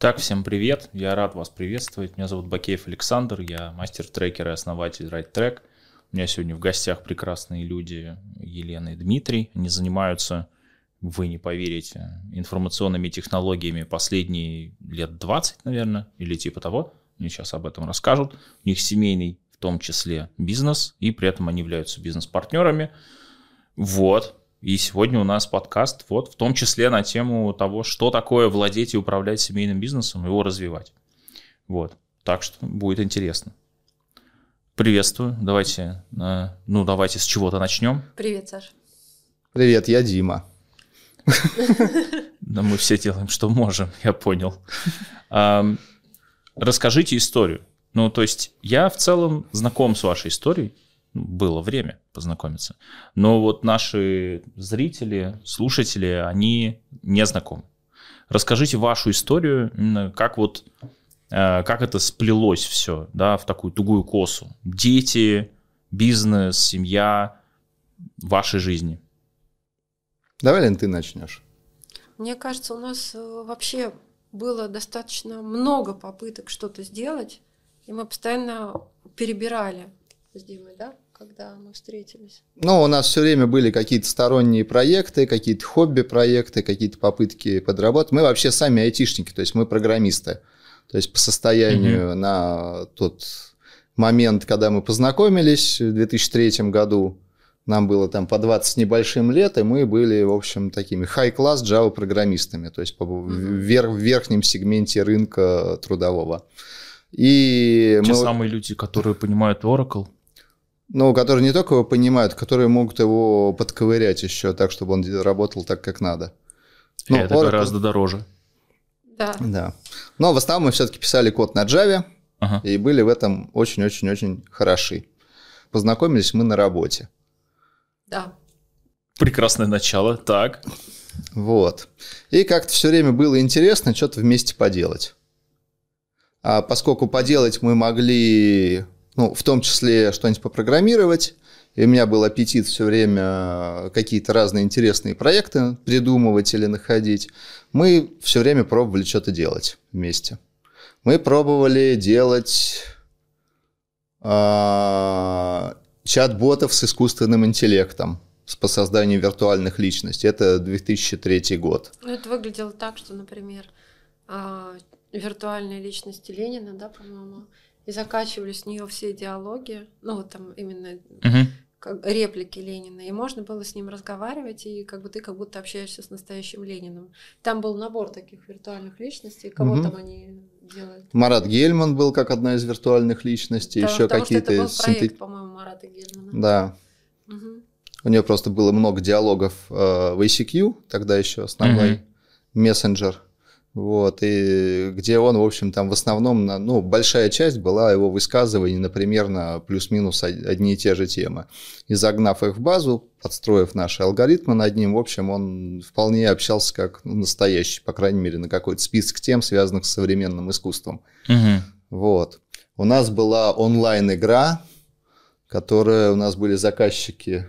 Так, всем привет. Я рад вас приветствовать. Меня зовут Бакеев Александр. Я мастер трекер и основатель RideTrack. У меня сегодня в гостях прекрасные люди Елена и Дмитрий. Они занимаются, вы не поверите, информационными технологиями последние лет 20, наверное, или типа того. Мне сейчас об этом расскажут. У них семейный, в том числе, бизнес, и при этом они являются бизнес-партнерами. Вот, и сегодня у нас подкаст, вот, в том числе на тему того, что такое владеть и управлять семейным бизнесом, его развивать. Вот. Так что будет интересно. Приветствую. Давайте, э, ну, давайте с чего-то начнем. Привет, Саша. Привет, я Дима. Да мы все делаем, что можем, я понял. Расскажите историю. Ну, то есть я в целом знаком с вашей историей, было время познакомиться. Но вот наши зрители, слушатели, они не знакомы. Расскажите вашу историю, как вот э, как это сплелось все, да, в такую тугую косу. Дети, бизнес, семья, вашей жизни. Давай, Лен, ты начнешь. Мне кажется, у нас э, вообще было достаточно много попыток что-то сделать, и мы постоянно перебирали с Димой, да, когда мы встретились? Ну, у нас все время были какие-то сторонние проекты, какие-то хобби-проекты, какие-то попытки подработать. Мы вообще сами айтишники, то есть мы программисты. То есть по состоянию mm-hmm. на тот момент, когда мы познакомились в 2003 году, нам было там по 20 с небольшим лет, и мы были, в общем, такими high-класс Java-программистами, то есть mm-hmm. в, в верхнем сегменте рынка трудового. И Те мы... самые люди, которые понимают Oracle? Ну, которые не только его понимают, которые могут его подковырять еще так, чтобы он работал так, как надо. Ну, это Oracle... гораздо дороже. Да. Да. Но в основном мы все-таки писали код на Java ага. и были в этом очень-очень-очень хороши. Познакомились мы на работе. Да. Прекрасное начало. Так. Вот. И как-то все время было интересно что-то вместе поделать. А поскольку поделать мы могли ну, в том числе что-нибудь попрограммировать. И у меня был аппетит все время какие-то разные интересные проекты придумывать или находить. Мы все время пробовали что-то делать вместе. Мы пробовали делать э, чат-ботов с искусственным интеллектом по созданию виртуальных личностей. Это 2003 год. Ну, это выглядело так, что, например, э, виртуальные личности Ленина, да, по-моему, и закачивали с нее все диалоги, ну вот там именно uh как, реплики Ленина, и можно было с ним разговаривать, и как бы ты как будто общаешься с настоящим Лениным. Там был набор таких виртуальных личностей, кого uh там они делают. Марат Гельман был как одна из виртуальных личностей, да, еще какие-то... это был проект, по-моему, Марата Гельмана. Да. Угу. У нее просто было много диалогов э, в ACQ, тогда еще основной uh мессенджер вот, и где он, в общем, там в основном, ну, большая часть была его высказываний, например, на плюс-минус одни и те же темы. И загнав их в базу, подстроив наши алгоритмы над ним, в общем, он вполне общался как ну, настоящий, по крайней мере, на какой-то список тем, связанных с современным искусством. Угу. Вот. У нас была онлайн-игра, которая у нас были заказчики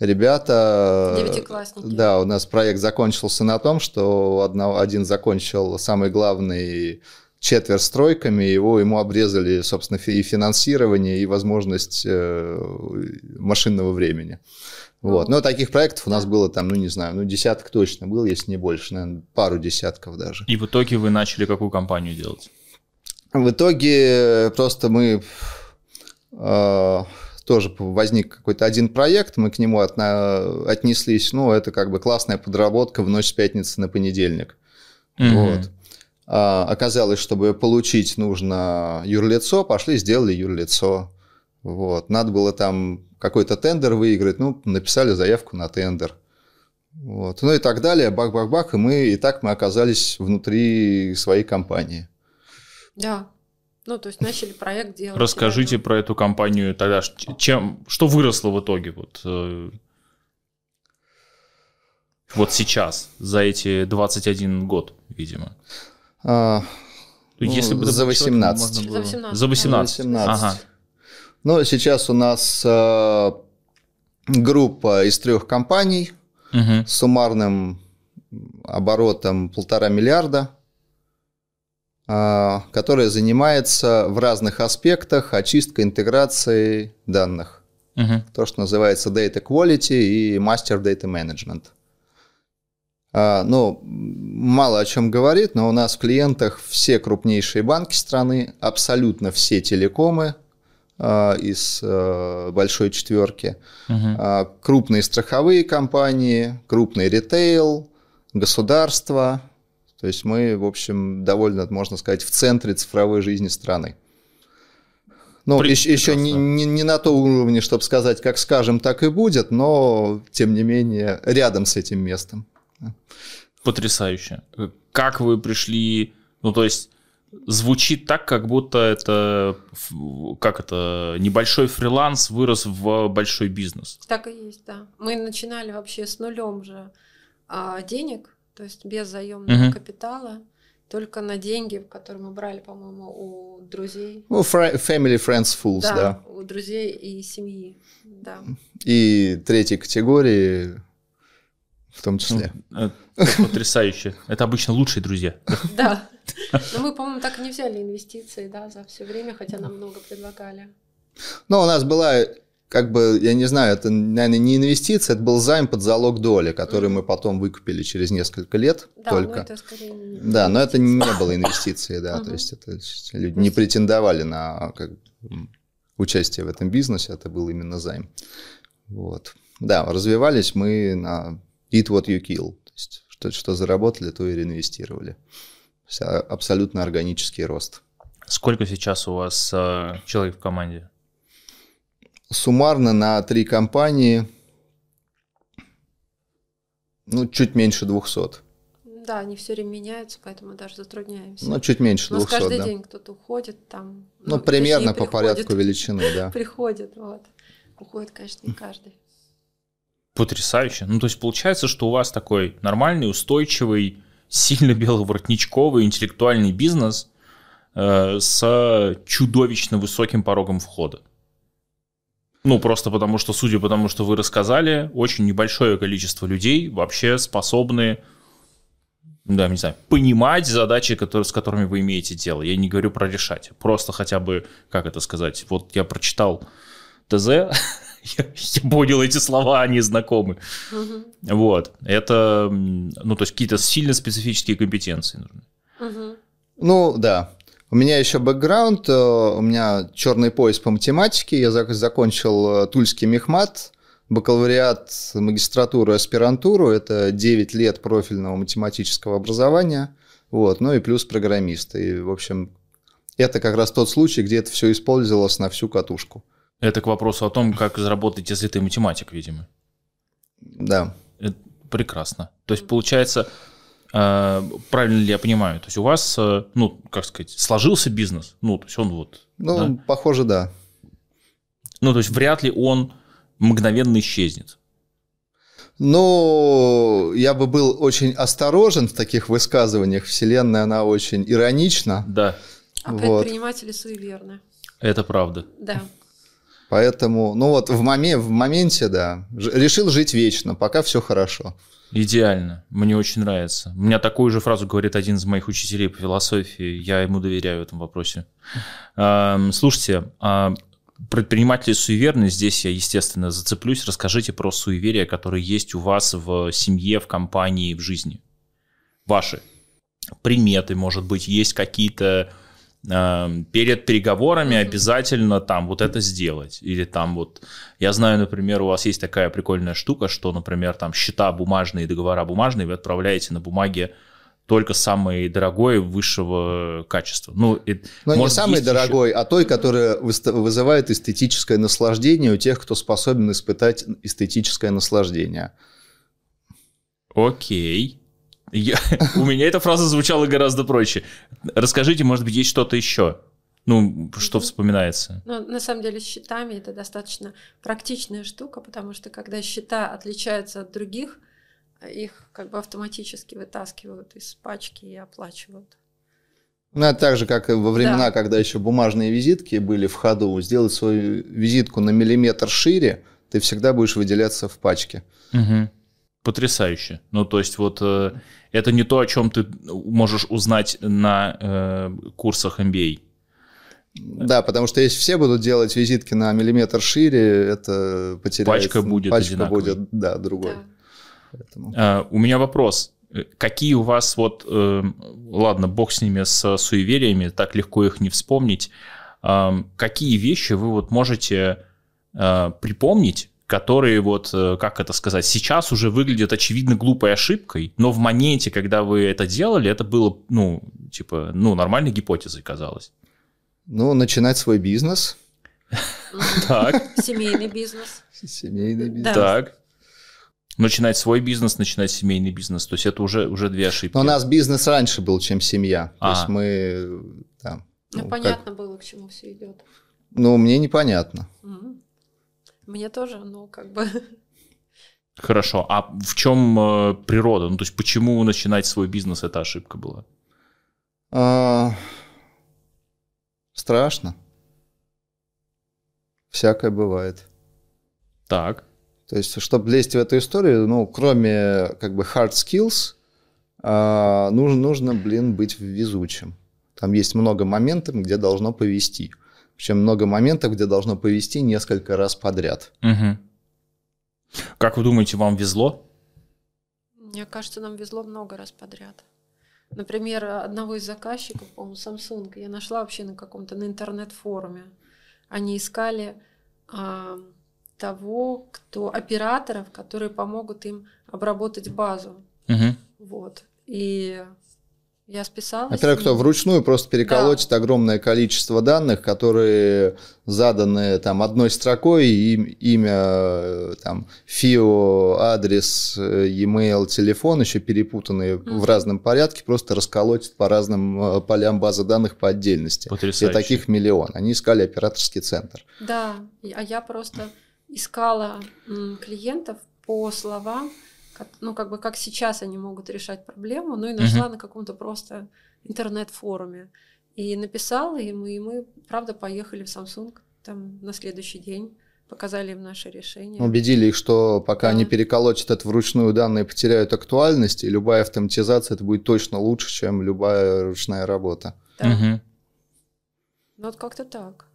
ребята... Девятиклассники. Да, у нас проект закончился на том, что одно, один закончил самый главный четверть с тройками, его ему обрезали, собственно, и финансирование, и возможность э, машинного времени. Вот. Но таких проектов у нас было там, ну не знаю, ну десяток точно был, если не больше, наверное, пару десятков даже. И в итоге вы начали какую компанию делать? В итоге просто мы э, тоже возник какой-то один проект, мы к нему отна- отнеслись, ну, это как бы классная подработка в ночь с пятницы на понедельник. Mm-hmm. Вот. А, оказалось, чтобы получить нужно юрлицо, пошли, сделали юрлицо. Вот. Надо было там какой-то тендер выиграть, ну, написали заявку на тендер. Вот. Ну и так далее, бах-бах-бах, и мы, и так мы оказались внутри своей компании. Да, ну, то есть начали проект делать. Расскажите про эту компанию тогда, чем, что выросло в итоге вот, э, вот сейчас, за эти 21 год, видимо. А, ну, Если бы за 18. Было... За 18. За 18. 18. Ага. Ну, сейчас у нас э, группа из трех компаний угу. с суммарным оборотом полтора миллиарда. Которая занимается в разных аспектах очисткой, интеграцией данных. Угу. То, что называется Data Quality и Master Data Management. Ну, мало о чем говорит, но у нас в клиентах все крупнейшие банки страны, абсолютно все телекомы, а, из а, большой четверки, угу. крупные страховые компании, крупный ритейл, государство. То есть мы, в общем, довольно, можно сказать, в центре цифровой жизни страны. Ну, еще, еще не, не, не на том уровне, чтобы сказать, как скажем, так и будет, но, тем не менее, рядом с этим местом. Потрясающе. Как вы пришли, ну, то есть звучит так, как будто это, как это, небольшой фриланс вырос в большой бизнес. Так и есть, да. Мы начинали вообще с нулем же а, денег, то есть без заемного угу. капитала, только на деньги, которые мы брали, по-моему, у друзей. Ну, family, friends, fools, да. да. у друзей и семьи, да. И третьей категории в том числе. Ну, потрясающе. Это обычно лучшие друзья. Да. Но мы, по-моему, так и не взяли инвестиции, да, за все время, хотя нам много предлагали. Ну, у нас была, как бы, я не знаю, это, наверное, не инвестиция, это был займ под залог доли, который мы потом выкупили через несколько лет да, только. Но это скорее не да, но это не было инвестиции, да, то есть это люди не претендовали на как, участие в этом бизнесе, это был именно займ. Вот. Да, развивались мы на eat what you kill, то есть что, что заработали, то и реинвестировали. Абсолютно органический рост. Сколько сейчас у вас э, человек в команде? Суммарно на три компании, ну, чуть меньше 200. Да, они все время меняются, поэтому даже затрудняемся. Ну, чуть меньше 200, У нас каждый да. день кто-то уходит там. Ну, ну примерно по порядку величины, да. Приходит, вот. Уходит, конечно, не каждый. Потрясающе. Ну, то есть получается, что у вас такой нормальный, устойчивый, сильно беловоротничковый интеллектуальный бизнес э, с чудовищно высоким порогом входа. Ну, просто потому что, судя по тому, что вы рассказали, очень небольшое количество людей вообще способны, да, не знаю, понимать задачи, которые, с которыми вы имеете дело. Я не говорю про решать. Просто хотя бы, как это сказать, вот я прочитал ТЗ, я, я понял эти слова, они знакомы. Угу. Вот. Это, ну, то есть какие-то сильно специфические компетенции нужны. Угу. Ну, да. У меня еще бэкграунд, э, у меня черный пояс по математике, я закончил э, Тульский мехмат, бакалавриат, магистратуру, аспирантуру, это 9 лет профильного математического образования, вот, ну и плюс программист. И, в общем, это как раз тот случай, где это все использовалось на всю катушку. Это к вопросу о том, как заработать, если ты математик, видимо. Да. Это прекрасно. То есть, получается, правильно ли я понимаю, то есть у вас, э, ну, как сказать, сложился бизнес? Ну, то есть он вот... Ну, да? похоже, да. Ну, то есть вряд ли он мгновенно исчезнет. Ну, я бы был очень осторожен в таких высказываниях. Вселенная, она очень иронична. Да. А вот. предприниматели суеверны. Это правда. Да. Поэтому, ну вот в, моме, в моменте, да, решил жить вечно, пока все хорошо. Идеально, мне очень нравится. У меня такую же фразу говорит один из моих учителей по философии, я ему доверяю в этом вопросе. Слушайте, а предприниматели суеверны, здесь я, естественно, зацеплюсь. Расскажите про суеверия, которые есть у вас в семье, в компании, в жизни. Ваши приметы, может быть, есть какие-то перед переговорами обязательно там вот это сделать. Или там вот, я знаю, например, у вас есть такая прикольная штука, что, например, там счета бумажные, договора бумажные вы отправляете на бумаге только самый дорогой высшего качества. Ну, Но может, не самый дорогой, еще... а той, которая вызывает эстетическое наслаждение у тех, кто способен испытать эстетическое наслаждение. Окей. Я, у меня эта фраза звучала гораздо проще. Расскажите, может быть, есть что-то еще? Ну, что вспоминается? Ну, на самом деле, с счетами это достаточно практичная штука, потому что когда счета отличаются от других, их как бы автоматически вытаскивают из пачки и оплачивают. Ну, это так же, как во времена, да. когда еще бумажные визитки были в ходу. Сделать свою визитку на миллиметр шире, ты всегда будешь выделяться в пачке. Угу. Потрясающе. Ну, то есть вот э, это не то, о чем ты можешь узнать на э, курсах MBA. Да, потому что если все будут делать визитки на миллиметр шире, это потеряется. Пачка будет Пачка одинаковой. будет, да, другой. Да. Поэтому... А, у меня вопрос. Какие у вас вот, э, ладно, бог с ними, с суевериями, так легко их не вспомнить. Э, какие вещи вы вот можете э, припомнить, которые вот, э, как это сказать, сейчас уже выглядят очевидно глупой ошибкой, но в моменте, когда вы это делали, это было, ну, типа, ну, нормальной гипотезой казалось. Ну, начинать свой бизнес. Так. Семейный бизнес. Семейный бизнес. Так. Начинать свой бизнес, начинать семейный бизнес. То есть это уже, уже две ошибки. Но у нас бизнес раньше был, чем семья. То А. есть мы... да, Ну, ну, понятно как- было, к чему все идет. Ну, мне непонятно. Мгм. Мне тоже, ну, как бы. Хорошо. А в чем э, природа? Ну, то есть почему начинать свой бизнес это ошибка была? А, Страшно. Всякое бывает. Так. То есть, чтобы лезть в эту историю, ну, кроме как бы hard skills, а, нужно, нужно, блин, быть везучим. Там есть много моментов, где должно повести. Причем много моментов, где должно повести несколько раз подряд. Мгм. Как вы думаете, вам везло? Мне кажется, нам везло много раз подряд. Например, одного из заказчиков, по-моему, Samsung, я нашла вообще на каком-то на интернет-форуме. Они искали а, того, кто операторов, которые помогут им обработать базу. Мгм. Вот. И я списалась. Во-первых, кто ним. вручную просто переколотит огромное количество данных, которые заданы там одной строкой, им- имя, э, там, ФИО, адрес, э, e-mail, телефон, еще перепутанные в Мгм. разном порядке, просто расколотит по разным э, полям базы данных по отдельности. И Потрясающе. таких миллион. Они искали операторский центр. Да, и- а я просто искала клиентов по словам, ну, как бы как сейчас они могут решать проблему, ну и нашла на каком-то просто интернет-форуме. И написала им, и мы, правда, поехали в Samsung там на следующий день, показали им наше решение. Убедили их, что пока Да. они переколотят это вручную, данные потеряют актуальность, и любая автоматизация это будет точно лучше, чем любая ручная работа. Да. Мгм. Ну вот как-то так.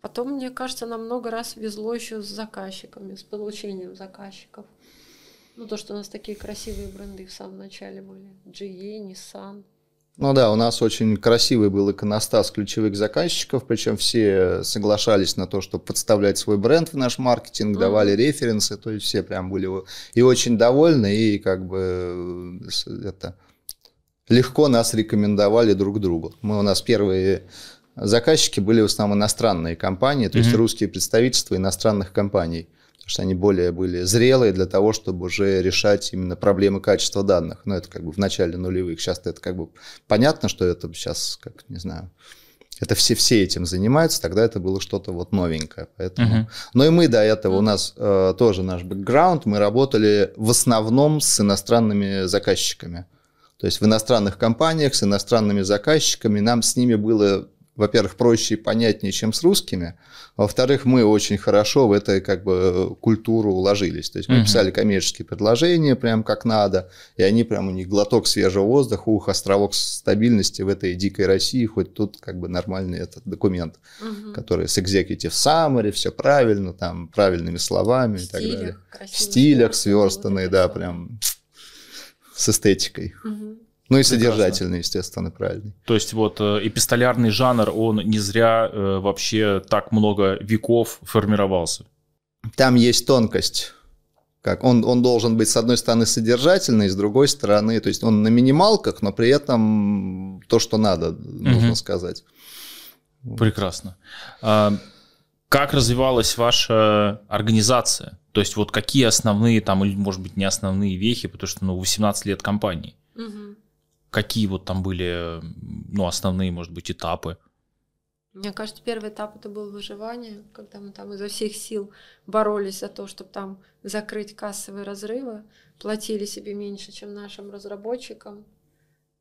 Потом, мне кажется, нам много раз везло еще с заказчиками, с получением заказчиков. Ну, то, что у нас такие красивые бренды в самом начале были. GE, Nissan. Ну да, у нас очень красивый был иконостас ключевых заказчиков, причем все соглашались на то, чтобы подставлять свой бренд в наш маркетинг, Мгм. давали референсы, то есть все прям были и очень довольны, и как бы э, это легко нас рекомендовали друг другу. Мы у нас первые заказчики были в основном иностранные компании, то есть Мгм. русские представительства иностранных компаний, потому что они более были зрелые для того, чтобы уже решать именно проблемы качества данных. Но это как бы в начале нулевых. Сейчас это как бы понятно, что это сейчас, как не знаю, это все, все этим занимаются, тогда это было что-то вот новенькое. Поэтому... Мгм. Но и мы до этого, у нас э, тоже наш бэкграунд, мы работали в основном с иностранными заказчиками. То есть в иностранных компаниях с иностранными заказчиками нам с ними было, во-первых, проще и понятнее, чем с русскими. Во-вторых, мы очень хорошо в этой как бы культуру уложились. То есть мы Мгм. писали коммерческие предложения прям как надо, и они прям у них глоток свежего воздуха, ух, островок стабильности в этой дикой России, хоть тут как бы нормальный этот документ Мгм. который с executive summary, все правильно, там правильными словами В и так далее. стилях, В стилях сверстанные, да, прям с эстетикой. Мгм. Ну и Прекрасно. содержательный, естественно, правильный. То есть вот эпистолярный жанр, он не зря э, вообще так много веков формировался. Там есть тонкость. Как он, он должен быть, с одной стороны, содержательный, с другой стороны, то есть он на минималках, но при этом то, что надо, нужно Мгм. сказать. Прекрасно. А, Как развивалась ваша организация? То есть вот какие основные там, или может быть не основные вехи, потому что ну 18 лет компании. Мгм. Какие вот там были ну, основные, может быть, этапы? Мне кажется, первый этап это был выживание, когда мы там изо всех сил боролись за то, чтобы там закрыть кассовые разрывы, платили себе меньше, чем нашим разработчикам,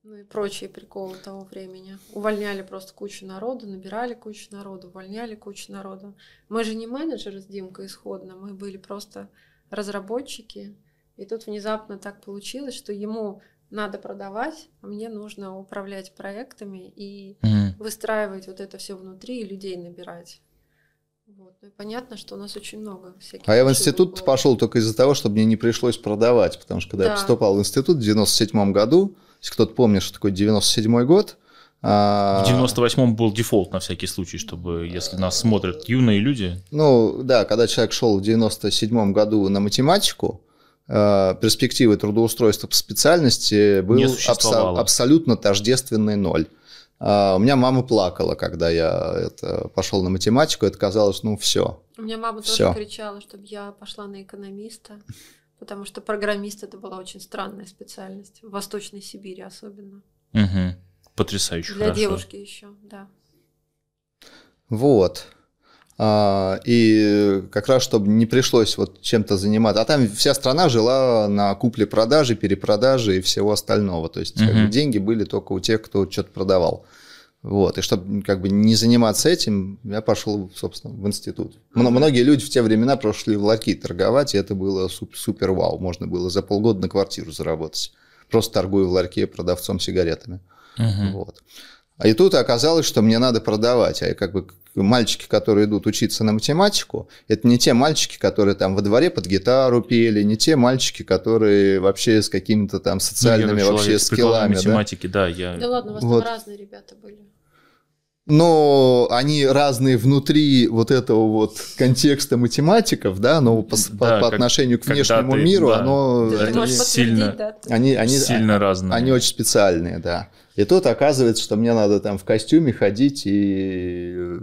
ну и прочие приколы того времени. Увольняли просто кучу народу, набирали кучу народу, увольняли кучу народу. Мы же не менеджеры с Димкой исходно, мы были просто разработчики. И тут внезапно так получилось, что ему надо продавать, а мне нужно управлять проектами и mm. выстраивать вот это все внутри и людей набирать. Вот. Ну и понятно, что у нас очень много всяких. А я в институт было. пошел только из-за того, чтобы мне не пришлось продавать, потому что когда да. я поступал в институт в 97 году, если кто-то помнит, что такое 97 год, а, в 98-м был дефолт на всякий случай, чтобы, если нас смотрят юные люди. Ну, да, когда человек шел в 97-м году на математику, перспективы трудоустройства по специальности был абсо- абсолютно тождественный ноль. А, у меня мама плакала, когда я это, пошел на математику, это казалось, ну все. У меня мама всё. тоже кричала, чтобы я пошла на экономиста, потому что программист это была очень странная специальность, в Восточной Сибири особенно. Угу. Потрясающе Для хорошо. девушки еще, да. Вот. А, и как раз, чтобы не пришлось вот чем-то заниматься. А там вся страна жила на купле-продаже, перепродаже и всего остального. То есть угу. как бы, деньги были только у тех, кто что-то продавал. Вот. И чтобы как бы не заниматься этим, я пошел, собственно, в институт. Но многие люди в те времена прошли в ларьки торговать, и это было супер, вау. Можно было за полгода на квартиру заработать. Просто торгуя в ларьке продавцом сигаретами. Угу. Вот. А и тут оказалось, что мне надо продавать. А как бы мальчики, которые идут учиться на математику, это не те мальчики, которые там во дворе под гитару пели, не те мальчики, которые вообще с какими-то там социальными ну, вообще скиллами. математики, да, да я... Да ладно, у вас вот. там разные ребята были. Но они разные внутри вот этого вот контекста математиков, да, но по, да, по, по отношению к внешнему ты, миру, да, оно да, они, сильно, да, они, они, сильно разные. Они очень специальные, да. И тут оказывается, что мне надо там в костюме ходить и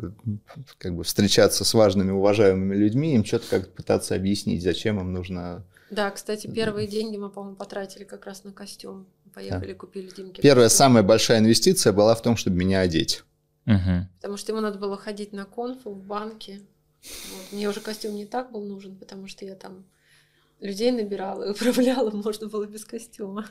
как бы встречаться с важными, уважаемыми людьми, им что-то как-то пытаться объяснить, зачем им нужно... Да, кстати, первые деньги мы, по-моему, потратили как раз на костюм. Поехали, да. купили Димки. Первая костюм. самая большая инвестиция была в том, чтобы меня одеть. Угу. Потому что ему надо было ходить на конфу в банке. Вот. Мне уже костюм не так был нужен, потому что я там людей набирала и управляла, можно было без костюма.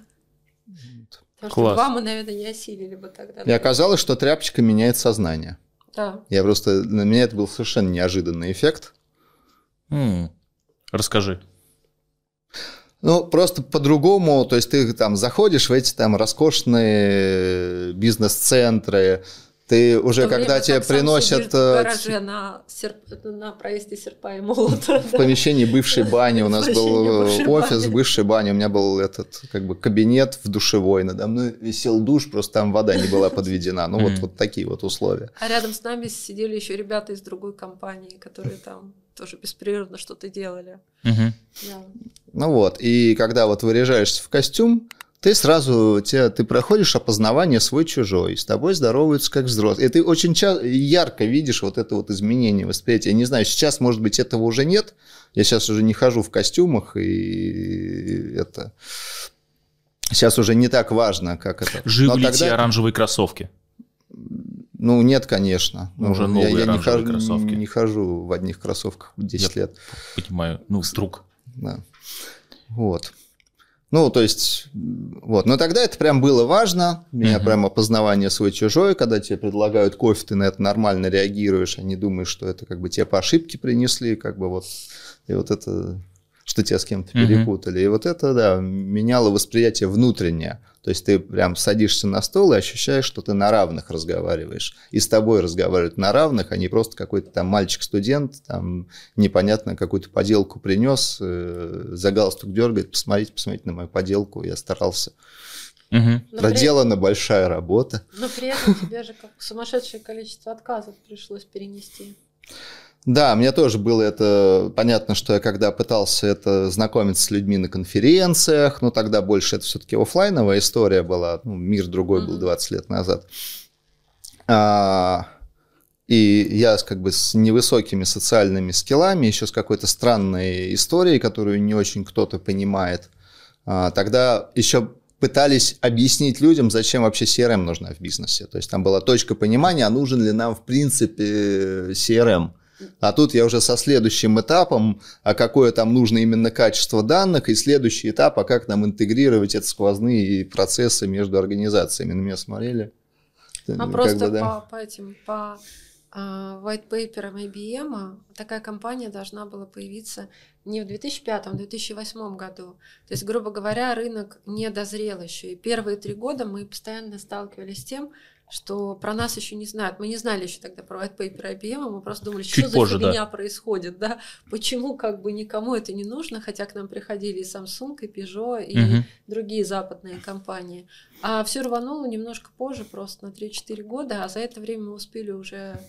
Потому Класс. что два мы, наверное, не осилили бы тогда. И оказалось, что тряпочка меняет сознание. Да. Я просто... На меня это был совершенно неожиданный эффект. М-м. Расскажи. Ну, просто по-другому, то есть ты там заходишь в эти там роскошные бизнес-центры, ты уже, когда тебе приносят... В э, гараже на, серп... на проезде серпа и молота. В помещении бывшей бани у нас был э, офис бывшей бани. У меня был этот как бы кабинет в душевой. Надо мной висел душ, просто там вода не была подведена. Ну, вот, вот такие вот условия. А рядом с нами сидели еще ребята из другой компании, которые там тоже беспрерывно что-то делали. Ну вот, и когда вот выряжаешься в костюм, ты сразу, тебя, ты проходишь опознавание свой-чужой, с тобой здороваются как взрослые. И ты очень ча- ярко видишь вот это вот изменение восприятия. Я не знаю, сейчас, может быть, этого уже нет. Я сейчас уже не хожу в костюмах, и это... Сейчас уже не так важно, как это. Живы Но ли тогда... те оранжевые кроссовки? Ну, нет, конечно. Ну, уже новые я, я не хожу, кроссовки. не хожу в одних кроссовках 10 я лет. Понимаю, ну, вдруг. Да. Вот. Ну, то есть, вот. Но тогда это прям было важно. У меня uh-huh. прям опознавание свой-чужой, когда тебе предлагают кофе, ты на это нормально реагируешь, а не думаешь, что это как бы тебе по ошибке принесли, как бы вот. И вот это, что тебя с кем-то uh-huh. перепутали. И вот это, да, меняло восприятие внутреннее. То есть ты прям садишься на стол и ощущаешь, что ты на равных разговариваешь. И с тобой разговаривают на равных, а не просто какой-то там мальчик-студент, там непонятно какую-то поделку принес, э, за галстук дергает, посмотрите, посмотрите на мою поделку, я старался. Угу. Проделана при... большая работа. Но при этом тебе же как сумасшедшее количество отказов пришлось перенести. Да, мне тоже было это понятно, что я когда пытался это знакомиться с людьми на конференциях, ну тогда больше это все-таки офлайновая история была, ну, мир другой был 20 лет назад. А, и я как бы с невысокими социальными скиллами, еще с какой-то странной историей, которую не очень кто-то понимает. А, тогда еще пытались объяснить людям, зачем вообще CRM нужна в бизнесе. То есть там была точка понимания, а нужен ли нам в принципе CRM. А тут я уже со следующим этапом, а какое там нужно именно качество данных, и следующий этап, а как нам интегрировать эти сквозные процессы между организациями. На меня смотрели. А просто бы, да. по, по этим, по uh, white paper IBM такая компания должна была появиться не в 2005, а в 2008 году. То есть, грубо говоря, рынок не дозрел еще. И первые три года мы постоянно сталкивались с тем, что про нас еще не знают. Мы не знали еще тогда про white paper IBM, мы просто думали, Чуть что позже, за фигня да. происходит, да? Почему как бы никому это не нужно, хотя к нам приходили и Samsung, и Peugeot, и угу. другие западные компании. А все рвануло немножко позже, просто на 3-4 года, а за это время мы успели уже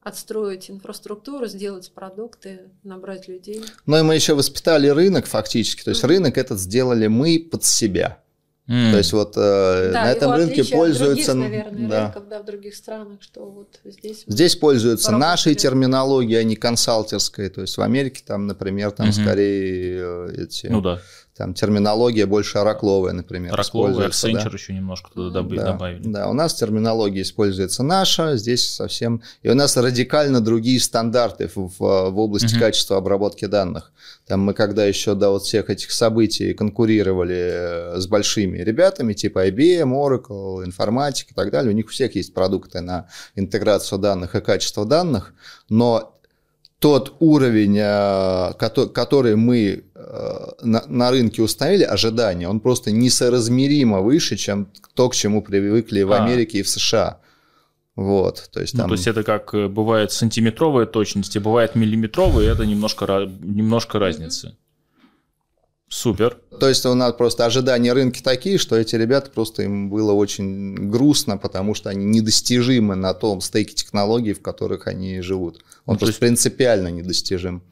отстроить инфраструктуру, сделать продукты, набрать людей. Ну и мы еще воспитали рынок фактически, то есть mm-hmm. рынок этот сделали мы под себя. Mm. То есть вот э, да, на этом рынке пользуются, других, наверное, да. рынков, да, в других странах, что вот здесь. Здесь пользуются нашей терминологией, а не консалтерской. То есть в Америке там, например, там mm-hmm. скорее э, эти. Ну да там терминология больше оракловая, например. Оракловая, Accenture да. еще немножко туда добавили. Да, да, у нас терминология используется наша, здесь совсем... И у нас радикально другие стандарты в, в, в области угу. качества обработки данных. Там мы когда еще до вот всех этих событий конкурировали э, с большими ребятами, типа IBM, Oracle, информатика и так далее, у них у всех есть продукты на интеграцию данных и качество данных, но тот уровень, э, который мы э, на рынке установили, ожидания, он просто несоразмеримо выше, чем то, к чему привыкли в а. Америке а. и в США. Вот, то есть, ну, там... ну, то есть это как э, бывает сантиметровая точность, и бывает миллиметровая, и это немножко, немножко разница. Супер. То есть у нас просто ожидания рынки такие, что эти ребята просто им было очень грустно, потому что они недостижимы на том стейке технологий, в которых они живут. Он ну, просто есть... принципиально недостижим.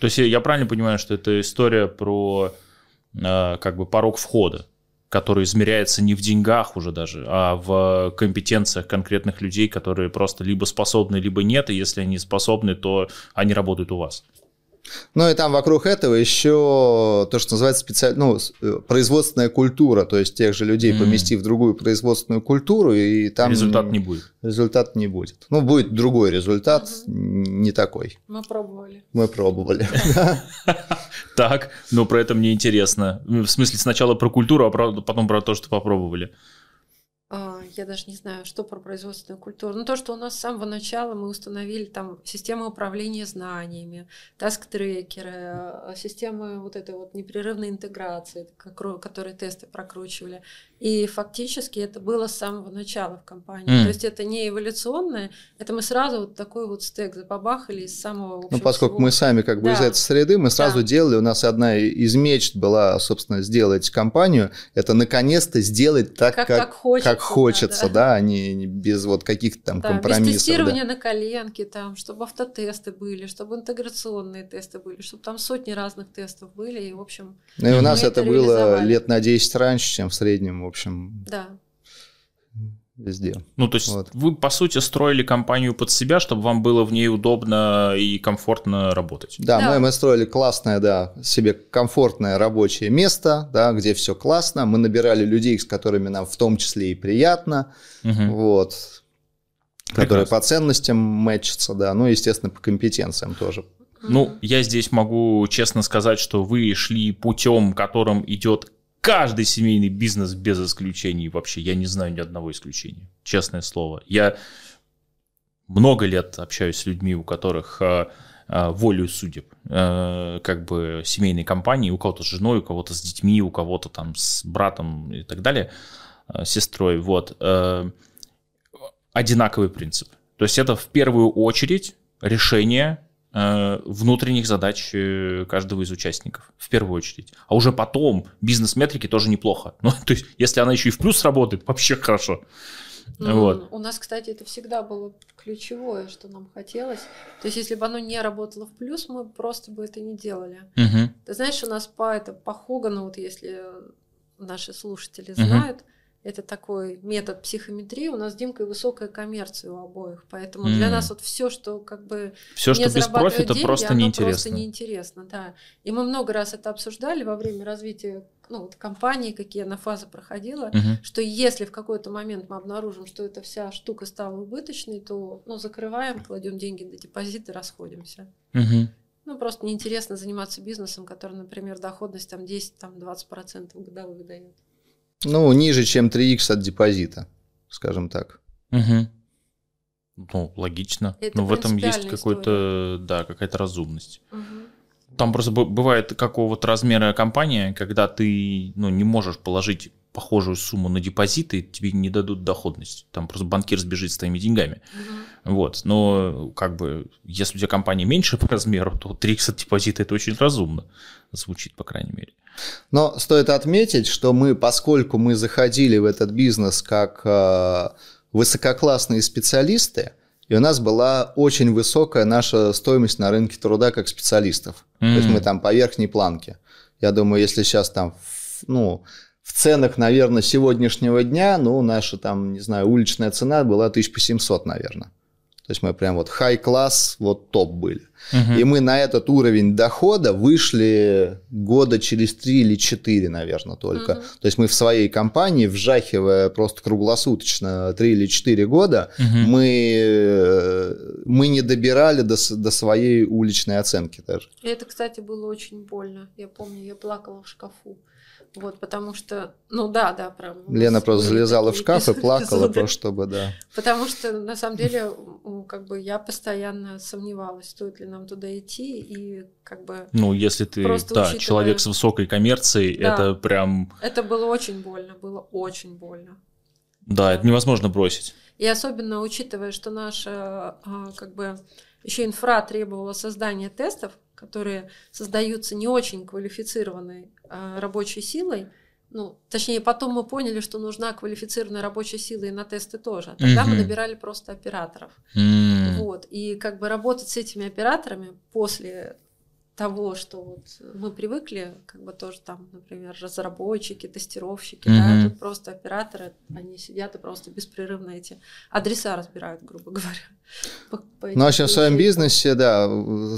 То есть я правильно понимаю, что это история про э, как бы порог входа, который измеряется не в деньгах уже даже, а в компетенциях конкретных людей, которые просто либо способны, либо нет, и если они способны, то они работают у вас. Ну и там вокруг этого еще то, что называется специаль... ну, э, производственная культура, то есть тех же людей mm. помести в другую производственную культуру, и там... Результат не будет. Результат не будет. Ну, будет другой результат, mm-hmm. не такой. Мы пробовали. Мы пробовали. Так, но про это мне интересно. В смысле, сначала про культуру, а потом про то, что попробовали. Я даже не знаю, что про производственную культуру. Ну, то, что у нас с самого начала мы установили там систему управления знаниями, таск-трекеры, а, системы вот этой вот непрерывной интеграции, которые тесты прокручивали. И фактически это было с самого начала в компании. Mm. То есть это не эволюционное, это мы сразу вот такой вот стек забабахали из самого... Общем, ну, поскольку всего. мы сами как бы да. из этой среды, мы сразу да. делали, у нас одна из мечт была, собственно, сделать компанию, это наконец-то сделать так, как, как, как хочется, как хочется да, да, а не без вот каких-то там да, компромиссов. Без тестирования да. на коленке, там, чтобы автотесты были, чтобы интеграционные тесты были, чтобы там сотни разных тестов были, и, в общем... Ну, и у нас это, это было лет на 10 раньше, чем в среднем общем, да. везде. Ну, то есть вот. вы, по сути, строили компанию под себя, чтобы вам было в ней удобно и комфортно работать. Да, да. Мы, мы строили классное, да, себе комфортное рабочее место, да, где все классно. Мы набирали людей, с которыми нам в том числе и приятно. Угу. Вот. Которые по ценностям мэчатся, да, ну, естественно, по компетенциям тоже. Ну, я здесь могу честно сказать, что вы шли путем, которым идет каждый семейный бизнес без исключений вообще. Я не знаю ни одного исключения, честное слово. Я много лет общаюсь с людьми, у которых э, э, волю судеб, э, как бы семейные компании, у кого-то с женой, у кого-то с детьми, у кого-то там с братом и так далее, э, сестрой, вот. Э, одинаковый принцип. То есть это в первую очередь решение внутренних задач э, каждого из участников, в первую очередь. А уже потом бизнес-метрики тоже неплохо. Ну, то есть, если она еще и в плюс работает, вообще хорошо. Ну, вот. У нас, кстати, это всегда было ключевое, что нам хотелось. То есть, если бы оно не работало в плюс, мы просто бы это не делали. Угу. Ты знаешь, у нас по, это, по Хогану, вот если наши слушатели знают, угу это такой метод психометрии. У нас с Димкой высокая коммерция у обоих, поэтому mm. для нас вот все, что как бы все, что без профита, деньги, просто неинтересно. Просто неинтересно, да. И мы много раз это обсуждали во время развития ну, вот компании, какие она фазы проходила, uh что если в какой-то момент мы обнаружим, что эта вся штука стала убыточной, то ну, закрываем, кладем деньги на депозит и расходимся. uh Ну, просто неинтересно заниматься бизнесом, который, например, доходность там 10-20% годовых дает. Ну, ниже, чем 3х от депозита, скажем так. Угу. Ну, логично. Это Но в этом есть какой-то, да, какая-то разумность. Угу. Там просто бывает какого-то размера компания, когда ты ну, не можешь положить похожую сумму на депозиты, тебе не дадут доходность. Там просто банкир сбежит с твоими деньгами. Угу. Вот. Но как бы, если у тебя компания меньше по размеру, то 3 депозита это очень разумно. Звучит, по крайней мере. Но стоит отметить, что мы, поскольку мы заходили в этот бизнес как э, высококлассные специалисты, и у нас была очень высокая наша стоимость на рынке труда как специалистов. Mm-hmm. То есть мы там по верхней планке. Я думаю, если сейчас там, ну, в ценах, наверное, сегодняшнего дня, ну, наша там, не знаю, уличная цена была 1700, наверное. То есть мы прям вот хай-класс, вот топ были. Угу. И мы на этот уровень дохода вышли года через три или четыре, наверное, только. Угу. То есть мы в своей компании, вжахивая просто круглосуточно три или четыре года, угу. мы, мы не добирали до, до своей уличной оценки даже. И это, кстати, было очень больно. Я помню, я плакала в шкафу. Вот, потому что, ну да, да, прям. Лена просто залезала в шкаф и плакала, просто чтобы, да. Потому что, на самом деле, как бы я постоянно сомневалась, стоит ли нам туда идти, и как бы... Ну, если ты, да, учитывая... человек с высокой коммерцией, да, это прям... Это было очень больно, было очень больно. Да, это невозможно бросить. И особенно учитывая, что наша, а, как бы, еще инфра требовала создания тестов, которые создаются не очень квалифицированной э, рабочей силой, ну, точнее, потом мы поняли, что нужна квалифицированная рабочая сила и на тесты тоже. Тогда mm-hmm. мы набирали просто операторов. Mm-hmm. Вот. И как бы работать с этими операторами после того, что вот мы привыкли, как бы тоже там, например, разработчики, тестировщики, mm-hmm. да, тут просто операторы, они сидят и просто беспрерывно эти адреса разбирают, грубо говоря. По, по ну, а сейчас в своем бизнесе, да,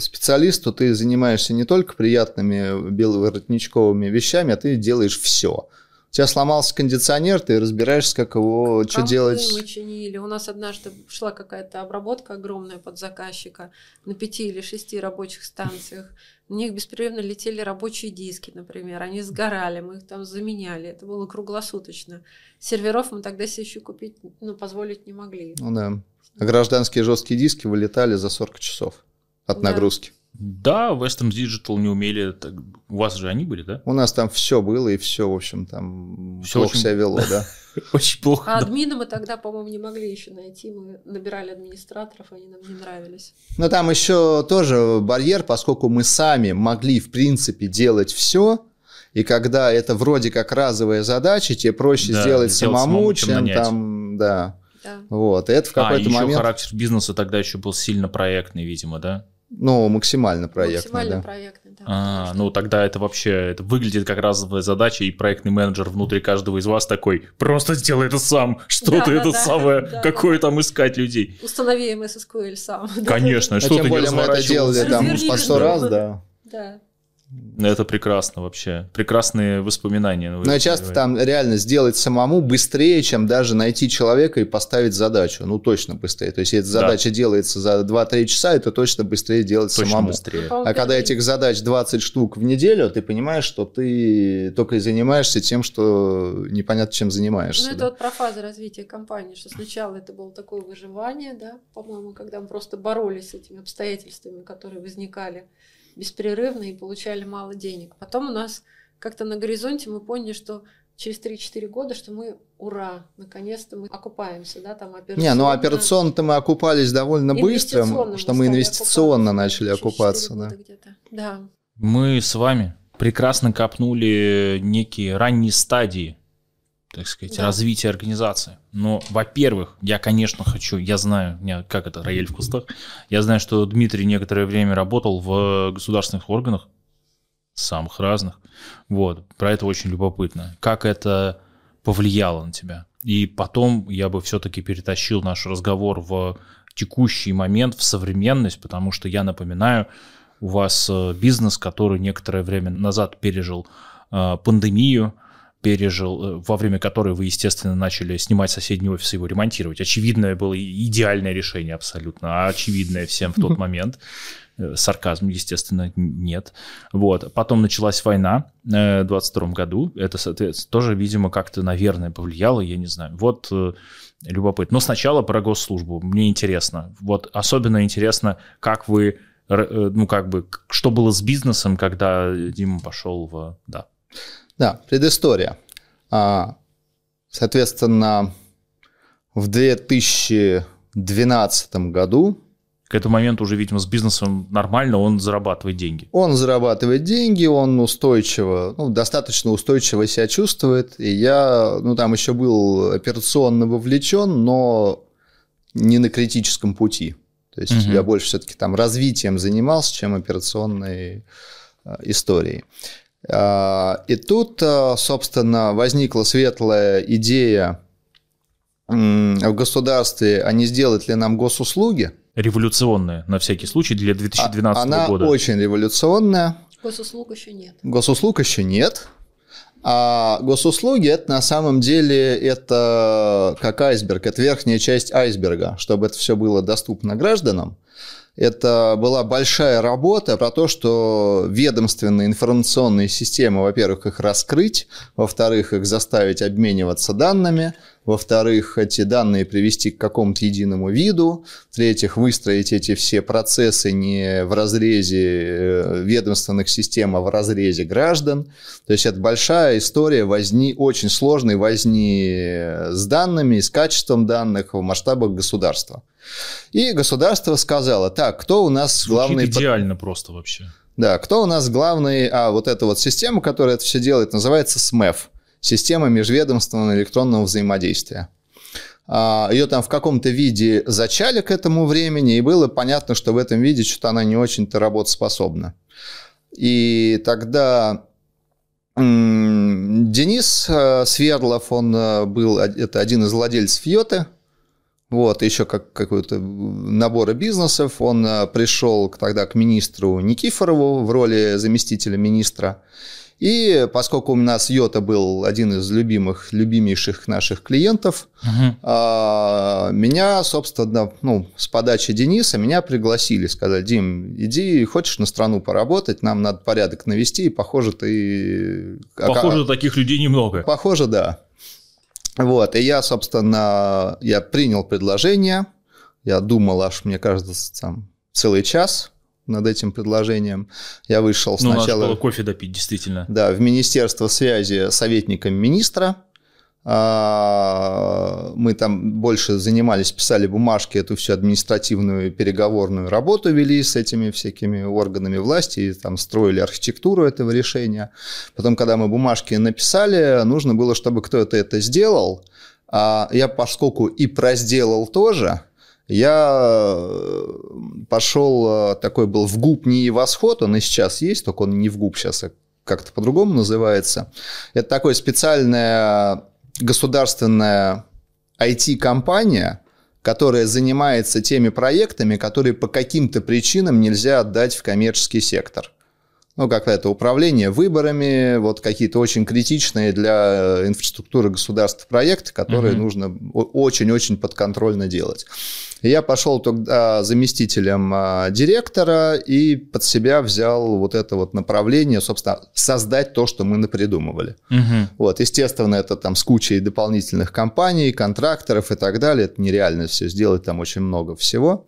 специалисту ты занимаешься не только приятными беловоротничковыми вещами, а ты делаешь все. У тебя сломался кондиционер, ты разбираешься, как его, что делать. мы чинили. У нас однажды шла какая-то обработка огромная под заказчика на пяти или шести рабочих станциях. У них беспрерывно летели рабочие диски, например. Они сгорали, мы их там заменяли. Это было круглосуточно. Серверов мы тогда себе еще купить, ну, позволить не могли. Ну да. А гражданские жесткие диски вылетали за 40 часов от да. нагрузки. Да, Western Digital не умели. Так, у вас же они были, да? У нас там все было, и все, в общем, там все плохо очень... себя вело, да. Очень плохо. А админа мы тогда, по-моему, не могли еще найти. Мы набирали администраторов, они нам не нравились. Но там еще тоже барьер, поскольку мы сами могли, в принципе, делать все, и когда это вроде как разовая задача, тебе проще да, сделать самому, чем, чем там, да. да. Вот, и это в какой-то а, еще момент... характер бизнеса тогда еще был сильно проектный, видимо, да? Ну, максимально проектный, максимально да. проектный, да. А, ну тогда это вообще это выглядит как разовая задача, и проектный менеджер внутри каждого из вас такой, просто сделай это сам, что да, ты да, это да, самое, да, какое да. там искать людей. Установи MS SQL сам. Конечно, а что тем более мы это делали там по сто раз, да. Да. Это прекрасно вообще. Прекрасные воспоминания. Но часто там реально сделать самому быстрее, чем даже найти человека и поставить задачу. Ну, точно быстрее. То есть, если да. задача делается за 2-3 часа, это точно быстрее делать точно самому. Быстрее. Ну, а когда этих задач 20 штук в неделю, ты понимаешь, что ты только и занимаешься тем, что непонятно чем занимаешься. Ну, это да. вот про фазы развития компании, что сначала это было такое выживание, да, по-моему, когда мы просто боролись с этими обстоятельствами, которые возникали беспрерывно и получали мало денег. Потом у нас как-то на горизонте мы поняли, что через 3-4 года, что мы, ура, наконец-то мы окупаемся, да, там операционно. Не, ну операционно-то мы окупались довольно быстро, что мы инвестиционно начали окупаться, да. Да. Мы с вами прекрасно копнули некие ранние стадии так сказать, да. развития организации. Но, во-первых, я, конечно, хочу, я знаю, как это, рояль в кустах, я знаю, что Дмитрий некоторое время работал в государственных органах, самых разных. Вот, про это очень любопытно. Как это повлияло на тебя? И потом я бы все-таки перетащил наш разговор в текущий момент, в современность, потому что я напоминаю, у вас э, бизнес, который некоторое время назад пережил э, пандемию, пережил, э, во время которой вы, естественно, начали снимать соседний офис и его ремонтировать. Очевидное было идеальное решение абсолютно, а очевидное всем в тот момент. Э, сарказм, естественно, нет. Вот. Потом началась война э, в 22 году. Это, соответственно, тоже, видимо, как-то, наверное, повлияло, я не знаю. Вот любопытно. Но сначала про госслужбу. Мне интересно. Вот особенно интересно, как вы ну, как бы, что было с бизнесом, когда Дима пошел в... Да, да предыстория. А, соответственно, в 2012 году к этому моменту уже, видимо, с бизнесом нормально, он зарабатывает деньги. Он зарабатывает деньги, он устойчиво, ну, достаточно устойчиво себя чувствует. И я, ну, там еще был операционно вовлечен, но не на критическом пути. То есть угу. я больше все-таки там развитием занимался, чем операционной э, историей. А, и тут, э, собственно, возникла светлая идея в государстве, а не сделать ли нам госуслуги? Революционная, на всякий случай, для 2012 Она года. Она очень революционная. Госуслуг еще нет. Госуслуг еще нет. А госуслуги это на самом деле это как айсберг, это верхняя часть айсберга, чтобы это все было доступно гражданам. Это была большая работа про то, что ведомственные информационные системы, во-первых, их раскрыть, во-вторых, их заставить обмениваться данными, во-вторых, эти данные привести к какому-то единому виду, в-третьих, выстроить эти все процессы не в разрезе э, ведомственных систем, а в разрезе граждан. То есть это большая история возни, очень сложной возни с данными, с качеством данных в масштабах государства. И государство сказало, так, кто у нас Звучит главный... идеально просто вообще. Да, кто у нас главный... А, вот эта вот система, которая это все делает, называется СМЭФ. Система межведомственного электронного взаимодействия. А, Ее там в каком-то виде зачали к этому времени, и было понятно, что в этом виде что-то она не очень-то работоспособна. И тогда Денис э, Свердлов, он э, был, это один из владельцев Йоты, вот, еще как какой-то набора бизнесов. Он э, пришел тогда к министру Никифорову в роли заместителя министра. И поскольку у нас Йота был один из любимых, любимейших наших клиентов, угу. меня, собственно, ну, с подачи Дениса меня пригласили, сказать, Дим, иди, хочешь на страну поработать, нам надо порядок навести, и похоже, ты... Похоже, таких людей немного. Похоже, да. Вот, и я, собственно, я принял предложение, я думал аж, мне кажется, там целый час над этим предложением. Я вышел ну, сначала... Надо было кофе допить, действительно. Да, в Министерство связи советником министра, а, мы там больше занимались, писали бумажки, эту всю административную переговорную работу вели с этими всякими органами власти, и там строили архитектуру этого решения. Потом, когда мы бумажки написали, нужно было, чтобы кто-то это сделал. А я, поскольку и прозделал тоже, я э, пошел, э, такой был в ГУП не восход, он и сейчас есть, только он не в ГУП сейчас, а как-то по-другому называется. Это такое специальное государственная IT-компания, которая занимается теми проектами, которые по каким-то причинам нельзя отдать в коммерческий сектор. Ну, как это управление выборами, вот какие-то очень критичные для инфраструктуры государств проекты, которые угу. нужно очень-очень подконтрольно делать. Я пошел тогда заместителем а, директора и под себя взял вот это вот направление, собственно, создать то, что мы напридумывали. Угу. Вот, естественно, это там с кучей дополнительных компаний, контракторов и так далее. Это нереально все сделать, там очень много всего.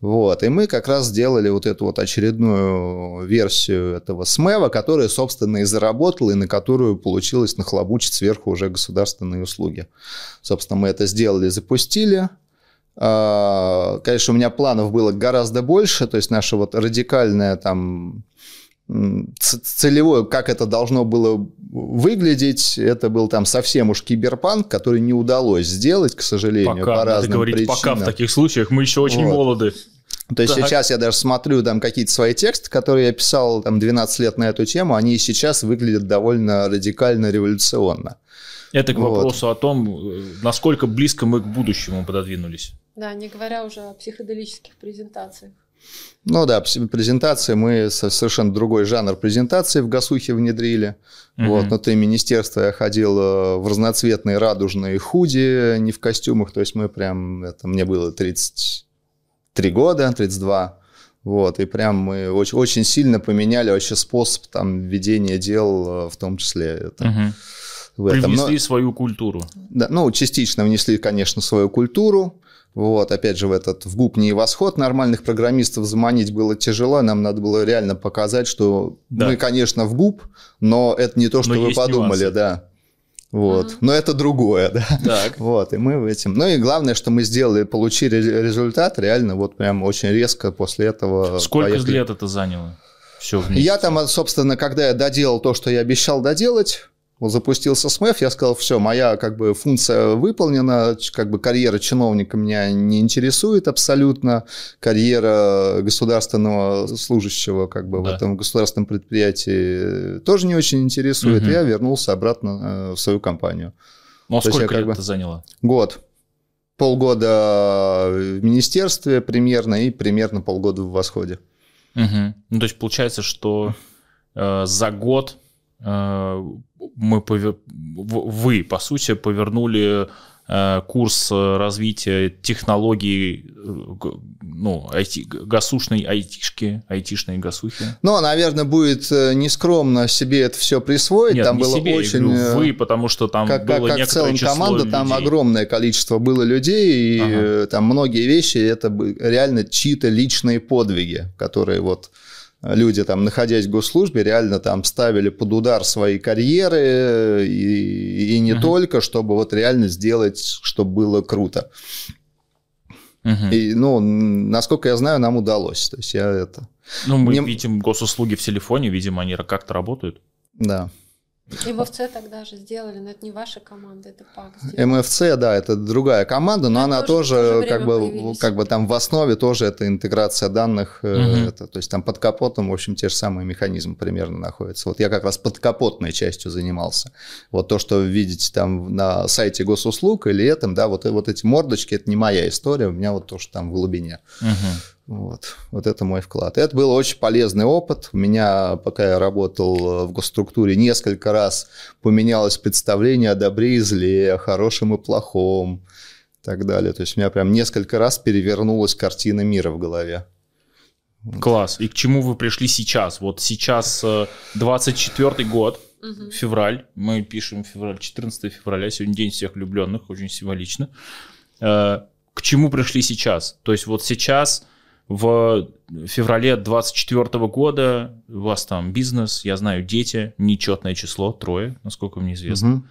Вот, и мы как раз сделали вот эту вот очередную версию этого СМЭВа, которая, собственно, и заработала, и на которую получилось нахлобучить сверху уже государственные услуги. Собственно, мы это сделали, запустили. А, конечно, у меня планов было гораздо больше, то есть наша вот радикальная там целевое, как это должно было выглядеть, это был там совсем уж киберпанк, который не удалось сделать, к сожалению, пока, по разным говорить, причинам. Пока в таких случаях мы еще очень вот. молоды. То есть так. сейчас я даже смотрю там какие-то свои тексты, которые я писал там 12 лет на эту тему, они сейчас выглядят довольно радикально революционно. Это к вопросу вот. о том, э, насколько близко мы к будущему пододвинулись. Да, не говоря уже о психоделических презентациях. Ну да, презентации мы совершенно другой жанр презентации в Гасухе внедрили. Угу. Вот, внутри министерства я ходил э, в разноцветные радужные худи, не в костюмах, то есть мы прям, это мне было 33 года, 32, вот, и прям мы очень, очень сильно поменяли вообще способ там ведения дел, э, в том числе это. Угу в этом. Привнесли Но, свою культуру. Да, ну, частично внесли, конечно, свою культуру. Вот, опять же, в этот в ГУП не восход нормальных программистов заманить было тяжело, нам надо было реально показать, что да. мы, конечно, в ГУП, но это не то, что но вы подумали, нюансы. да. Вот. Uh-huh. Но это другое, да. Так. Вот, и мы в этим. Ну и главное, что мы сделали, получили результат реально вот прям очень резко после этого. Сколько поехали. лет это заняло? Все вместе. Я там, собственно, когда я доделал то, что я обещал доделать, запустился SMF, я сказал, все, моя как бы функция выполнена, как бы карьера чиновника меня не интересует абсолютно, карьера государственного служащего как бы да. в этом государственном предприятии тоже не очень интересует, угу. я вернулся обратно э, в свою компанию. Ну а сколько лет бы... это заняло? Год. Полгода в министерстве примерно и примерно полгода в восходе. Угу. Ну, то есть получается, что э, за год мы повер... вы, по сути, повернули э, курс развития технологий, э, ну, IT, гасушной айтишки, айтишной гасухи. Ну, наверное, будет э, нескромно себе это все присвоить. Нет, там не было себе, очень... говорю, вы, потому что там как, было как, как в целом команда, людей. там огромное количество было людей, и ага. там многие вещи, это реально чьи-то личные подвиги, которые вот люди, там, находясь в госслужбе, реально там ставили под удар свои карьеры и, и не uh-huh. только, чтобы вот реально сделать, чтобы было круто. Uh-huh. И, ну, насколько я знаю, нам удалось. То есть я это... Ну, мы Мне... видим госуслуги в телефоне, видимо, они как-то работают. Да. МФЦ тогда же сделали, но это не ваша команда, это ПАК сделал. МФЦ, да, это другая команда, но, но она тоже, тоже как, бы, как бы там в основе тоже это интеграция данных, угу. это, то есть там под капотом, в общем, те же самые механизмы примерно находятся. Вот я как раз под капотной частью занимался. Вот то, что вы видите там на сайте госуслуг или этом, да, вот, вот эти мордочки, это не моя история, у меня вот то, что там в глубине. Угу. Вот, вот это мой вклад. Это был очень полезный опыт. У меня, пока я работал в госструктуре, несколько раз поменялось представление о добре и зле, о хорошем и плохом и так далее. То есть у меня прям несколько раз перевернулась картина мира в голове. Класс. И к чему вы пришли сейчас? Вот сейчас 24 э, год, угу. февраль. Мы пишем февраль, 14 февраля. Сегодня день всех влюбленных, очень символично. Э, к чему пришли сейчас? То есть вот сейчас в феврале 24 года у вас там бизнес, я знаю, дети, нечетное число, трое, насколько мне известно.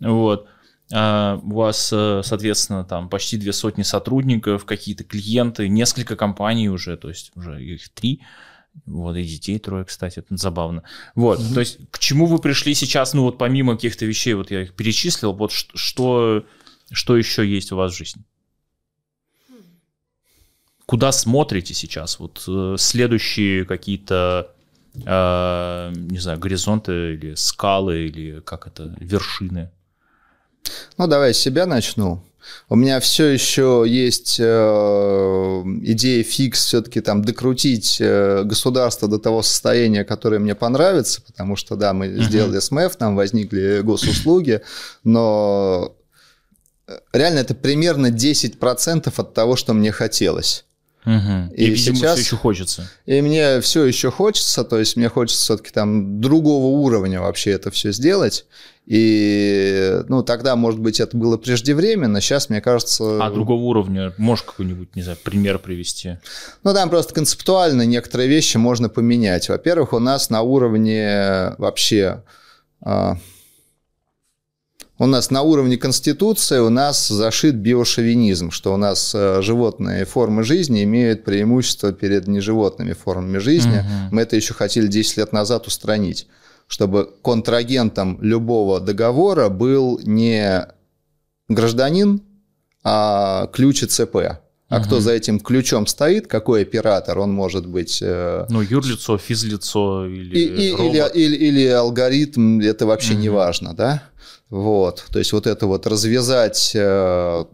Угу. Вот. А у вас, э, соответственно, там почти две сотни сотрудников, какие-то клиенты, несколько компаний уже, то есть уже их три. Вот, и детей трое, кстати, это забавно. Вот, mm то есть к чему вы пришли сейчас, ну вот помимо каких-то вещей, вот я их перечислил, вот что, что еще есть у вас в жизни? Куда смотрите сейчас? Вот э, следующие какие-то, э, не знаю, горизонты или скалы, или как это, вершины? Ну, давай с себя начну. У меня все еще есть э, идея фикс все-таки там докрутить э, государство до того состояния, которое мне понравится, потому что, да, мы uh-huh. сделали СМФ, там возникли госуслуги, но э, реально это примерно 10% от того, что мне хотелось. Угу. И, и видимо, сейчас, все еще хочется. И мне все еще хочется, то есть мне хочется все-таки там другого уровня вообще это все сделать. И, ну, тогда, может быть, это было преждевременно, сейчас, мне кажется... А другого уровня, можешь какой-нибудь, не знаю, пример привести? Ну, там просто концептуально некоторые вещи можно поменять. Во-первых, у нас на уровне вообще а, у нас на уровне Конституции у нас зашит биошовинизм, что у нас э, животные формы жизни имеют преимущество перед неживотными формами жизни. Угу. Мы это еще хотели 10 лет назад устранить, чтобы контрагентом любого договора был не гражданин, а ключ ЦП. А угу. кто за этим ключом стоит, какой оператор, он может быть... Э, ну, юрлицо, физлицо или и, и, или, или, или алгоритм, это вообще угу. не важно, да? Вот, то есть вот это вот развязать э,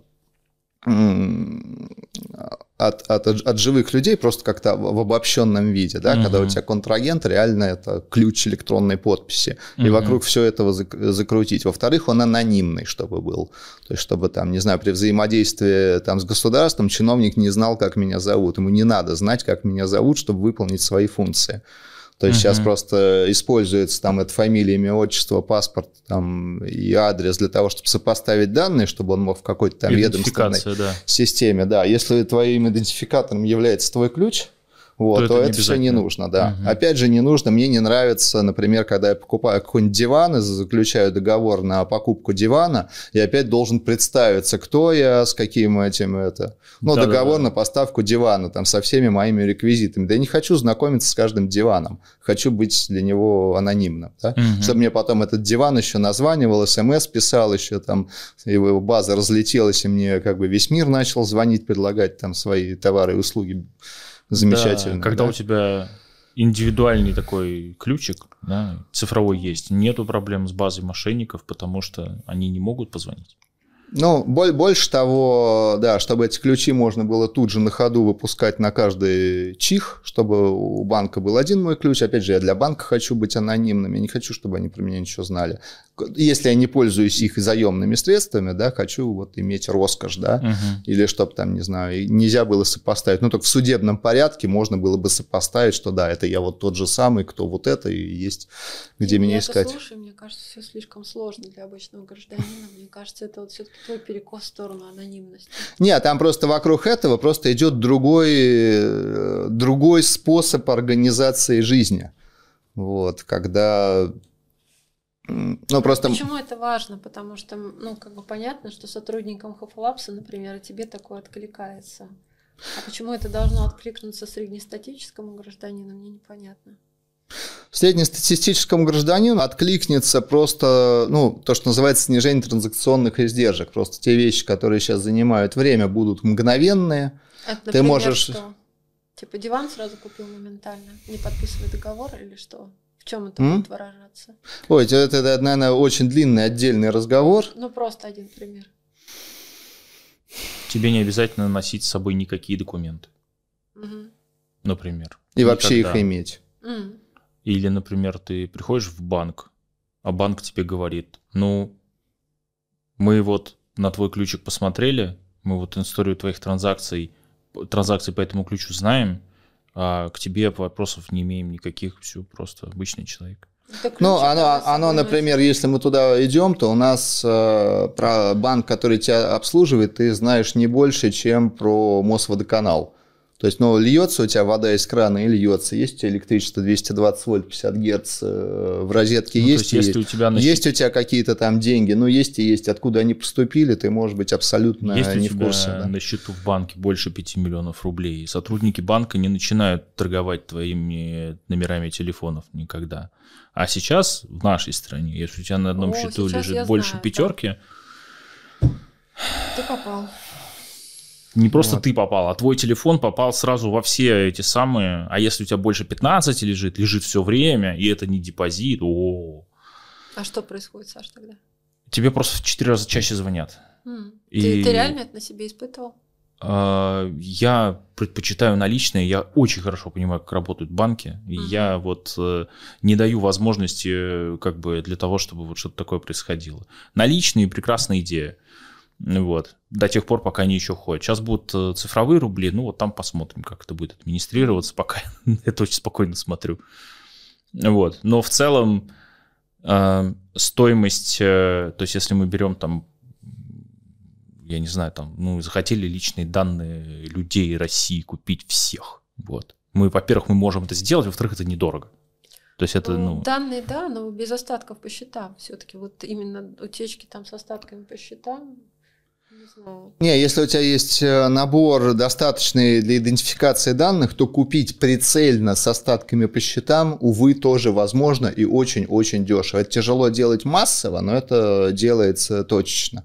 от, от, от живых людей просто как-то в обобщенном виде, да, uh когда у тебя контрагент, реально это ключ электронной подписи, uh и вокруг все этого закрутить. Во-вторых, он анонимный, чтобы был, то есть чтобы там, не знаю, при взаимодействии там с государством чиновник не знал, как меня зовут, ему не надо знать, как меня зовут, чтобы выполнить свои функции. То есть uh-huh. сейчас просто используется там это фамилия, имя, отчество, паспорт там, и адрес для того, чтобы сопоставить данные, чтобы он мог в какой-то там ведомственной да. системе. Да, если твоим идентификатором является твой ключ, вот, то, то это, это все не нужно, да. Угу. Опять же, не нужно, мне не нравится, например, когда я покупаю какой-нибудь диван и заключаю договор на покупку дивана, я опять должен представиться, кто я, с каким этим это. Ну, да, договор да, да. на поставку дивана, там, со всеми моими реквизитами. Да я не хочу знакомиться с каждым диваном, хочу быть для него анонимным, да? угу. чтобы мне потом этот диван еще названивал, смс писал еще, там, его база разлетелась, и мне как бы весь мир начал звонить, предлагать там свои товары и услуги замечательно. Да, когда да? у тебя индивидуальный такой ключик, да, цифровой есть, нету проблем с базой мошенников, потому что они не могут позвонить. Ну, больше того, да, чтобы эти ключи можно было тут же на ходу выпускать на каждый чих, чтобы у банка был один мой ключ. Опять же, я для банка хочу быть анонимным, я не хочу, чтобы они про меня ничего знали если я не пользуюсь их заемными средствами, да, хочу вот иметь роскошь, да, угу. или чтобы там, не знаю, нельзя было сопоставить. Ну, только в судебном порядке можно было бы сопоставить, что да, это я вот тот же самый, кто вот это, и есть где и меня искать. Слушай, мне кажется, все слишком сложно для обычного гражданина. Мне кажется, это вот все-таки твой перекос в сторону анонимности. Нет, там просто вокруг этого просто идет другой, э, другой способ организации жизни. Вот, когда ну, просто... Почему это важно? Потому что, ну, как бы понятно, что сотрудникам Хафлапса, например, тебе такое откликается. А почему это должно откликнуться среднестатическому гражданину, мне непонятно. Среднестатистическому гражданину откликнется просто, ну, то, что называется снижение транзакционных издержек. Просто те вещи, которые сейчас занимают время, будут мгновенные. Это, например, Ты можешь... что? Типа диван сразу купил моментально, не подписывая договор или что? Чем это М? будет выражаться? Ой, это, это, это, наверное, очень длинный отдельный разговор. Ну, просто один пример. Тебе не обязательно носить с собой никакие документы. Угу. Например. И Никогда. вообще их иметь. Угу. Или, например, ты приходишь в банк, а банк тебе говорит, ну, мы вот на твой ключик посмотрели, мы вот историю твоих транзакций, транзакций по этому ключу знаем, а к тебе вопросов не имеем никаких, все просто обычный человек. Ну, оно, оно, например, если мы туда идем, то у нас э, про банк, который тебя обслуживает, ты знаешь не больше, чем про Мосводоканал. То есть, ну, льется у тебя вода из крана и льется. Есть у тебя электричество 220 вольт, 50 герц э, в розетке, ну, есть, есть, если у тебя на... есть у тебя какие-то там деньги, ну, есть и есть. Откуда они поступили, ты можешь быть абсолютно есть не в курсе. Да? на счету в банке больше 5 миллионов рублей. И сотрудники банка не начинают торговать твоими номерами телефонов никогда. А сейчас в нашей стране, если у тебя на одном О, счету лежит больше знаю, пятерки... Ты попал не просто вот. ты попал, а твой телефон попал сразу во все эти самые. А если у тебя больше 15 лежит, лежит все время, и это не депозит, о. А что происходит, Саш, тогда? Тебе просто в 4 раза чаще звонят. Mm. И... Ты, ты реально это на себе испытывал? Uh, я предпочитаю наличные, я очень хорошо понимаю, как работают банки, и uh-huh. я вот uh, не даю возможности как бы для того, чтобы вот что-то такое происходило. Наличные прекрасная идея. Вот. До тех пор, пока они еще ходят. Сейчас будут э, цифровые рубли, ну вот там посмотрим, как это будет администрироваться, пока это очень спокойно смотрю. Вот. Но в целом э, стоимость, э, то есть если мы берем там, я не знаю, там, ну, захотели личные данные людей России купить всех, вот. Мы, во-первых, мы можем это сделать, во-вторых, это недорого. То есть это, ну... Данные, да, но без остатков по счетам. Все-таки вот именно утечки там с остатками по счетам не, если у тебя есть э, набор достаточный для идентификации данных, то купить прицельно с остатками по счетам, увы, тоже возможно и очень-очень дешево. Это тяжело делать массово, но это делается точечно.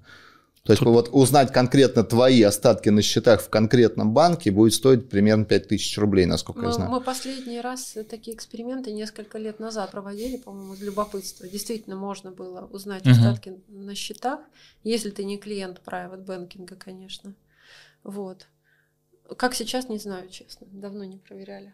То есть вот узнать конкретно твои остатки на счетах в конкретном банке будет стоить примерно 5000 рублей, насколько мы, я знаю. Мы последний раз такие эксперименты несколько лет назад проводили, по-моему, из любопытства. Действительно можно было узнать угу. остатки на счетах, если ты не клиент private banking, конечно. Вот. Как сейчас, не знаю, честно. Давно не проверяли.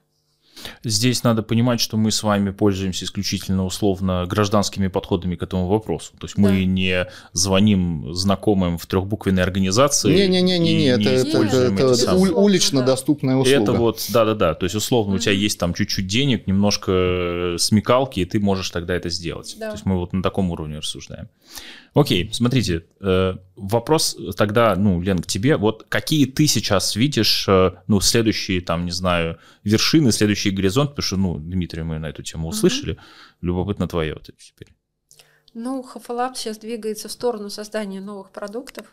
Здесь надо понимать, что мы с вами пользуемся исключительно условно гражданскими подходами к этому вопросу. То есть да. мы не звоним знакомым в трехбуквенной организации. Не-не-не, не, это, это, это, это улично да. доступная услуга. Это вот, да-да-да. То есть условно mm-hmm. у тебя есть там чуть-чуть денег, немножко смекалки, и ты можешь тогда это сделать. Да. То есть мы вот на таком уровне рассуждаем. Окей, смотрите, э, вопрос тогда, ну, Лен, к тебе. Вот какие ты сейчас видишь, э, ну, следующие, там, не знаю, вершины, следующий горизонт, потому что, ну, Дмитрий, мы на эту тему услышали. Угу. Любопытно твое вот это теперь. Ну, Хафалаб сейчас двигается в сторону создания новых продуктов.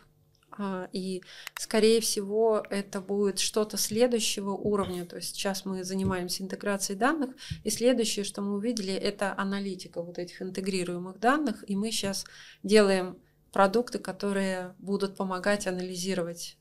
А, и, скорее всего, это будет что-то следующего уровня. То есть сейчас мы занимаемся интеграцией данных, и следующее, что мы увидели, это аналитика вот этих интегрируемых данных, и мы сейчас делаем продукты, которые будут помогать анализировать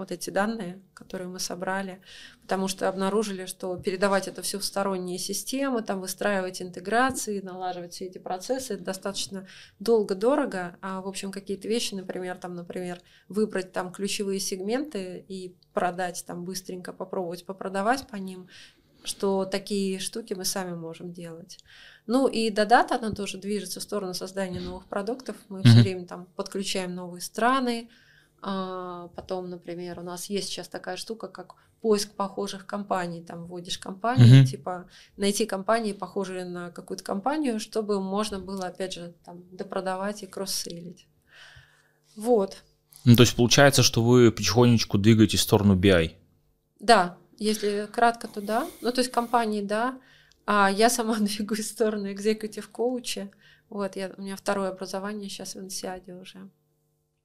вот эти данные, которые мы собрали, потому что обнаружили, что передавать это все в сторонние системы, там выстраивать интеграции, налаживать все эти процессы, это достаточно долго, дорого, а в общем какие-то вещи, например, там, например, выбрать там ключевые сегменты и продать там быстренько, попробовать попродавать по ним, что такие штуки мы сами можем делать. Ну и Дадата, она тоже движется в сторону создания новых продуктов. Мы mm-hmm. все время там подключаем новые страны, а, потом, например, у нас есть сейчас такая штука, как поиск похожих компаний. Там вводишь компании, mm-hmm. типа найти компании, похожие на какую-то компанию, чтобы можно было, опять же, там допродавать и кросс-сейлить. Вот. Ну, то есть получается, что вы потихонечку двигаетесь в сторону BI? Да, если кратко, то да. Ну, то есть компании, да. А я сама двигаюсь в сторону executive коуча. Вот, я, у меня второе образование сейчас в Инсиаде уже.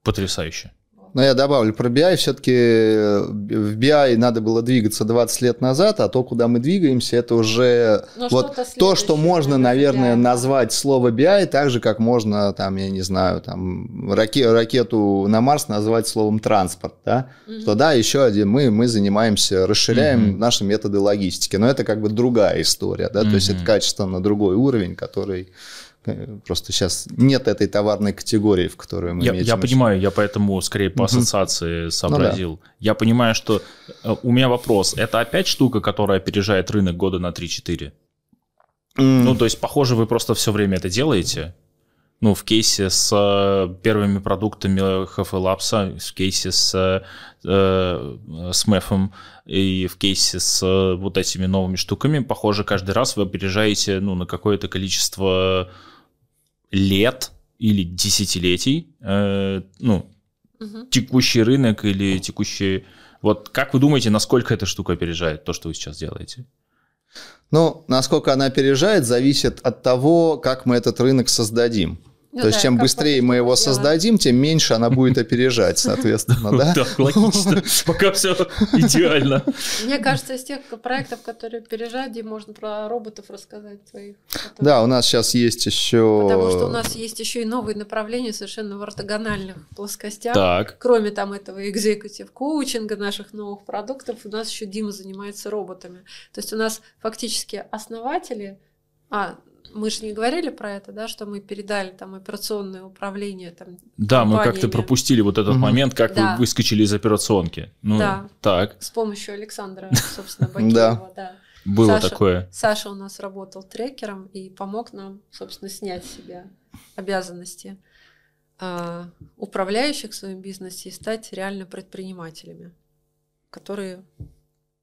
Потрясающе. Но я добавлю про BI, все-таки э, в BI надо было двигаться 20 лет назад, а то, куда мы двигаемся, это уже Но ну, вот то, что можно, наверное, BI. назвать слово BI, так же, как можно, там, я не знаю, там, раке, ракету на Марс назвать словом транспорт, да, угу. что да, еще один, мы, мы занимаемся, расширяем угу. наши методы логистики, но это как бы другая история, да, угу. то есть это качественно другой уровень, который Просто сейчас нет этой товарной категории, в которую мы Я, я понимаю, я поэтому скорее по ассоциации сообразил. Ну, да. Я понимаю, что э, у меня вопрос. Это опять штука, которая опережает рынок года на 3-4? Mm. Ну, то есть, похоже, вы просто все время это делаете? Ну, в кейсе с э, первыми продуктами HF Labs, в кейсе с, э, с MEF и в кейсе с вот этими новыми штуками, похоже, каждый раз вы опережаете ну, на какое-то количество лет или десятилетий, э, ну, угу. текущий рынок или текущий... Вот как вы думаете, насколько эта штука опережает то, что вы сейчас делаете? Ну, насколько она опережает, зависит от того, как мы этот рынок создадим. Ну, То да, есть, чем быстрее мы его создадим, тем меньше она будет опережать, соответственно, да? Да, логично. Пока все идеально. Мне кажется, из тех проектов, которые опережают, где можно про роботов рассказать твоих. Да, у нас сейчас есть еще... Потому что у нас есть еще и новые направления совершенно в ортогональных плоскостях. Так. Кроме там этого экзекутив коучинга наших новых продуктов, у нас еще Дима занимается роботами. То есть у нас фактически основатели, а, мы же не говорили про это, да, что мы передали там операционное управление там. Да, мы как-то пропустили вот этот угу. момент, как да. вы выскочили из операционки. Ну, да. Так. С помощью Александра, собственно, Бакиева, да. Было Саша, такое. Саша у нас работал трекером и помог нам, собственно, снять с себя обязанности э, управляющих в своем бизнесе и стать реально предпринимателями, которые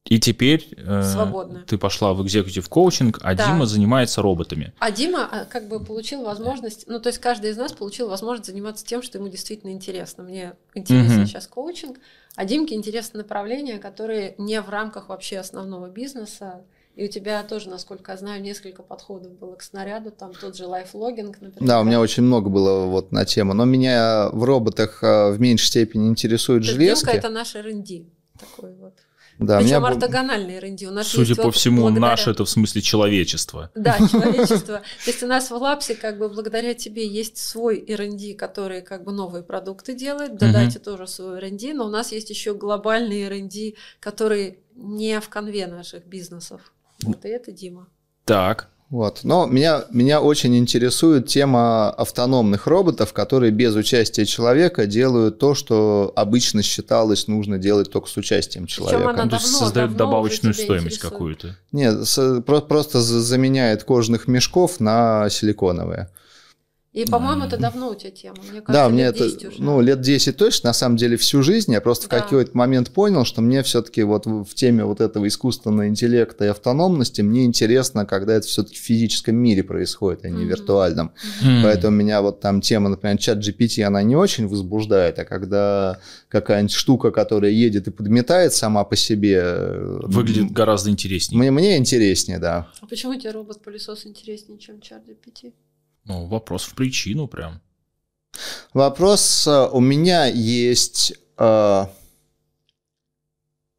и теперь э, ты пошла в экзекутив коучинг, а да. Дима занимается роботами. А Дима а, как бы получил возможность, ну то есть каждый из нас получил возможность заниматься тем, что ему действительно интересно. Мне интересен угу. сейчас коучинг, а Димке интересно направление, которое не в рамках вообще основного бизнеса. И у тебя тоже, насколько я знаю, несколько подходов было к снаряду, там тот же лайфлогинг, например. Да, у меня очень много было вот на тему, но меня в роботах э, в меньшей степени интересует железки. Димка – это наш R&D такой вот. Да, Причем меня... ортогональные РНД. У нас Судя по всему, благодаря... наше это в смысле человечество. Да, человечество. То есть у нас в Лапсе как бы благодаря тебе есть свой РНД, который как бы новые продукты делает, додайте тоже свой РНД, но у нас есть еще глобальный РНД, который не в конве наших бизнесов. Вот и это Дима. Так, Вот. Но меня, меня очень интересует тема автономных роботов, которые без участия человека делают то, что обычно считалось нужно делать только с участием человека. она давно, создают добавочную стоимость какую-то. Нет, просто заменяет кожных мешков на силиконовые. И, по-моему, это давно у тебя тема. Мне кажется, да, мне это, уже. ну, лет 10 точно, на самом деле всю жизнь. Я просто да. в какой-то момент понял, что мне все-таки вот в теме вот этого искусственного интеллекта и автономности мне интересно, когда это все-таки в физическом мире происходит, а не mm-hmm. виртуальном. Mm-hmm. Поэтому меня вот там тема, например, чат GPT, она не очень возбуждает, а когда какая-нибудь штука, которая едет и подметает сама по себе... Выглядит гораздо интереснее. Мне, мне интереснее, да. А почему тебе робот-пылесос интереснее, чем чат GPT? Ну, вопрос в причину прям. Вопрос э, у меня есть... Э...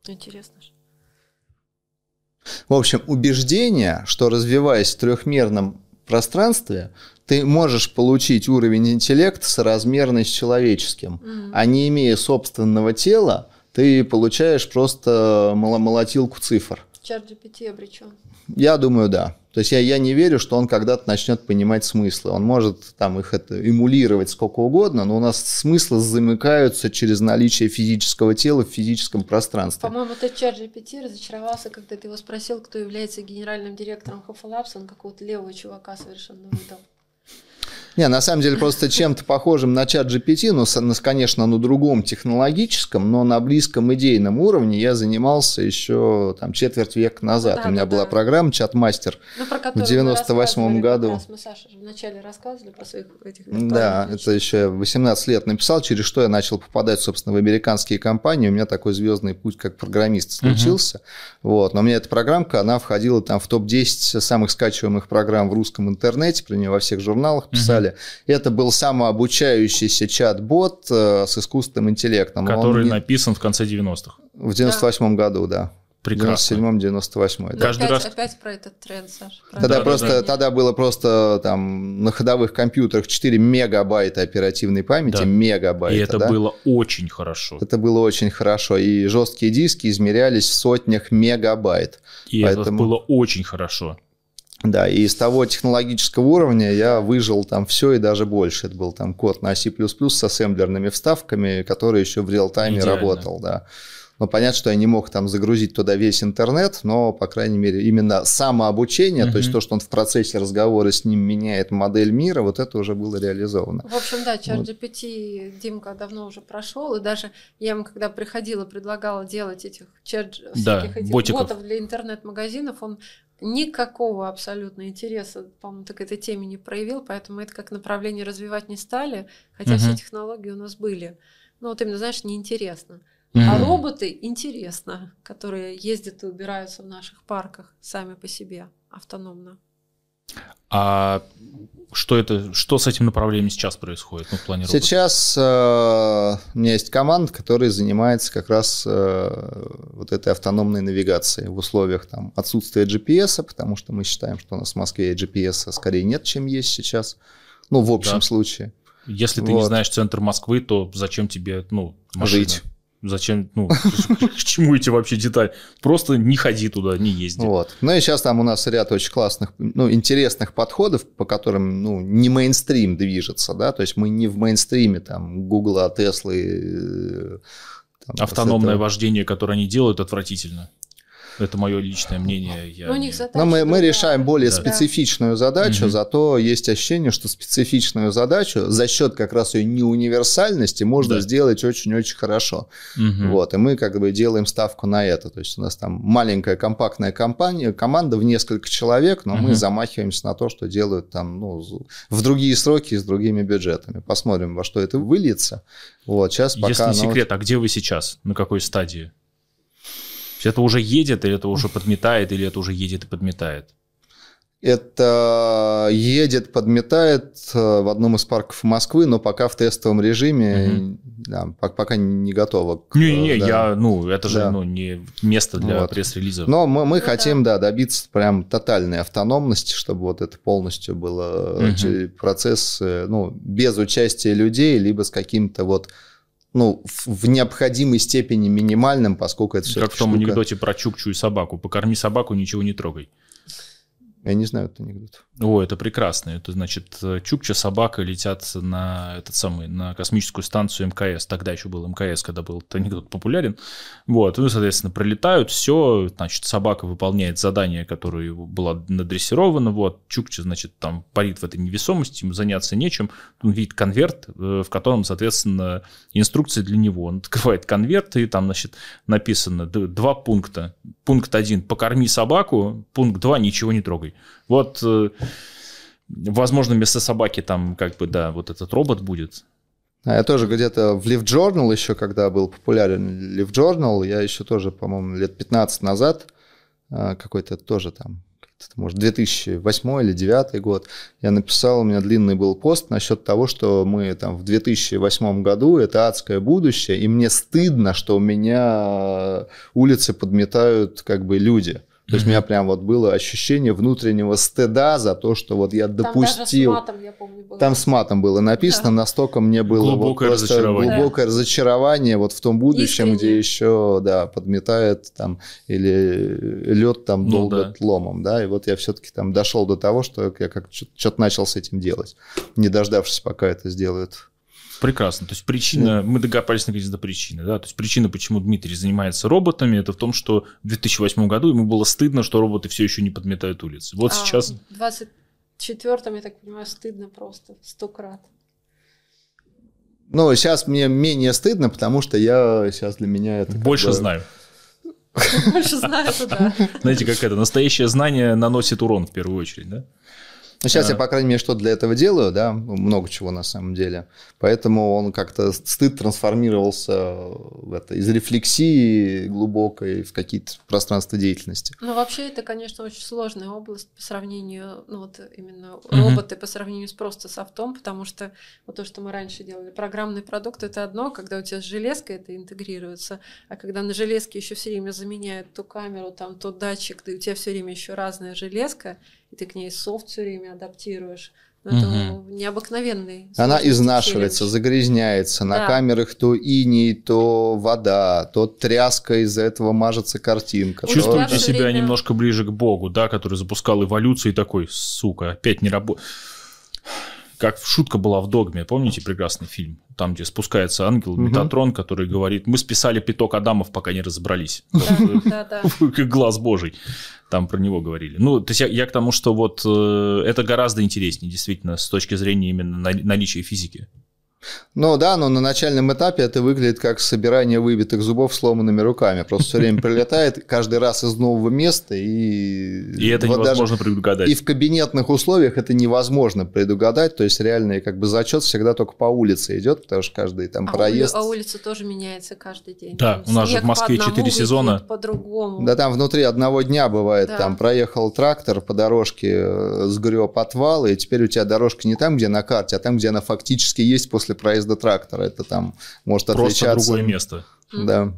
Интересно. В общем, убеждение, что развиваясь в трехмерном пространстве, ты можешь получить уровень интеллекта соразмерный с человеческим, mm-hmm. а не имея собственного тела, ты получаешь просто молотилку цифр. Чат GPT обречен. Я думаю, да. То есть я, я не верю, что он когда-то начнет понимать смыслы. Он может там их это эмулировать сколько угодно, но у нас смыслы замыкаются через наличие физического тела в физическом пространстве. По-моему, ты чат GPT разочаровался, когда ты его спросил, кто является генеральным директором Хафалапса, он какого-то левого чувака совершенно выдал. Не, на самом деле просто чем-то похожим на чат GPT, но, конечно, на другом технологическом, но на близком идейном уровне я занимался еще там четверть века назад. Да, У меня да, была да. программа «Чатмастер» ну, в 98 году. Мы Саша вначале рассказывали про своих этих Да, это еще 18 лет написал, через что я начал попадать, собственно, в американские компании. У меня такой звездный путь как программист случился. Угу. Вот. Но у меня эта программка, она входила там в топ-10 самых скачиваемых программ в русском интернете, про нее во всех журналах писали. Угу далее. Это был самообучающийся чат-бот э, с искусственным интеллектом. Который Он... написан в конце 90-х. В 98 да. году, да. Прекрасно. 97-98. Да. Каждый опять, раз... опять про этот тренд, Саша. тогда, да, просто, да. тогда было просто там на ходовых компьютерах 4 мегабайта оперативной памяти, да. мегабайта. И это да? было очень хорошо. Это было очень хорошо. И жесткие диски измерялись в сотнях мегабайт. И Поэтому... это было очень хорошо. Да, и из того технологического уровня я выжил там все и даже больше. Это был там код на C++ с ассемблерными вставками, который еще в реал-тайме работал, да. Но понятно, что я не мог там загрузить туда весь интернет, но, по крайней мере, именно самообучение, mm-hmm. то есть то, что он в процессе разговора с ним меняет модель мира, вот это уже было реализовано. В общем, да, ChatGPT вот. Димка давно уже прошел, и даже я ему, когда приходила, предлагала делать этих, чат, да, этих ботов для интернет-магазинов, он никакого абсолютно интереса, по-моему, так этой теме не проявил, поэтому это как направление развивать не стали, хотя угу. все технологии у нас были. Ну вот именно, знаешь, неинтересно. Угу. А роботы интересно, которые ездят и убираются в наших парках сами по себе автономно. А что это, что с этим направлением сейчас происходит ну, в плане роботов? Сейчас э, у меня есть команда, которая занимается как раз э, вот этой автономной навигацией в условиях там, отсутствия GPS, потому что мы считаем, что у нас в Москве GPS скорее нет, чем есть сейчас. Ну, в общем да. случае. Если вот. ты не знаешь центр Москвы, то зачем тебе ну, машина? Жить. Зачем, ну, к чему эти вообще детали? Просто не ходи туда, не езди. Вот. Ну и сейчас там у нас ряд очень классных, ну, интересных подходов, по которым, ну, не мейнстрим движется, да, то есть мы не в мейнстриме там Гугла, Теслы. Там, Автономное вождение, которое они делают, отвратительно. Это мое личное мнение. Я Но, не... Но мы, мы решаем более да. специфичную задачу, угу. зато есть ощущение, что специфичную задачу за счет как раз ее неуниверсальности можно да. сделать очень-очень хорошо. Угу. Вот, и мы как бы делаем ставку на это. То есть у нас там маленькая компактная компания, команда в несколько человек, но угу. мы замахиваемся на то, что делают там ну, в другие сроки с другими бюджетами. Посмотрим, во что это выльется. Вот, сейчас пока Если не секрет, вот... а где вы сейчас? На какой стадии? Это уже едет, или это уже подметает, или это уже едет и подметает? Это едет, подметает э, в одном из парков Москвы, но пока в тестовом режиме, угу. да, пока не готово. Не-не, да. я, ну, это же да. ну, не место для вот. пресс-релизов. Но мы, мы ну, хотим, да, добиться прям тотальной автономности, чтобы вот это полностью было угу. процесс, ну, без участия людей, либо с каким-то вот ну, в необходимой степени минимальным, поскольку это все Как в том штука... анекдоте про Чукчу и собаку. Покорми собаку, ничего не трогай. Я не знаю этот анекдот. О, это прекрасно. Это значит, Чукча, собака летят на этот самый, на космическую станцию МКС. Тогда еще был МКС, когда был этот анекдот популярен. Вот, ну, соответственно, пролетают, все, значит, собака выполняет задание, которое было надрессировано, вот, Чукча, значит, там парит в этой невесомости, ему заняться нечем. Он видит конверт, э, в котором, соответственно, инструкции для него. Он открывает конверт, и там, значит, написано два пункта. Пункт один – покорми собаку, пункт два – ничего не трогай. Вот, э, возможно, вместо собаки там как бы, да, вот этот робот будет. А я тоже где-то в Live Journal еще, когда был популярен Live Journal, я еще тоже, по-моему, лет 15 назад, а, какой-то тоже там, может, 2008 или 2009 год, я написал, у меня длинный был пост насчет того, что мы там в 2008 году, это адское будущее, и мне стыдно, что у меня улицы подметают как бы люди. То есть у меня прям вот было ощущение внутреннего стыда за то, что вот я допустил. Там даже с матом, я помню, было. Там с матом было написано, да. настолько мне было глубокое вот просто разочарование. глубокое да. разочарование вот в том будущем, Искренне. где еще, да, подметает там или лед там ну, долго да. ломом, да, и вот я все-таки там дошел до того, что я как что-то начал с этим делать, не дождавшись, пока это сделают Прекрасно. То есть причина, мы докопались наконец до причины. Да? То есть причина, почему Дмитрий занимается роботами, это в том, что в 2008 году ему было стыдно, что роботы все еще не подметают улицы. Вот а сейчас... В 24-м, я так понимаю, стыдно просто сто крат. Ну, сейчас мне менее стыдно, потому что я сейчас для меня это... Больше бы... знаю. Больше знаю, да. Знаете, как это, настоящее знание наносит урон в первую очередь, да? Ну, сейчас а... я, по крайней мере, что для этого делаю, да, много чего на самом деле. Поэтому он как-то стыд трансформировался в это, из рефлексии глубокой в какие-то пространства деятельности. Ну, вообще, это, конечно, очень сложная область по сравнению, ну, вот именно mm-hmm. роботы по сравнению с просто софтом, потому что вот то, что мы раньше делали, программный продукт это одно, когда у тебя с железкой это интегрируется, а когда на железке еще все время заменяют ту камеру, там, тот датчик, да и у тебя все время еще разная железка, и ты к ней софт все время адаптируешь. Но это угу. необыкновенный. Она изнашивается, челлендж. загрязняется. На да. камерах то иней, то вода, то тряска, из-за этого мажется картинка. Чувствуете себя время... немножко ближе к Богу, да, который запускал эволюцию и такой, сука, опять не работает как шутка была в «Догме», помните прекрасный фильм? Там, где спускается ангел Метатрон, который говорит, мы списали пяток Адамов, пока не разобрались. Как глаз божий. Там про него говорили. Ну, то есть я, я к тому, что вот э, это гораздо интереснее, действительно, с точки зрения именно наличия физики. Ну да, но на начальном этапе это выглядит как собирание выбитых зубов сломанными руками. Просто все время прилетает каждый раз из нового места. И, и это вот невозможно даже, предугадать. И в кабинетных условиях это невозможно предугадать. То есть реальный как бы зачет всегда только по улице идет, потому что каждый там а проезд... А улица тоже меняется каждый день. Да, там у нас же в Москве 4 сезона. По-другому. Да, там внутри одного дня бывает. Да. Там проехал трактор по дорожке, э, сгреб отвал, и теперь у тебя дорожка не там, где на карте, а там, где она фактически есть после после проезда трактора. Это там может Просто отличаться. Просто другое место. Да.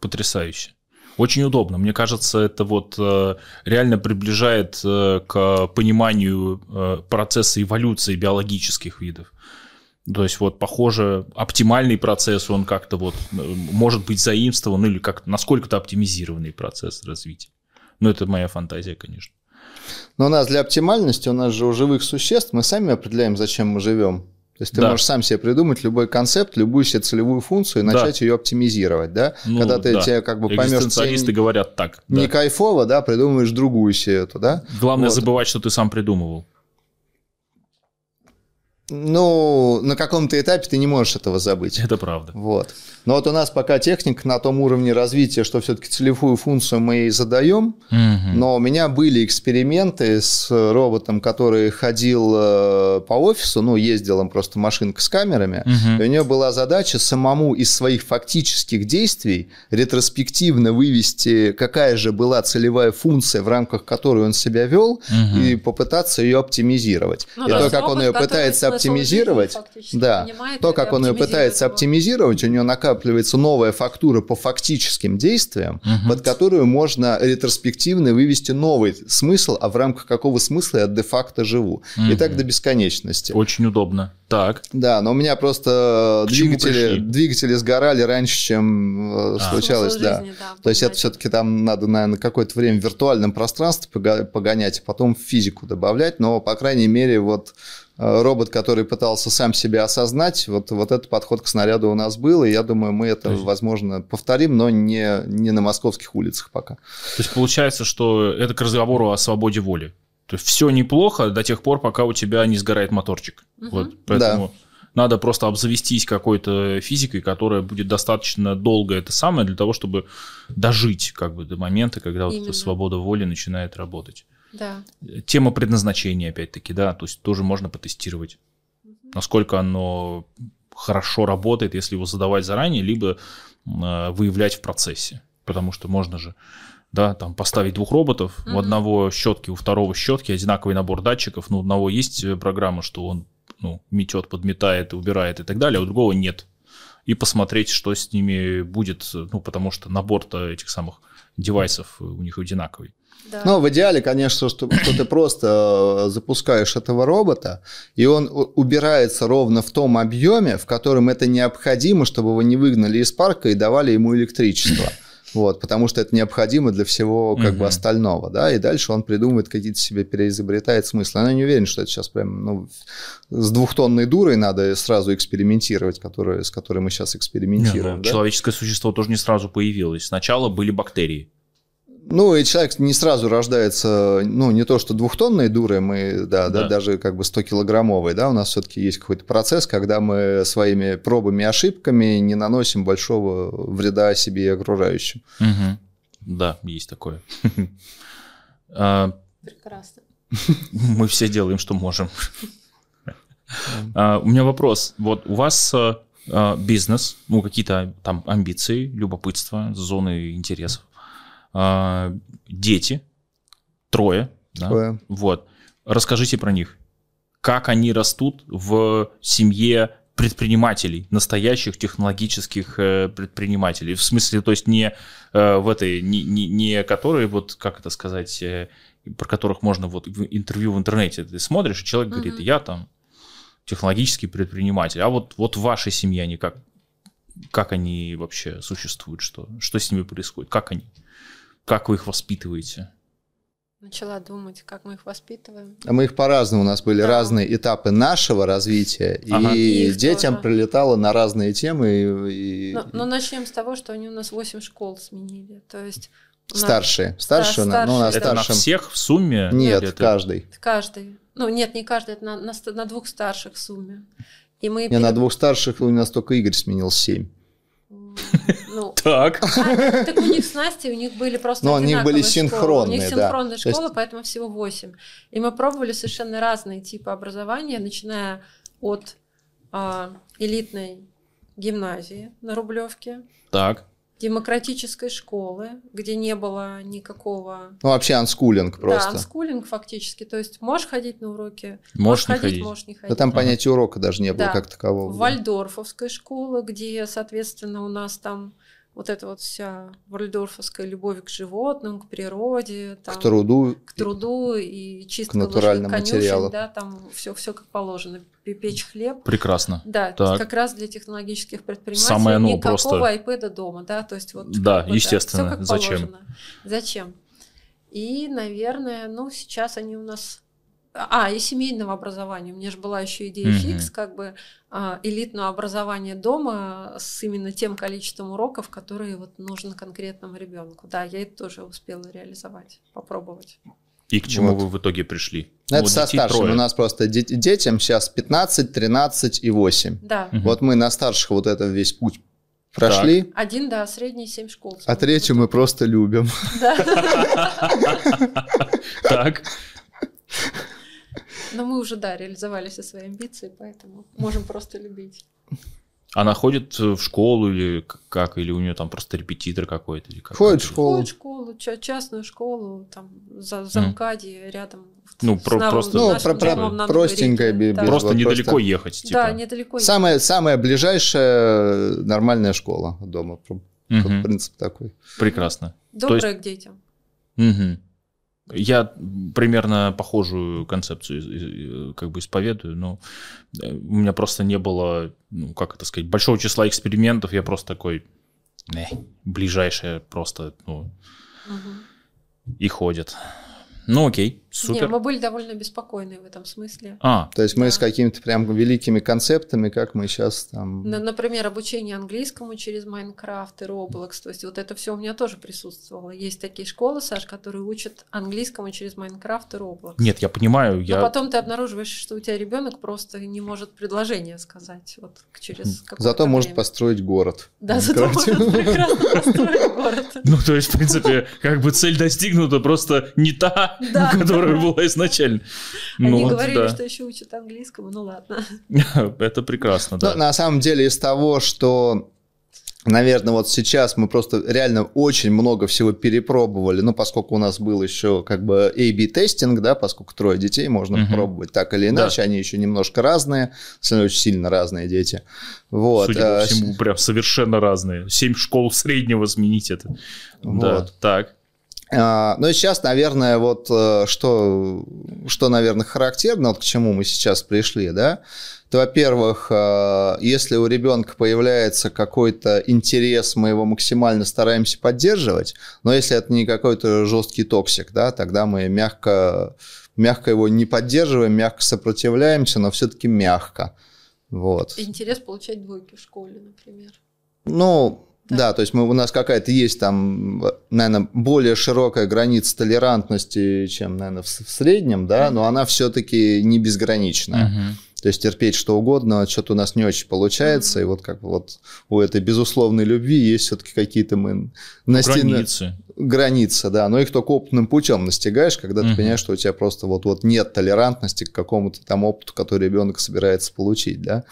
Потрясающе. Очень удобно. Мне кажется, это вот э, реально приближает э, к пониманию э, процесса эволюции биологических видов. То есть вот, похоже, оптимальный процесс, он как-то вот может быть заимствован или как насколько-то оптимизированный процесс развития. Но это моя фантазия, конечно. Но у нас для оптимальности, у нас же у живых существ, мы сами определяем, зачем мы живем. То есть ты да. можешь сам себе придумать любой концепт, любую себе целевую функцию и начать да. ее оптимизировать, да? Ну, Когда ты да. тебе как бы поймешь... Экзистенциалисты говорят так. Не да. кайфово, да, придумываешь другую себе эту, да? Главное вот. забывать, что ты сам придумывал. Ну, на каком-то этапе ты не можешь этого забыть. Это правда. Вот. Но вот у нас пока техника на том уровне развития, что все-таки целевую функцию мы и задаем. Угу. Но у меня были эксперименты с роботом, который ходил э, по офису, ну, ездил он просто машинка с камерами. Угу. И у него была задача самому из своих фактических действий ретроспективно вывести, какая же была целевая функция, в рамках которой он себя вел, угу. и попытаться ее оптимизировать. Ну, и да. то, как он ее пытается оптимизировать, да, то, как он ее пытается оптимизировать, у него накапливается накапливается новая фактура по фактическим действиям, угу. под которую можно ретроспективно вывести новый смысл, а в рамках какого смысла я де-факто живу. Угу. И так до бесконечности. Очень удобно. Так. Да, но у меня просто двигатели, двигатели сгорали раньше, чем э, а. случалось. Да. Жизни, да. То есть это все-таки там надо, наверное, какое-то время в виртуальном пространстве погонять, а потом в физику добавлять. Но, по крайней мере, вот э, робот, который пытался сам себя осознать, вот, вот этот подход к снаряду у нас был, и я думаю, мы это, есть... возможно, повторим, но не, не на московских улицах пока. То есть получается, что это к разговору о свободе воли. То есть все неплохо до тех пор, пока у тебя не сгорает моторчик. Угу. Вот, поэтому да. надо просто обзавестись какой-то физикой, которая будет достаточно долго это самое для того, чтобы дожить как бы до момента, когда вот эта свобода воли начинает работать. Да. Тема предназначения, опять-таки, да, то есть тоже можно потестировать, угу. насколько оно хорошо работает, если его задавать заранее, либо э, выявлять в процессе. Потому что можно же да, там поставить двух роботов, mm-hmm. у одного щетки, у второго щетки, одинаковый набор датчиков, ну, у одного есть э, программа, что он ну, метет, подметает, убирает и так далее, а у другого нет. И посмотреть, что с ними будет, ну, потому что набор-то этих самых девайсов у них одинаковый. Да. Ну, в идеале, конечно, что, что ты просто э, запускаешь этого робота, и он убирается ровно в том объеме, в котором это необходимо, чтобы его не выгнали из парка и давали ему электричество вот, потому что это необходимо для всего как угу. бы остального, да, и дальше он придумывает какие-то себе переизобретает смыслы. Она не уверена, что это сейчас прям, ну, с двухтонной дурой надо сразу экспериментировать, которая, с которой мы сейчас экспериментируем. Не, ну, да? Человеческое существо тоже не сразу появилось. Сначала были бактерии. Ну, и человек не сразу рождается, ну, не то, что двухтонной дурой, мы, да, да, да даже как бы 100-килограммовой, да, у нас все-таки есть какой-то процесс, когда мы своими пробами и ошибками не наносим большого вреда себе и окружающим. Угу. Да, есть такое. А, Прекрасно. Мы все делаем, что можем. А, у меня вопрос. Вот у вас а, бизнес, ну, какие-то там амбиции, любопытство, зоны интересов. А, дети, трое, да? трое. Вот. Расскажите про них. Как они растут в семье предпринимателей, настоящих технологических э, предпринимателей. В смысле, то есть не э, в этой, не, не, не которые, вот, как это сказать, э, про которых можно вот в интервью в интернете ты смотришь, и человек mm-hmm. говорит, я там технологический предприниматель, а вот, вот в вашей семье они как, как они вообще существуют, что, что с ними происходит, как они? Как вы их воспитываете? Начала думать, как мы их воспитываем. А мы их по-разному. У нас были да. разные этапы нашего развития, ага. и, и детям тоже. прилетало на разные темы. И... Но, но начнем с того, что они у нас 8 школ сменили. То есть Старшие. Старшие, да, ну, на это старшем... на всех в сумме? Нет, это... каждый. Каждый. Ну, нет, не каждый, это на, на, на двух старших в сумме. И мы... Не, на двух старших у нас только Игорь сменил семь. Ну, так. А, так у них с Настей, у них были просто Но у них были синхронные, У них синхронная да. школа, есть... поэтому всего 8. И мы пробовали совершенно разные типы образования, начиная от а, элитной гимназии на Рублевке. Так демократической школы, где не было никакого... Ну, вообще анскулинг просто. Да, анскулинг фактически. То есть можешь ходить на уроки, можешь, можешь ходить, ходить, можешь не ходить. Да там понятия урока даже не было да. как такового. Вальдорфовской школы, где, соответственно, у нас там вот эта вот вся вальдорфовская любовь к животным, к природе, там, к труду, к труду и чистка к натуральным материалам, да, там все, все как положено, печь хлеб. Прекрасно. Да, так. как раз для технологических предпринимателей Самое, ну, никакого просто... iPad дома, да, то есть вот. Да, бы, естественно. Да, Зачем? Положено. Зачем? И, наверное, ну сейчас они у нас а, и семейного образования. У меня же была еще идея mm-hmm. фикс, как бы а, элитное образование дома с именно тем количеством уроков, которые вот нужно конкретному ребенку. Да, я это тоже успела реализовать, попробовать. И к чему вот. вы в итоге пришли? Это вот со старшим. Трое. У нас просто детям сейчас 15, 13 и 8. Да. Угу. Вот мы на старших вот это весь путь прошли. Так. Один, да, средний 7 школ. А третью мы просто любим. Да. Так. Но мы уже, да, реализовали все свои амбиции, поэтому можем просто любить. Она ходит в школу или как? Или у нее там просто репетитор какой-то? Или как? Ходит в школу. Ходит в школу, частную школу, там, за замкади mm. рядом. Ну, про, нам, просто... Ну, про, про, простенькая. Без, да. Просто недалеко просто... ехать. Типа. Да, недалеко самая, ехать. Самая ближайшая нормальная школа дома. Угу. Принцип такой. Прекрасно. Добрая есть... к детям. Угу. Я примерно похожую концепцию как бы исповедую, но э, у меня просто не было, ну, как это сказать, большого числа экспериментов. Я просто такой, э, ближайшее просто, ну, угу. и ходят. Ну окей, супер. Не, мы были довольно беспокойны в этом смысле. А. То есть да. мы с какими-то прям великими концептами, как мы сейчас там... Например, обучение английскому через Майнкрафт и Roblox. То есть вот это все у меня тоже присутствовало. Есть такие школы, Саш, которые учат английскому через Майнкрафт и Roblox. Нет, я понимаю. Я... Но потом ты обнаруживаешь, что у тебя ребенок просто не может предложение сказать вот через Зато время. может построить город. Да, зато может прекрасно построить город. Ну, то есть, в принципе, как бы цель достигнута, просто не та, да. Которая была изначально. Они ну, говорили, что еще учат английскому, ну ладно. Это прекрасно, да. Но, на самом деле из того, что Наверное, вот сейчас мы просто реально очень много всего перепробовали, ну, поскольку у нас был еще как бы A-B-тестинг, да, поскольку трое детей, можно пробовать так или иначе, да. они еще немножко разные, очень сильно разные дети. Вот. Судя по а, всему, прям совершенно разные. Семь школ среднего сменить это. Вот. Да, так. А, ну и сейчас, наверное, вот э, что, что, наверное, характерно, вот к чему мы сейчас пришли, да, то, во-первых, э, если у ребенка появляется какой-то интерес, мы его максимально стараемся поддерживать, но если это не какой-то жесткий токсик, да, тогда мы мягко, мягко его не поддерживаем, мягко сопротивляемся, но все-таки мягко. Вот. Интерес получать двойки в школе, например. Ну, да. да, то есть мы, у нас какая-то есть там, наверное, более широкая граница толерантности, чем, наверное, в, в среднем, да, но она все-таки не безграничная. То есть терпеть что угодно, что-то у нас не очень получается, и вот как вот у этой безусловной любви есть все-таки какие-то мы настиг... границы. Границы, да, но их только опытным путем настигаешь, когда ты понимаешь, что у тебя просто вот-вот нет толерантности к какому-то там опыту, который ребенок собирается получить, да.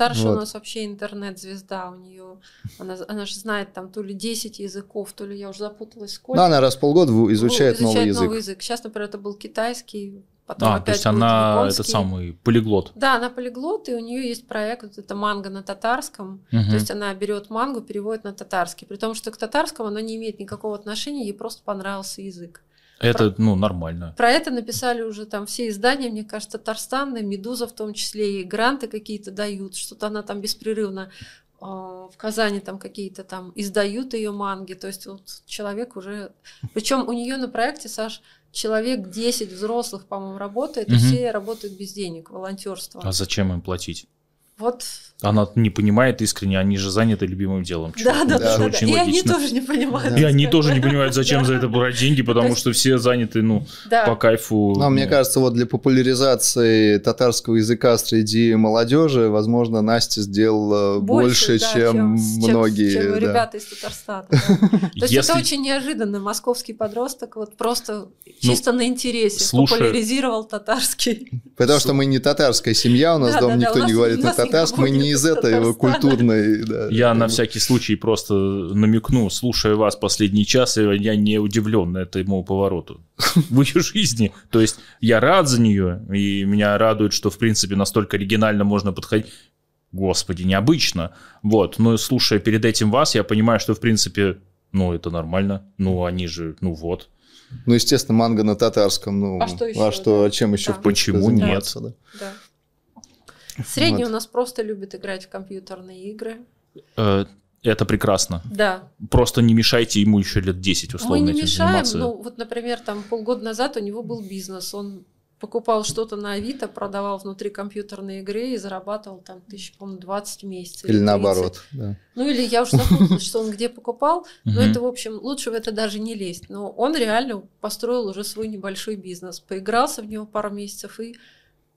Старшая вот. у нас вообще интернет-звезда, у нее, она, она же знает там то ли 10 языков, то ли я уже запуталась сколько. Да, она раз в полгода изучает, изучает новый, язык. новый язык. Сейчас, например, это был китайский, потом а, опять то есть она этот самый полиглот. Да, она полиглот, и у нее есть проект, вот это манго на татарском. Угу. То есть она берет мангу, переводит на татарский. При том, что к татарскому она не имеет никакого отношения, ей просто понравился язык. Это, про, ну, нормально. Про это написали уже там все издания, мне кажется, Татарстан, Медуза в том числе, и гранты какие-то дают, что-то она там беспрерывно э, в Казани там какие-то там издают ее манги, то есть вот человек уже... Причем у нее на проекте, Саш, человек 10 взрослых, по-моему, работает, угу. и все работают без денег, волонтерство. А зачем им платить? Вот. Она не понимает искренне, они же заняты любимым делом. Да, да, да, да. И они тоже не понимают. И они тоже не понимают, зачем за это брать деньги, потому что все заняты, ну, по кайфу. Но мне кажется, вот для популяризации татарского языка среди молодежи, возможно, Настя сделала больше, чем многие. Чем ребята из Татарстана. То есть это очень неожиданно. Московский подросток вот просто ну, чисто на интересе популяризировал татарский. Потому что мы не татарская семья, у нас дома никто не говорит на татарском Татарск, мы не из этой его культурной... Да, я на всякий случай просто намекну, слушая вас последний час, я не удивлен этому повороту в ее жизни. То есть я рад за нее, и меня радует, что, в принципе, настолько оригинально можно подходить. Господи, необычно. Вот, но слушая перед этим вас, я понимаю, что, в принципе, ну, это нормально. Ну, они же, ну вот. Ну, естественно, манго на татарском. Ну, а что еще? А что, да? чем еще? Да. Почему нет? Да. да. Средний вот. у нас просто любит играть в компьютерные игры. Э, это прекрасно. Да. Просто не мешайте ему еще лет 10 условно Мы не мешаем, ну вот, например, там полгода назад у него был бизнес, он покупал что-то на Авито, продавал внутри компьютерной игры и зарабатывал там тысяч, по-моему, 20 месяцев. Или, или наоборот, да. Ну или я уже запуталась, что он где покупал, но это, в общем, лучше в это даже не лезть. Но он реально построил уже свой небольшой бизнес, поигрался в него пару месяцев и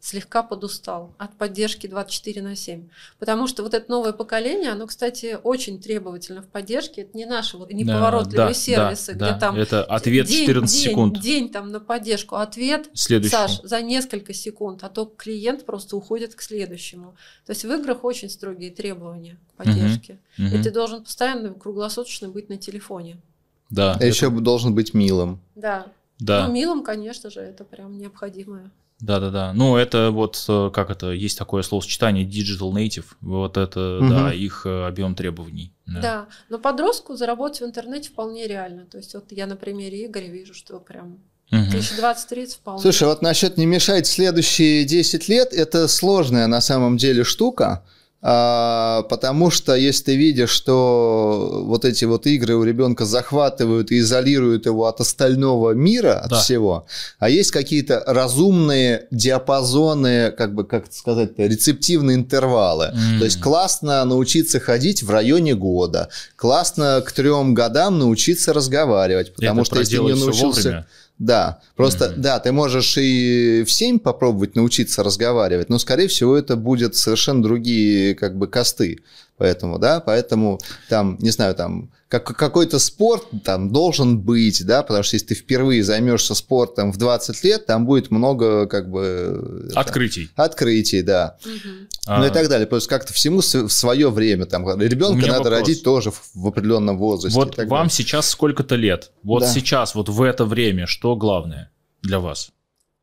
слегка подустал от поддержки 24 на 7. Потому что вот это новое поколение, оно, кстати, очень требовательно в поддержке. Это не наши вот неповоротливые да, сервисы, да, где да. там это ответ день, 14 день, секунд. День там на поддержку, ответ, Следующий. Саш, за несколько секунд, а то клиент просто уходит к следующему. То есть в играх очень строгие требования к поддержке. Угу, угу. И ты должен постоянно круглосуточно быть на телефоне. Да. А это... еще должен быть милым. Да. Да. Ну, милым, конечно же, это прям необходимое. Да, да, да. Ну, это вот э, как это, есть такое словосочетание digital native. Вот это, угу. да, их э, объем требований. Да. да, но подростку заработать в интернете вполне реально. То есть, вот я на примере Игоря вижу, что прям 2020-30 вполне. Слушай, вот насчет не мешать следующие 10 лет, это сложная на самом деле штука. А, потому что если ты видишь, что вот эти вот игры у ребенка захватывают и изолируют его от остального мира, от да. всего, а есть какие-то разумные диапазоны, как бы, как сказать, рецептивные интервалы. Mm. То есть классно научиться ходить в районе года, классно к трем годам научиться разговаривать, потому Это что если не научился... Вовремя. Да, просто, mm-hmm. да, ты можешь и в 7 попробовать научиться разговаривать, но, скорее всего, это будет совершенно другие, как бы, косты. Поэтому, да, поэтому там, не знаю, там как, какой-то спорт там должен быть, да, потому что если ты впервые займешься спортом в 20 лет, там будет много как бы... Открытий. Там, открытий, да. Угу. А... Ну и так далее. Просто как-то всему в свое время. Там, ребенка надо вопрос. родить тоже в, в определенном возрасте. Вот вам далее. сейчас сколько-то лет. Вот да. сейчас, вот в это время, что главное для вас?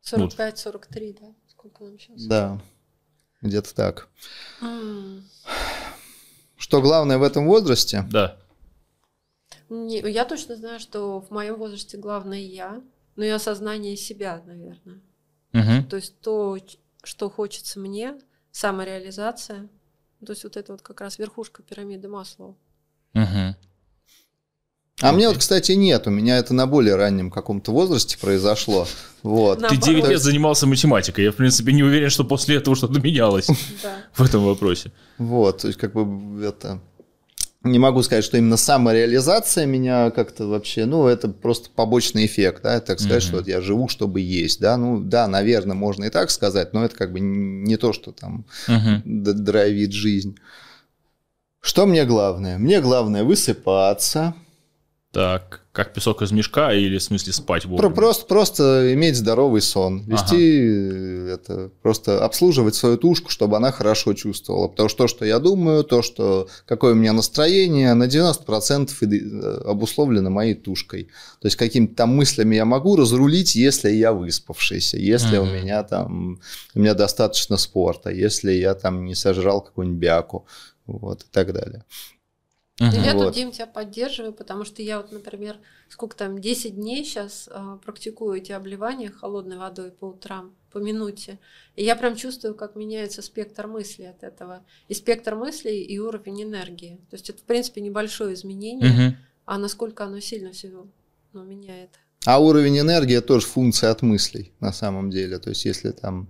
45-43, да? Сколько нам сейчас? Да, где-то так. Mm. Что главное в этом возрасте? Да. Не, я точно знаю, что в моем возрасте главное я, но и осознание себя, наверное. Угу. То есть то, что хочется мне, самореализация. То есть вот это вот как раз верхушка пирамиды Маслоу. Угу. А мне вот, кстати, нет. У меня это на более раннем каком-то возрасте произошло. Вот. Ты 9 лет занимался математикой. Я, в принципе, не уверен, что после этого что-то менялось в этом вопросе. Вот, то есть, как бы это... Не могу сказать, что именно самореализация меня как-то вообще, ну, это просто побочный эффект, да, так сказать, mm-hmm. что вот я живу, чтобы есть, да, ну, да, наверное, можно и так сказать, но это как бы не то, что там mm-hmm. драйвит жизнь. Что мне главное? Мне главное высыпаться, так, как песок из мешка или в смысле спать вовремя? Просто, просто иметь здоровый сон, вести ага. это, просто обслуживать свою тушку, чтобы она хорошо чувствовала. Потому что то, что я думаю, то, что какое у меня настроение, на 90% э, обусловлено моей тушкой. То есть какими-то там мыслями я могу разрулить, если я выспавшийся, если ага. у меня там, у меня достаточно спорта, если я там не сожрал какую-нибудь бяку, вот, и так далее. Угу. Я вот. тут, Дим, тебя поддерживаю, потому что я вот, например, сколько там, 10 дней сейчас э, практикую эти обливания холодной водой по утрам, по минуте. И я прям чувствую, как меняется спектр мыслей от этого. И спектр мыслей, и уровень энергии. То есть это, в принципе, небольшое изменение, угу. а насколько оно сильно все ну, меняет. А уровень энергии тоже функция от мыслей, на самом деле. То есть если там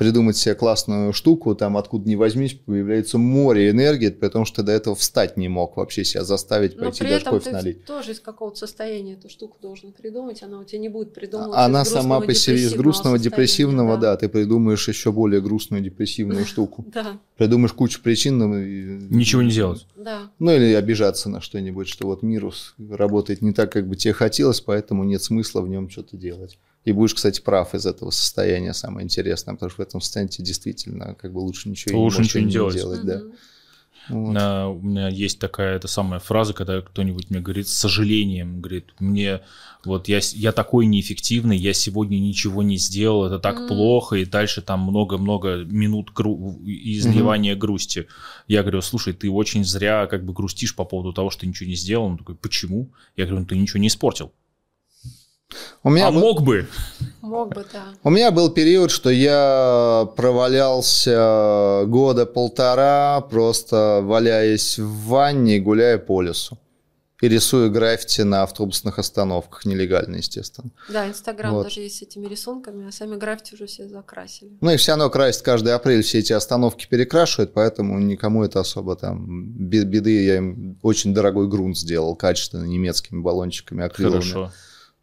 придумать себе классную штуку, там откуда ни возьмись, появляется море энергии, потому что ты до этого встать не мог вообще себя заставить Но пойти при даже этом кофе ты налить. тоже из какого-то состояния эту штуку должен придумать, она у тебя не будет придумывать Она сама по себе из грустного депрессивного, да. да, ты придумаешь еще более грустную депрессивную штуку. Да. Придумаешь кучу причин. Ничего не делать. Да. Ну или обижаться на что-нибудь, что вот мирус работает не так, как бы тебе хотелось, поэтому нет смысла в нем что-то делать. И будешь, кстати, прав из этого состояния, самое интересное, потому что в этом состоянии действительно как бы лучше ничего лучше не, ничего не делать. делать да. Вот. На, у меня есть такая эта самая фраза, когда кто-нибудь мне говорит с сожалением, говорит, мне вот я, я такой неэффективный, я сегодня ничего не сделал, это так mm. плохо, и дальше там много-много минут гру- изливания mm-hmm. грусти. Я говорю, слушай, ты очень зря как бы грустишь по поводу того, что ты ничего не сделал. Он такой, почему? Я говорю, ну ты ничего не испортил. У меня а был... мог бы? Мог бы, да. У меня был период, что я провалялся года полтора, просто валяясь в ванне и гуляя по лесу. И рисуя граффити на автобусных остановках, нелегально, естественно. Да, Инстаграм вот. даже есть с этими рисунками, а сами граффити уже все закрасили. Ну и все равно красит каждый апрель, все эти остановки перекрашивают, поэтому никому это особо там беды. Я им очень дорогой грунт сделал, качественно, немецкими баллончиками, акриловыми. Хорошо.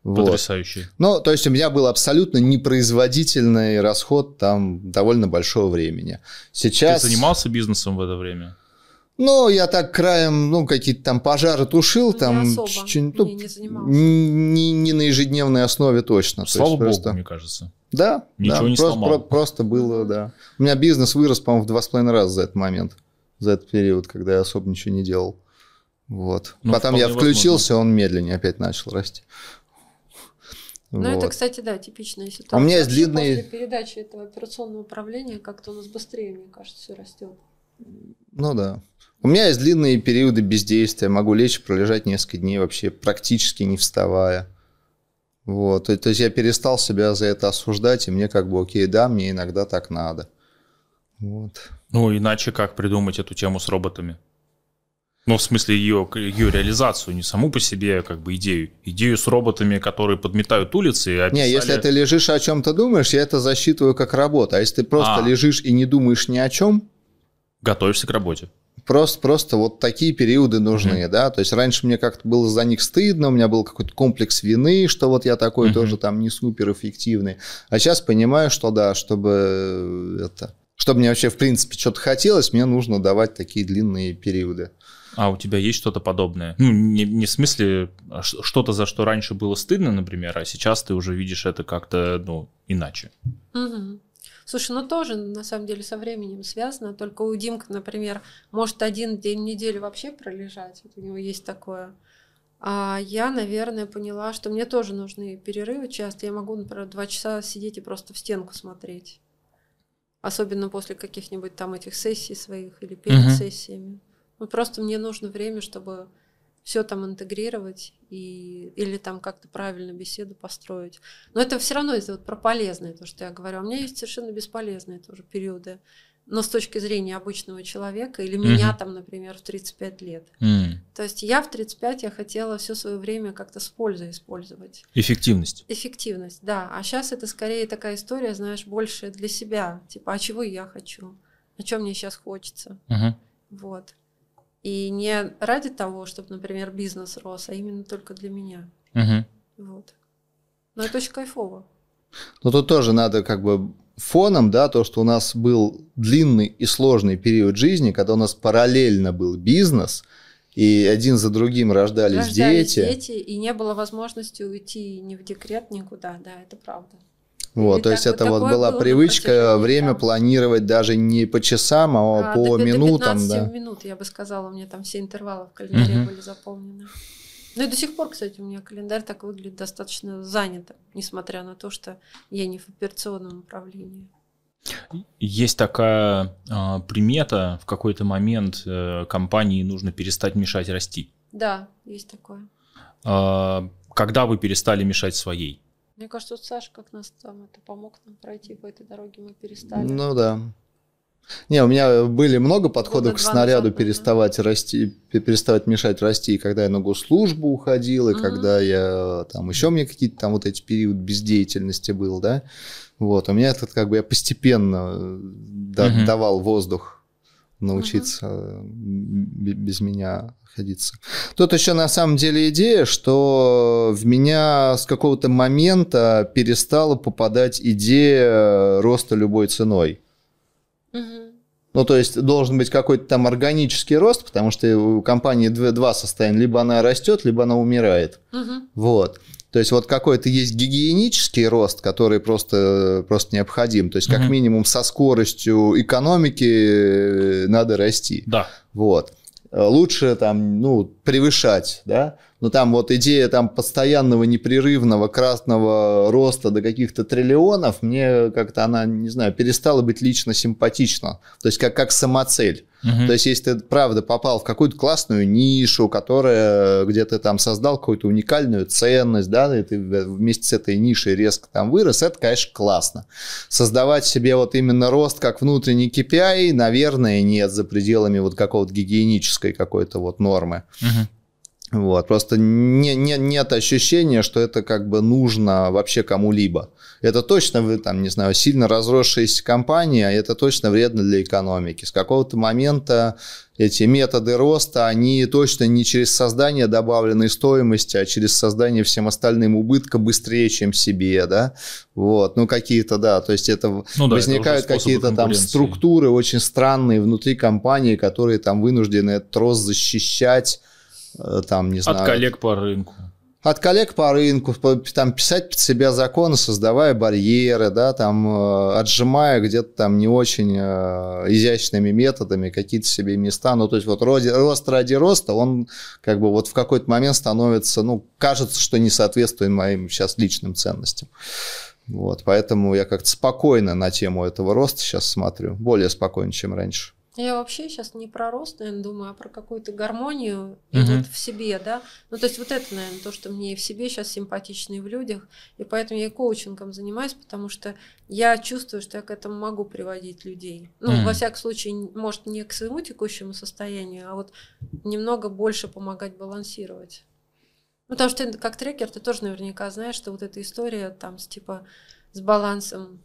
Вот. Потрясающий. Ну, то есть у меня был абсолютно непроизводительный расход там довольно большого времени. Сейчас... Ты занимался бизнесом в это время? Ну, я так краем, ну, какие-то там пожары тушил, ну, там... Не, чуть, ну, не, занимался. Не, не на ежедневной основе точно. Слава богу, просто... мне кажется. Да, Ничего да, не просто, сломал. Про, просто было, да. У меня бизнес вырос, по-моему, в два с половиной раза за этот момент, за этот период, когда я особо ничего не делал. Вот. Ну, Потом я включился, возможно. он медленнее опять начал расти. Ну, вот. это, кстати, да, типичная ситуация. У меня есть длинные... После передачи этого операционного управления как-то у нас быстрее, мне кажется, все растет. Ну да. У меня есть длинные периоды бездействия. Могу лечь, пролежать несколько дней вообще практически не вставая. Вот. То есть я перестал себя за это осуждать, и мне как бы окей, да, мне иногда так надо. Вот. Ну, иначе как придумать эту тему с роботами? Ну, в смысле, ее, ее реализацию, не саму по себе как бы идею. Идею с роботами, которые подметают улицы. И описали... Не, если ты лежишь о чем-то думаешь, я это засчитываю как работа. А если ты просто а. лежишь и не думаешь ни о чем... Готовишься к работе. Просто, просто вот такие периоды нужны, mm-hmm. да. То есть раньше мне как-то было за них стыдно, у меня был какой-то комплекс вины, что вот я такой mm-hmm. тоже там не супер эффективный. А сейчас понимаю, что да, чтобы это, чтобы мне вообще в принципе что-то хотелось, мне нужно давать такие длинные периоды. А у тебя есть что-то подобное? Ну, не, не в смысле а что-то, за что раньше было стыдно, например, а сейчас ты уже видишь это как-то, ну, иначе. Угу. Слушай, ну тоже на самом деле со временем связано. Только у Димка, например, может один день в неделю вообще пролежать. Вот у него есть такое. А я, наверное, поняла, что мне тоже нужны перерывы часто. Я могу, например, два часа сидеть и просто в стенку смотреть. Особенно после каких-нибудь там этих сессий своих или перед uh-huh. сессиями. Ну, просто мне нужно время, чтобы все там интегрировать и, или там как-то правильно беседу построить. Но это все равно это вот про полезное, то, что я говорю. А у меня есть совершенно бесполезные тоже периоды. Но с точки зрения обычного человека или mm-hmm. меня там, например, в 35 лет. Mm. То есть я в 35 я хотела все свое время как-то с пользой использовать. Эффективность. Эффективность, да. А сейчас это скорее такая история, знаешь, больше для себя. Типа, а чего я хочу? О чем мне сейчас хочется? Uh-huh. Вот. И не ради того, чтобы, например, бизнес рос, а именно только для меня. Угу. Вот. Но это очень кайфово. Но тут тоже надо как бы фоном, да, то, что у нас был длинный и сложный период жизни, когда у нас параллельно был бизнес, и один за другим рождались, рождались дети. дети, и не было возможности уйти ни в декрет, никуда, да, это правда. Вот, то есть это вот была привычка время планировать даже не по часам, а, а по до, минутам. До 15 да. минут, я бы сказала, у меня там все интервалы в календаре угу. были заполнены. Ну и до сих пор, кстати, у меня календарь так выглядит достаточно занято, несмотря на то, что я не в операционном управлении. Есть такая э, примета, в какой-то момент э, компании нужно перестать мешать расти. Да, есть такое. Э, когда вы перестали мешать своей? Мне кажется, вот Саша как нас там это помог нам пройти по этой дороге, мы перестали. Ну да. Не, у меня были много подходов к снаряду назад, переставать да. расти, переставать мешать расти, и когда я на госслужбу уходил, и угу. когда я там еще у меня какие-то там вот эти период бездеятельности был, да. Вот, у меня этот как бы я постепенно да, угу. давал воздух научиться угу. без меня находиться. Тут еще на самом деле идея, что в меня с какого-то момента перестала попадать идея роста любой ценой. Угу. Ну, то есть должен быть какой-то там органический рост, потому что у компании два состояния. Либо она растет, либо она умирает. Угу. Вот. То есть вот какой-то есть гигиенический рост, который просто, просто необходим. То есть как угу. минимум со скоростью экономики надо расти. Да. Вот. Э, лучше там, ну, превышать, да, но там вот идея там постоянного непрерывного красного роста до каких-то триллионов, мне как-то она, не знаю, перестала быть лично симпатична, то есть как, как самоцель. Угу. То есть, если ты, правда, попал в какую-то классную нишу, которая, где ты там создал какую-то уникальную ценность, да, и ты вместе с этой нишей резко там вырос, это, конечно, классно. Создавать себе вот именно рост как внутренний KPI, наверное, нет за пределами вот какого-то гигиенической какой-то вот нормы. Угу. Вот, просто не, не, нет ощущения, что это как бы нужно вообще кому-либо. Это точно, вы там, не знаю, сильно разросшаяся компания, это точно вредно для экономики. С какого-то момента эти методы роста, они точно не через создание добавленной стоимости, а через создание всем остальным убытка быстрее, чем себе, да, вот, ну какие-то, да, то есть это ну, да, возникают какие-то там структуры очень странные внутри компании, которые там вынуждены этот рост защищать, там, не знаю. От коллег по рынку от коллег по рынку, там, писать под себя законы, создавая барьеры, да, там, э, отжимая где-то там не очень э, изящными методами какие-то себе места. Ну, то есть вот роди, рост ради роста, он как бы вот в какой-то момент становится, ну, кажется, что не соответствует моим сейчас личным ценностям. Вот, поэтому я как-то спокойно на тему этого роста сейчас смотрю, более спокойно, чем раньше. Я вообще сейчас не про рост, наверное, думаю, а про какую-то гармонию угу. вот в себе, да. Ну, то есть вот это, наверное, то, что мне и в себе сейчас симпатично и в людях, и поэтому я и коучингом занимаюсь, потому что я чувствую, что я к этому могу приводить людей. Ну, mm. во всяком случае, может, не к своему текущему состоянию, а вот немного больше помогать балансировать. Ну, потому что ты, как трекер, ты тоже наверняка знаешь, что вот эта история там с типа с балансом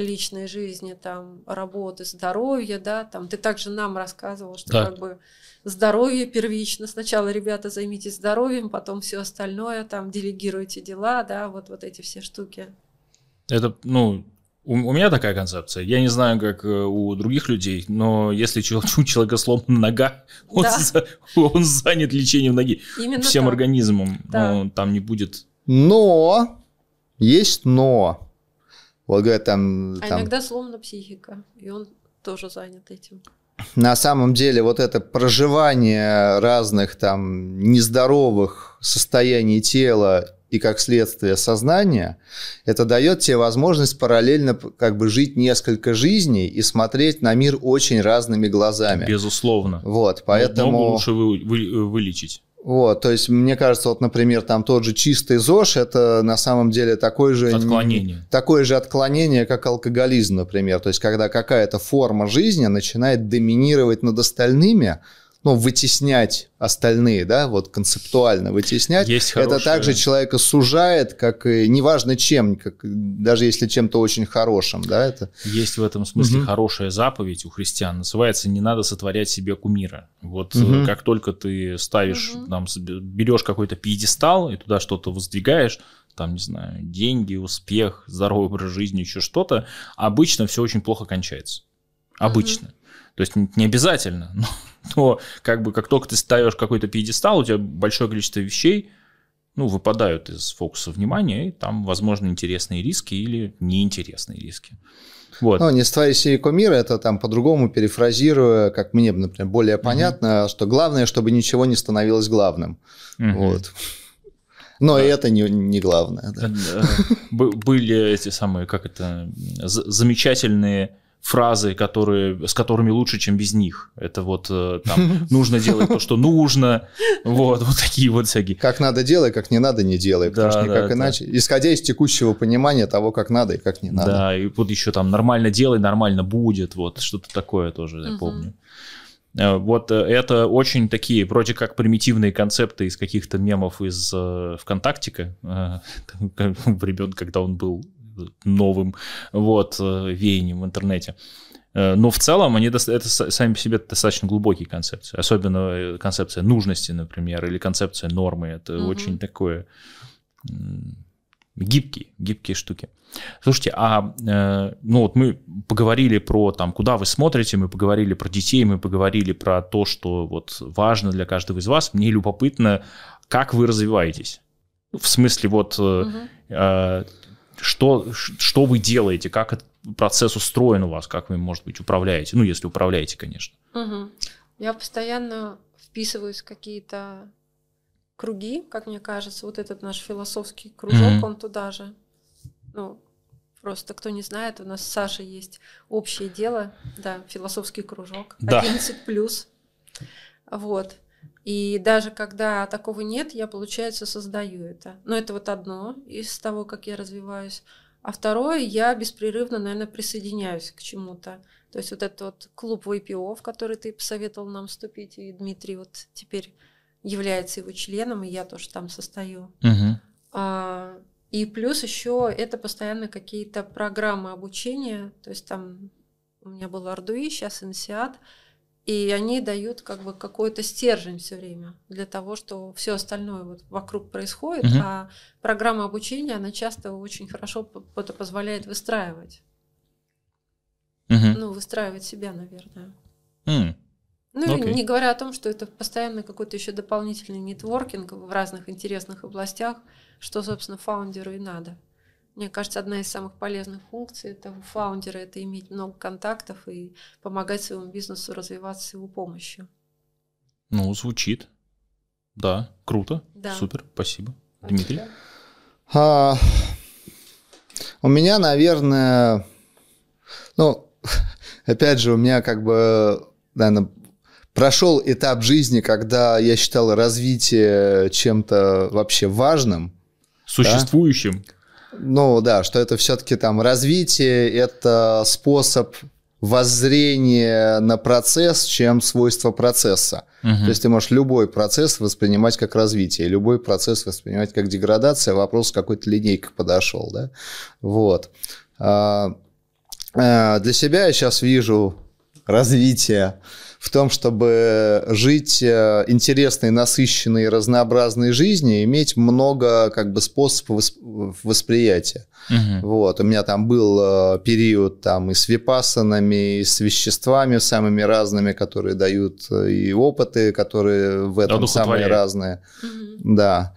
личной жизни, там, работы, здоровья, да, там, ты также нам рассказывал, что да. как бы здоровье первично. Сначала, ребята, займитесь здоровьем, потом все остальное, там, делегируйте дела, да, вот, вот эти все штуки. Это, ну, у, у меня такая концепция. Я не знаю, как э, у других людей, но если у человека сломана нога, он, да. за, он занят лечением ноги Именно всем так. организмом. Да. Он там не будет. Но есть но. Вот говорят, там... А там... иногда сломана психика, и он тоже занят этим. На самом деле вот это проживание разных там нездоровых состояний тела и как следствие сознания, это дает тебе возможность параллельно как бы жить несколько жизней и смотреть на мир очень разными глазами. Безусловно. Вот, поэтому... Много лучше вы, вы, вылечить. Вот, то есть, мне кажется, вот, например, там тот же чистый ЗОЖ, это на самом деле такое же... Отклонение. Такое же отклонение, как алкоголизм, например. То есть, когда какая-то форма жизни начинает доминировать над остальными, ну, вытеснять остальные, да, вот концептуально вытеснять, Есть это также человека сужает, как и неважно чем, как, даже если чем-то очень хорошим, да, это... Есть в этом смысле угу. хорошая заповедь у христиан, называется «не надо сотворять себе кумира». Вот угу. как только ты ставишь, угу. там, берешь какой-то пьедестал и туда что-то воздвигаешь, там, не знаю, деньги, успех, здоровый образ жизни, еще что-то, обычно все очень плохо кончается. Обычно. Угу. То есть не обязательно, но, но как бы как только ты ставишь какой-то пьедестал, у тебя большое количество вещей, ну, выпадают из фокуса внимания, и там, возможно, интересные риски или неинтересные риски. Вот. Ну, не створи себе кумира, это там по-другому перефразируя, как мне, например, более понятно, угу. что главное, чтобы ничего не становилось главным. Угу. Вот. Но да. это не, не главное. Да. Были эти самые, как это, замечательные фразы, которые, с которыми лучше, чем без них. Это вот э, там нужно делать то, что нужно, вот, вот такие вот всякие. Как надо делай, как не надо не делай, потому да, что никак да, иначе, да. исходя из текущего понимания того, как надо и как не надо. Да, и вот еще там нормально делай, нормально будет, вот что-то такое тоже, я помню. Э, вот э, это очень такие, вроде как примитивные концепты из каких-то мемов из э, ВКонтактика, э, времен, когда он был новым вот, э, веянием в интернете. Э, но в целом они это сами по себе достаточно глубокие концепции. Особенно э, концепция нужности, например, или концепция нормы. Это угу. очень такое гибкие, гибкие штуки. Слушайте, а ну вот мы поговорили про там, куда вы смотрите, мы поговорили про детей, мы поговорили про то, что вот важно для каждого из вас. Мне любопытно, как вы развиваетесь. В смысле, вот угу что, что вы делаете, как этот процесс устроен у вас, как вы, может быть, управляете, ну, если управляете, конечно. Угу. Я постоянно вписываюсь в какие-то круги, как мне кажется, вот этот наш философский кружок, mm он туда же. Ну, просто кто не знает, у нас с Сашей есть общее дело, да, философский кружок, да. 11 плюс. Вот. И даже когда такого нет, я, получается, создаю это. Но это вот одно из того, как я развиваюсь. А второе, я беспрерывно, наверное, присоединяюсь к чему-то. То есть вот этот вот клуб VPO, в который ты посоветовал нам вступить, и Дмитрий вот теперь является его членом, и я тоже там состою. Мгм. А, И плюс еще это постоянно какие-то программы обучения, то есть там у меня был Ардуи, сейчас Инсиат, и они дают как бы какой-то стержень все время для того, что все остальное вот вокруг происходит, Мгм. а программа обучения, она часто очень хорошо это позволяет выстраивать, Мгм. ну, выстраивать себя, наверное. М. Ну, и Окей. не говоря о том, что это постоянно какой-то еще дополнительный нетворкинг в разных интересных областях, что, собственно, фаундеру и надо. Мне кажется, одна из самых полезных функций это у фаундера это иметь много контактов и помогать своему бизнесу развиваться с его помощью. Ну, звучит. Да, круто. Да. Супер, спасибо. Дмитрий? А, у меня, наверное, ну, опять же, у меня как бы, наверное, прошел этап жизни, когда я считал развитие чем-то вообще важным. Существующим? Ну да, что это все-таки там развитие, это способ воззрения на процесс, чем свойство процесса. Мгм. То есть ты можешь любой процесс воспринимать как развитие, любой процесс воспринимать как деградация, вопрос какой-то линейкой подошел, да? Вот. А, а, Для себя я сейчас вижу развитие в том, чтобы жить э, интересной, насыщенной, разнообразной жизнью, иметь много как бы способов восп- восприятия. Мгм. Вот, у меня там был э, период там и с випассанами, и с веществами самыми разными, которые дают, э, и опыты, которые в этом самые разные. Мгм. Да.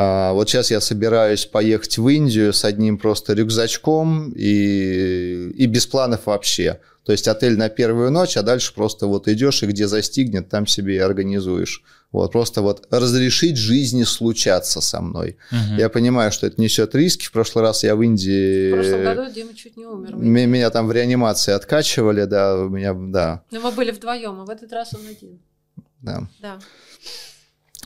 А, вот сейчас я собираюсь поехать в Индию с одним просто рюкзачком и, и без планов вообще. То есть отель на первую ночь, а дальше просто вот идешь и где застигнет, там себе и организуешь. Вот просто вот разрешить жизни случаться со мной. Мгм. Я понимаю, что это несет риски. В прошлый раз я в Индии... В прошлом году Дима чуть не умер. м- Меня там в реанимации откачивали, да, у меня, да, Но мы были вдвоем, а в этот раз он один. да. Да.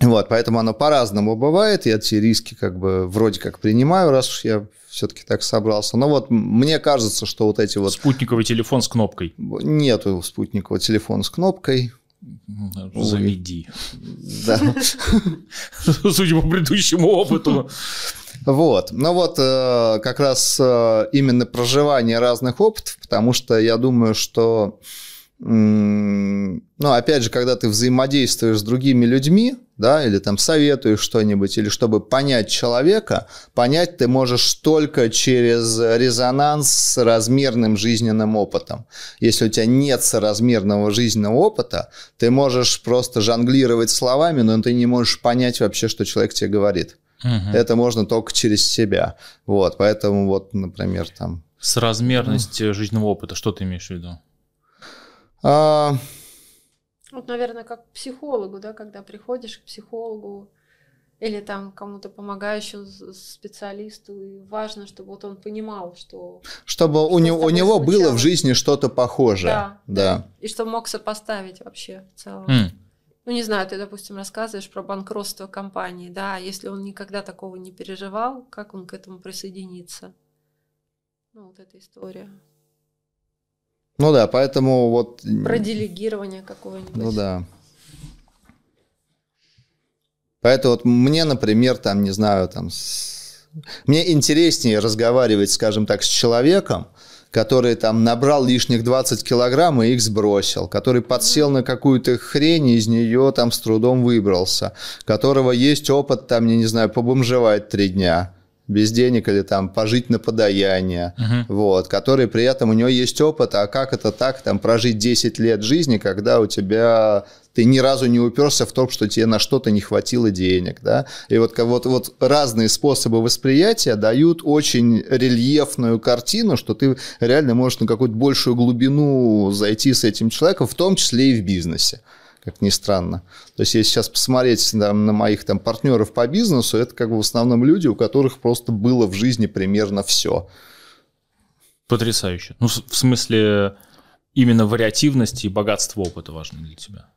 Вот, поэтому оно по-разному бывает. Я эти риски как бы вроде как принимаю, раз уж я все-таки так собрался. Но вот мне кажется, что вот эти вот... Спутниковый телефон с кнопкой. Нету спутникового телефона с кнопкой. Ой. Заведи. Да. Судя по предыдущему опыту. Вот. Ну вот э, как раз э, именно проживание разных опытов, потому что я думаю, что, ну, опять же, когда ты взаимодействуешь с другими людьми, да, или там советуешь что-нибудь, или чтобы понять человека, понять ты можешь только через резонанс с размерным жизненным опытом. Если у тебя нет соразмерного жизненного опыта, ты можешь просто жонглировать словами, но ты не можешь понять вообще, что человек тебе говорит. Мгм. Это можно только через себя. Вот, поэтому вот, например, там... Соразмерность э, жизненного опыта. Что ты имеешь в виду? А, Вот, наверное, как к психологу, да, когда приходишь к психологу или там кому-то помогающему специалисту, и важно, чтобы вот он понимал, что чтобы у Что с него, у него было в жизни что-то похожее. Да, да. и что мог сопоставить вообще в целом. М. Ну, не знаю, ты, допустим, рассказываешь про банкротство компании, да, если он никогда такого не переживал, как он к этому присоединится? Ну, вот эта история. Ну да, поэтому вот... Про делегирование какое-нибудь. Ну да. Поэтому вот мне, например, там, не знаю, там... с- Мне интереснее разговаривать, скажем так, с человеком, который там набрал лишних 20 килограмм и их сбросил, который подсел на какую-то хрень и из нее там с трудом выбрался, которого есть опыт там, я не знаю, побомжевать три дня без денег или там пожить на подаяние, Мгм. вот, который при этом у него есть опыт, а как это так, там, прожить 10 лет жизни, когда у тебя ты ни разу не уперся в том, что тебе на что-то не хватило денег, да, и вот, вот, вот разные способы восприятия дают очень рельефную картину, что ты реально можешь на какую-то большую глубину зайти с этим человеком, в том числе и в бизнесе как ни странно. То есть, если сейчас посмотреть там, на моих там партнеров по бизнесу, это как бы в основном люди, у которых просто было в жизни примерно все. Потрясающе. Ну, в смысле, именно вариативность и богатство опыта важны для тебя.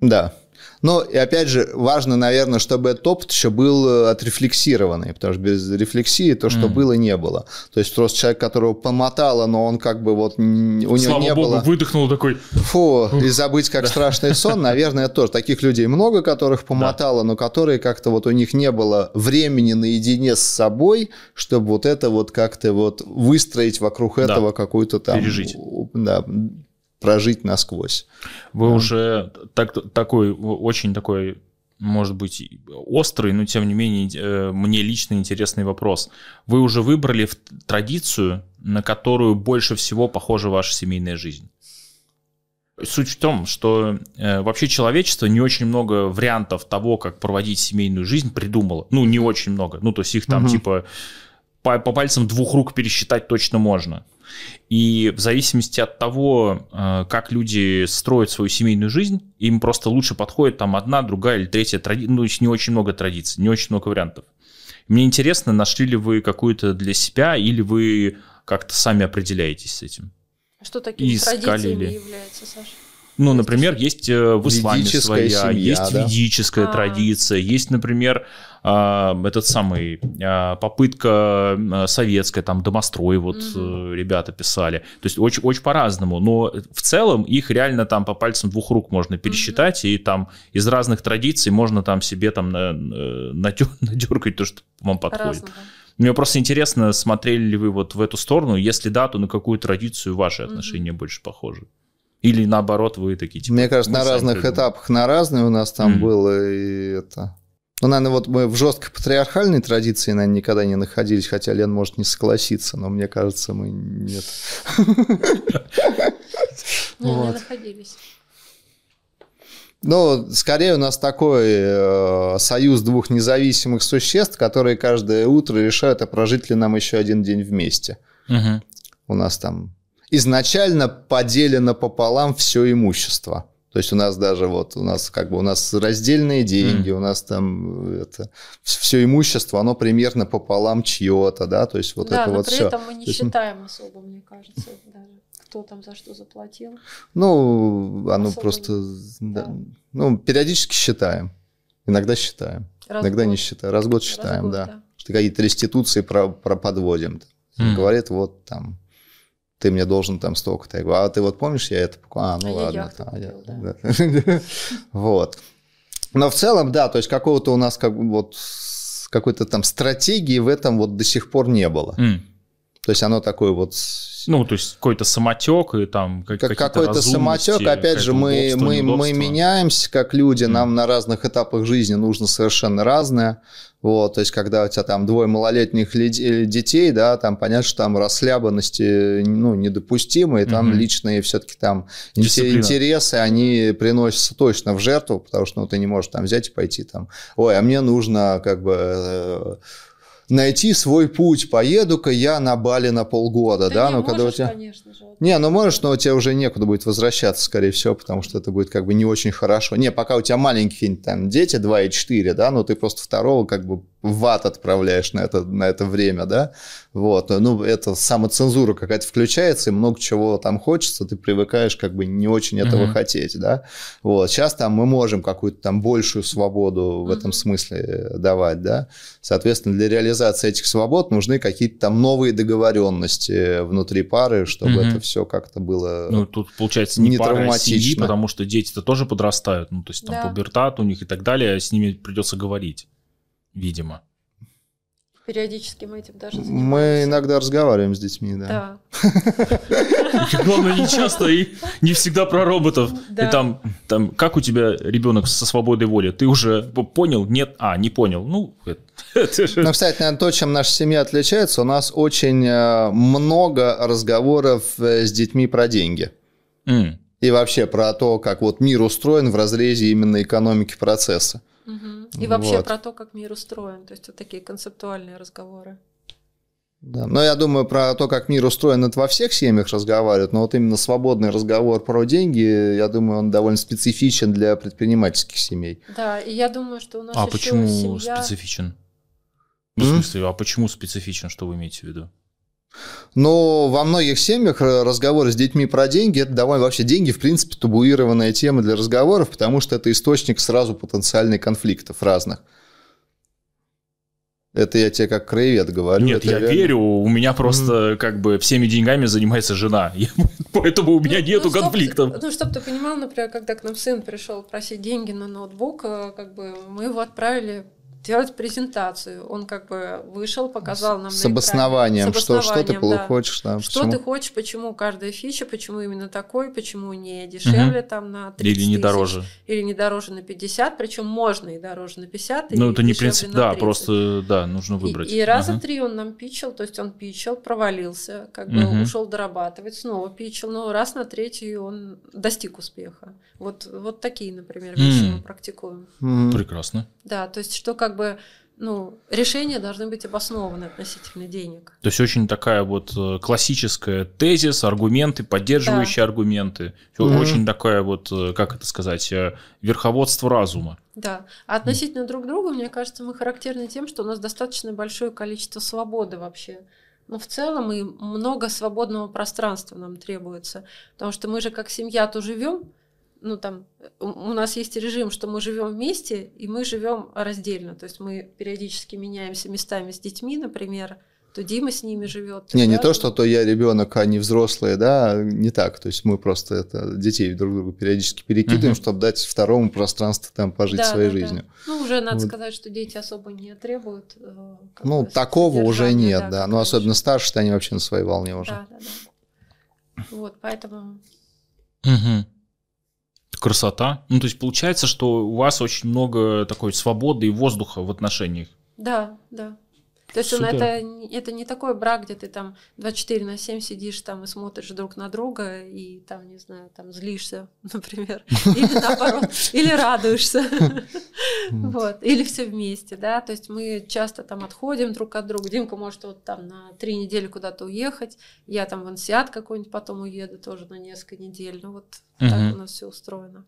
Да. Но, и опять же, важно, наверное, чтобы этот опыт еще был э, отрефлексированный, потому что без рефлексии то, что mm. было, не было. То есть просто человек, которого помотало, но он как бы вот у него Слава не Богу, было... выдохнул такой... Фу, и забыть как страшный сон, наверное, тоже. Таких людей много, которых помотало, но которые как-то вот у них не было времени наедине с собой, чтобы вот это вот как-то вот выстроить вокруг этого какую-то там... Пережить. Да, прожить насквозь. Вы да. уже так, такой, очень такой, может быть, острый, но тем не менее э, мне лично интересный вопрос. Вы уже выбрали традицию, на которую больше всего похожа ваша семейная жизнь? Суть в том, что э, вообще человечество не очень много вариантов того, как проводить семейную жизнь, придумало. Ну, не очень много. Ну, то есть их там угу. типа по, по пальцам двух рук пересчитать точно можно. И в зависимости от того, э, как люди строят свою семейную жизнь, им просто лучше подходит там одна, другая или третья традиция. Ну, не очень много традиций, не очень много вариантов. Мне интересно, нашли ли вы какую-то для себя, или вы как-то сами определяетесь с этим? А что такими Искали традициями ли? является, Саша? Ну, например, есть э, в исламе своя, семья, есть да? ведическая А-а-а. традиция, есть, например, а, этот самый а, попытка советская, там домострой, вот угу. ребята писали. То есть очень, очень по-разному, но в целом их реально там по пальцам двух рук можно пересчитать, угу. и там из разных традиций можно там себе там надергать то, что вам подходит. Мне просто интересно, смотрели ли вы вот в эту сторону, если да, то на какую традицию ваши отношения угу. больше похожи? Или наоборот, вы такие типа. Мне кажется, на разных придумали. этапах на разные у нас там mm. было и это. Ну, наверное, вот мы в жесткой патриархальной традиции, наверное, никогда не находились, хотя Лен может не согласиться, но мне кажется, мы нет. Не, не находились. Ну, скорее у нас такой э, союз двух независимых существ, которые каждое утро решают, а прожить ли нам еще один день вместе. Угу. У нас там изначально поделено пополам все имущество. То есть у нас даже вот у нас как бы у нас раздельные деньги, mm. у нас там это все имущество, оно примерно пополам чье-то, да, то есть вот да, это но вот при все. этом мы не есть, считаем особо, мне кажется, даже кто там за что заплатил. Ну, оно особо просто, не... да. ну периодически считаем, иногда считаем, раз иногда год. не считаем, раз в год считаем, раз год, да. да. Что какие-то реституции про, про подводим. Mm. Говорит, вот там ты мне должен там столько-то. Я говорю, а ты вот помнишь, я это покупал? А, ну а ладно. Там, купил, я, да. вот. Но в целом, да, то есть какого-то у нас как бы вот какой-то там стратегии в этом вот до сих пор не было. Mm. То есть оно такое вот... Ну, то есть какой-то самотек и там как, какой-то самотек, опять же, мы, мы, мы меняемся как люди, mm. нам на разных этапах жизни нужно совершенно разное. Вот, то есть, когда у тебя там двое малолетних детей, да, там понятно, что там расхлябанности ну, недопустимы, и там угу. личные все-таки там Дисциплина. интересы, они приносятся точно в жертву, потому что ну, ты не можешь там взять и пойти там, ой, а мне нужно как бы э, найти свой путь, поеду-ка я на Бали на полгода, да, да? ну когда у тебя... конечно же. Не, ну можешь, но у тебя уже некуда будет возвращаться, скорее всего, потому что это будет как бы не очень хорошо. Не, пока у тебя маленькие там дети 2 и 4, да, но ты просто второго как бы в ад отправляешь на это, на это время, да, вот, ну, это самоцензура какая-то включается, и много чего там хочется, ты привыкаешь как бы не очень этого mm-hmm. хотеть, да, вот, сейчас там мы можем какую-то там большую свободу в mm-hmm. этом смысле давать, да, соответственно, для реализации этих свобод нужны какие-то там новые договоренности внутри пары, чтобы mm-hmm. это все как-то было Ну, тут, получается, не, не пара, а травматично. семьи, потому что дети-то тоже подрастают, ну, то есть там да. пубертат у них и так далее, с ними придется говорить видимо. Периодически мы этим даже занимаемся. Мы иногда разговариваем с детьми, да. Да. Главное, не часто и не всегда про роботов. И там, там, как у тебя ребенок со свободой воли? Ты уже понял? Нет? А, не понял. Ну, ну, кстати, наверное, то, чем наша семья отличается, у нас очень э, много разговоров э, с детьми про деньги. И вообще про то, как вот мир устроен в разрезе именно экономики процесса. И вообще вот. про то, как мир устроен. То есть вот такие концептуальные разговоры. Да. Но я думаю, про то, как мир устроен, это во всех семьях разговаривают, но вот именно свободный разговор про деньги, я думаю, он довольно специфичен для предпринимательских семей. Да, и я думаю, что у нас А еще почему семья... специфичен? В смысле, а почему специфичен, что вы имеете в виду? Но во многих семьях разговоры с детьми про деньги – это довольно вообще деньги, в принципе, табуированная тема для разговоров, потому что это источник сразу потенциальных конфликтов разных. Это я тебе как краевед говорю. Нет, я реально... верю. У меня просто mm. как бы всеми деньгами занимается жена. Поэтому у меня ну, нету ну, конфликтов. Чтоб, ну, чтобы ты понимал, например, когда к нам сын пришел просить деньги на ноутбук, э, как бы мы его отправили делать презентацию. Он как бы вышел, показал нам с обоснованием, экране, с обоснованием, что, что ты да. хочешь. Да, что почему? ты хочешь, почему каждая фича, почему именно такой, почему не дешевле угу. там на 30 Или не тысяч, дороже. Или не дороже на 50, причем можно и дороже на 50. Ну, это не принцип, да, просто, да, нужно выбрать. И, и раза ага. три он нам пичил, то есть он пичил, провалился, как бы угу. ушел дорабатывать, снова пичил, но раз на третий он достиг успеха. Вот, вот такие, например, вещи мы практикуем. Прекрасно. Да, то есть что как бы ну, решения должны быть обоснованы относительно денег. То есть очень такая вот э, классическая тезис, аргументы, поддерживающие да. аргументы. Mm-hmm. Очень такая вот, э, как это сказать, э, верховодство разума. Да. А относительно mm. друг друга, мне кажется, мы характерны тем, что у нас достаточно большое количество свободы вообще. Но в целом и много свободного пространства нам требуется. Потому что мы же как семья-то живем, ну там у нас есть режим, что мы живем вместе и мы живем раздельно. То есть мы периодически меняемся местами с детьми, например, то Дима с ними живет. Не, не то, что то я ребенок, а не взрослые, да, не так. То есть мы просто это детей друг другу периодически перекидываем, угу. чтобы дать второму пространство там пожить да, своей да, жизнью. Да. Ну, уже надо вот. сказать, что дети особо не требуют. Э, ну, такого уже нет, да. да. Ну, особенно старшие, они вообще на своей волне уже. Да, да, да. Вот, поэтому... Угу красота. Ну, то есть получается, что у вас очень много такой свободы и воздуха в отношениях. Да, да. То есть он, это, это не такой брак, где ты там 24 на 7 сидишь там и смотришь друг на друга и там, не знаю, там злишься, например, или наоборот, или радуешься, вот, или все вместе, да, то есть мы часто там отходим друг от друга, Димка может вот там на три недели куда-то уехать, я там в ансиат какой-нибудь потом уеду тоже на несколько недель, ну вот так у нас все устроено.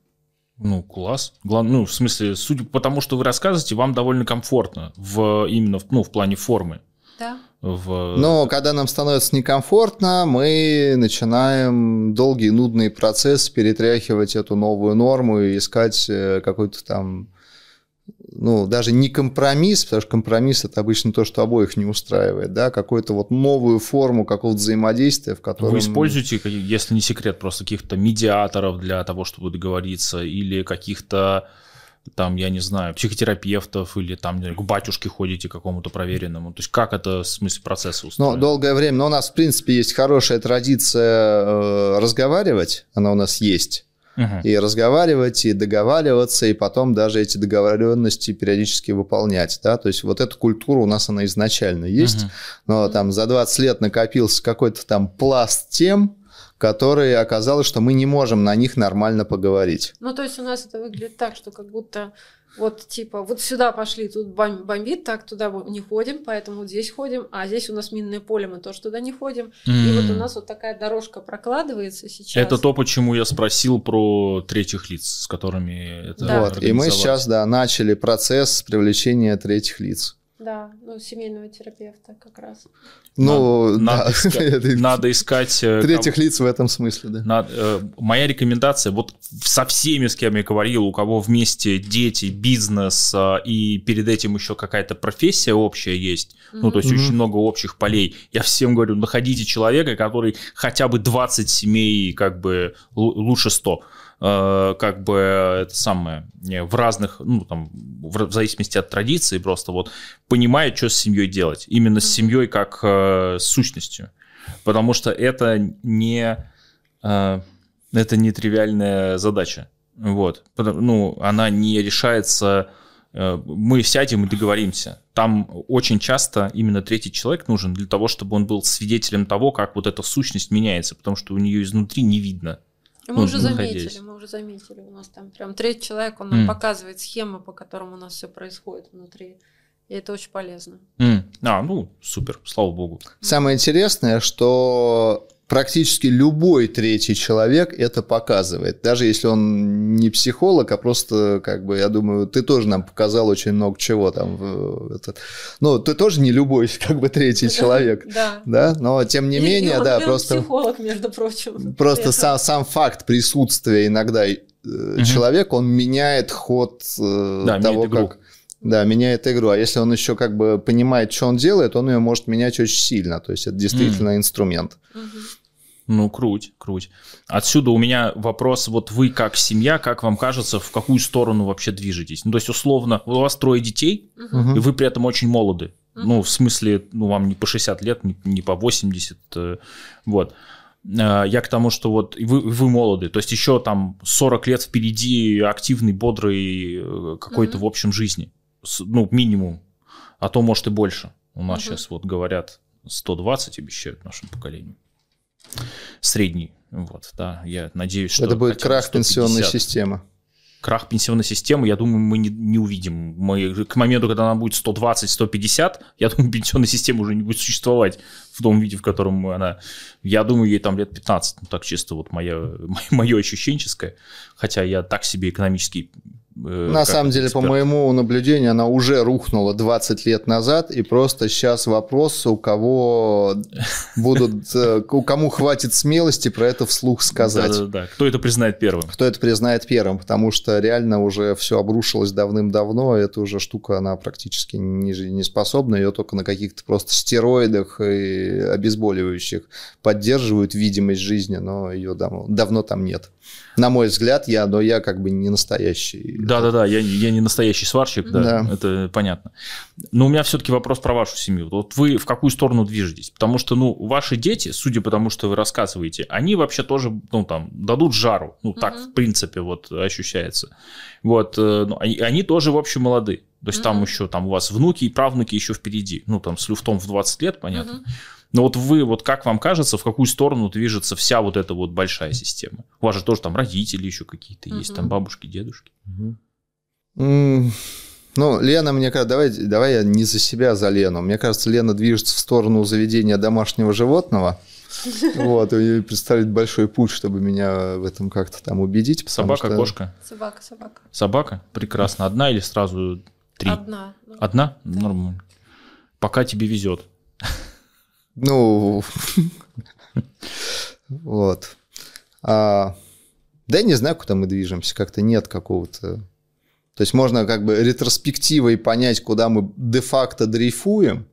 Ну, класс. Главное, ну, в смысле, судя по тому, что вы рассказываете, вам довольно комфортно в, именно в, ну, в плане формы. Да. В... Но когда нам становится некомфортно, мы начинаем долгий нудный процесс перетряхивать эту новую норму и искать э, какой-то там ну, даже не компромисс, потому что компромисс это обычно то, что обоих не устраивает, да, какую-то вот новую форму какого-то взаимодействия, в котором... Вы используете, если не секрет, просто каких-то медиаторов для того, чтобы договориться, или каких-то там, я не знаю, психотерапевтов или там к батюшке ходите какому-то проверенному? То есть как это в смысле процесса устроено? Ну, долгое время, но у нас, в принципе, есть хорошая традиция э, разговаривать, она у нас есть uh-huh. и разговаривать, и договариваться, и потом даже эти договоренности периодически выполнять, да, то есть вот эта культура у нас она изначально есть, uh-huh. но там за 20 лет накопился какой-то там пласт тем, которые оказалось, что мы не можем на них нормально поговорить. Ну, то есть у нас это выглядит так, что как будто вот типа вот сюда пошли, тут бомбит, так туда не ходим, поэтому вот здесь ходим, а здесь у нас минное поле, мы тоже туда не ходим. Mm. И вот у нас вот такая дорожка прокладывается сейчас. Это то, почему я спросил про третьих лиц, с которыми это да. Вот, и мы сейчас, да, начали процесс привлечения третьих лиц. Да, ну, семейного терапевта как раз. Ну, надо, да. искать, надо искать... Э, Третьих ком... лиц в этом смысле, да. Надо, э, моя рекомендация, вот со всеми, с кем я говорил, у кого вместе дети, бизнес, э, и перед этим еще какая-то профессия общая есть, mm-hmm. ну, то есть mm-hmm. очень много общих полей, я всем говорю, находите человека, который хотя бы 20 семей, как бы, лучше 100 Э, как бы это самое в разных, ну там в зависимости от традиции просто вот понимает, что с семьей делать, именно с семьей как э, с сущностью, потому что это не э, это не тривиальная задача, вот, ну она не решается мы сядем и договоримся. Там очень часто именно третий человек нужен для того, чтобы он был свидетелем того, как вот эта сущность меняется, потому что у нее изнутри не видно. Мы ну, уже заметили, мы уже заметили. У нас там прям третий человек, он нам mm. показывает схемы, по которым у нас все происходит внутри. И это очень полезно. Mm. А, ну, супер, слава богу. Самое интересное, что практически любой третий человек это показывает. Даже если он не психолог, а просто, как бы, я думаю, ты тоже нам показал очень много чего там. Этот. Ну, ты тоже не любой, как бы, третий человек. Да. Да, но тем не менее, да, просто... психолог, между прочим. Просто сам, сам факт присутствия иногда человека, он меняет ход э, того, как... Да, меняет игру. А если он еще как бы понимает, что он делает, он ее может менять очень сильно. То есть это действительно mm. инструмент. Ну, круть, круть. Отсюда у меня вопрос, вот вы как семья, как вам кажется, в какую сторону вообще движетесь? Ну, то есть, условно, у вас трое детей, угу. и вы при этом очень молоды. Угу. Ну, в смысле, ну, вам не по 60 лет, не, не по 80, э, вот. Э, я к тому, что вот вы, вы молоды, то есть еще там 40 лет впереди активный, бодрый э, какой-то угу. в общем жизни. Ну, минимум, а то может и больше. У нас угу. сейчас вот говорят 120 обещают нашему поколению средний. Вот, да, я надеюсь, что... Это будет крах 150. пенсионной системы. Крах пенсионной системы, я думаю, мы не, не увидим. Мы, к моменту, когда она будет 120-150, я думаю, пенсионная система уже не будет существовать в том виде, в котором она... Я думаю, ей там лет 15. Ну, так чисто вот мое, мое ощущенческое. Хотя я так себе экономический На самом деле, эксперт. по моему наблюдению, она уже рухнула 20 лет назад, и просто сейчас вопрос, у кого будут, э, у кому хватит смелости про это вслух сказать. Да-да-да, кто это признает первым? Кто это признает первым, потому что реально уже все обрушилось давным-давно, эта уже штука, она практически не, не способна, ее только на каких-то просто стероидах и обезболивающих поддерживают видимость жизни, но ее давно, давно там нет. На мой взгляд, я, но я как бы не настоящий. Да-да-да, я, я не настоящий сварщик, да, да, это понятно. Но у меня все-таки вопрос про вашу семью. Вот вы в какую сторону движетесь? Потому что, ну, ваши дети, судя по тому, что вы рассказываете, они вообще тоже, ну, там, дадут жару. Ну, так, угу. в принципе, вот ощущается. Вот, э, ну, они, они тоже, в общем, молоды. То есть угу. там еще, там у вас внуки и правнуки еще впереди. Ну, там, с люфтом в 20 лет, понятно. Угу. Но вот вы, вот как вам кажется, в какую сторону движется вся вот эта вот большая система? У вас же тоже там родители еще какие-то есть, там бабушки, дедушки. Ну, Лена, мне кажется, давай, давай я не за себя, а за Лену. Мне кажется, Лена движется в сторону заведения домашнего животного. Вот, и представить большой путь, чтобы меня в этом как-то там убедить. Собака, что... кошка? Собака, собака. Собака? Прекрасно. Одна или сразу три? Одна. Одна? Да. Нормально. Пока тебе везет. Ну, вот. А, да я не знаю, куда мы движемся, как-то нет какого-то... То есть можно как бы ретроспективой понять, куда мы де-факто дрейфуем.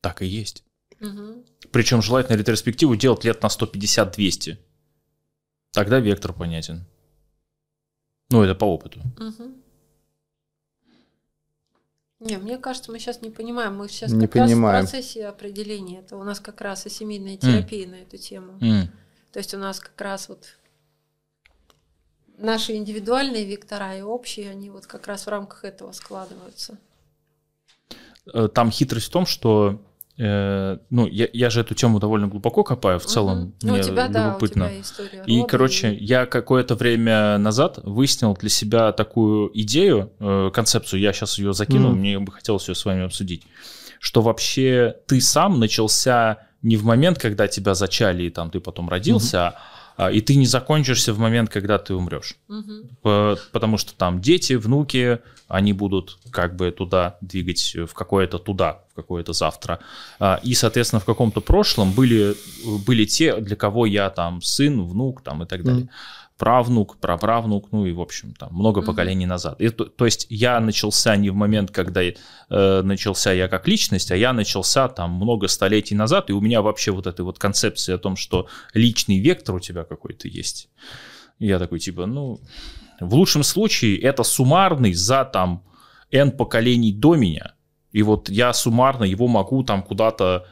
Так и есть. Угу. Причем желательно ретроспективу делать лет на 150-200. Тогда вектор понятен. Ну, это по опыту. Угу. Не, мне кажется, мы сейчас не понимаем. Мы сейчас не как понимаем. раз в процессе определения. Это у нас как раз и семейная терапия mm. на эту тему. Mm. То есть у нас как раз вот наши индивидуальные вектора и общие, они вот как раз в рамках этого складываются. Э, там хитрость в том, что Э, ну, я, я же эту тему довольно глубоко копаю, в целом угу. мне ну, у тебя, любопытно. Да, у тебя история и, короче, и... я какое-то время назад выяснил для себя такую идею, э, концепцию, я сейчас ее закинул, угу. мне бы хотелось ее с вами обсудить, что вообще ты сам начался не в момент, когда тебя зачали, и там ты потом родился, угу и ты не закончишься в момент, когда ты умрешь. Угу. Потому что там дети, внуки, они будут как бы туда двигать в какое-то туда, в какое-то завтра. А, и, соответственно, в каком-то прошлом были, были те, для кого я там сын, внук там и так далее. Угу правнук, праправнук, ну и, в общем, там много mm-hmm. поколений назад. И, то, то есть я начался не в момент, когда э, начался я как личность, а я начался там много столетий назад, и у меня вообще вот эта вот концепция о том, что личный вектор у тебя какой-то есть. я такой, типа, ну, в лучшем случае это суммарный за там N поколений до меня, и вот я суммарно его могу там куда-то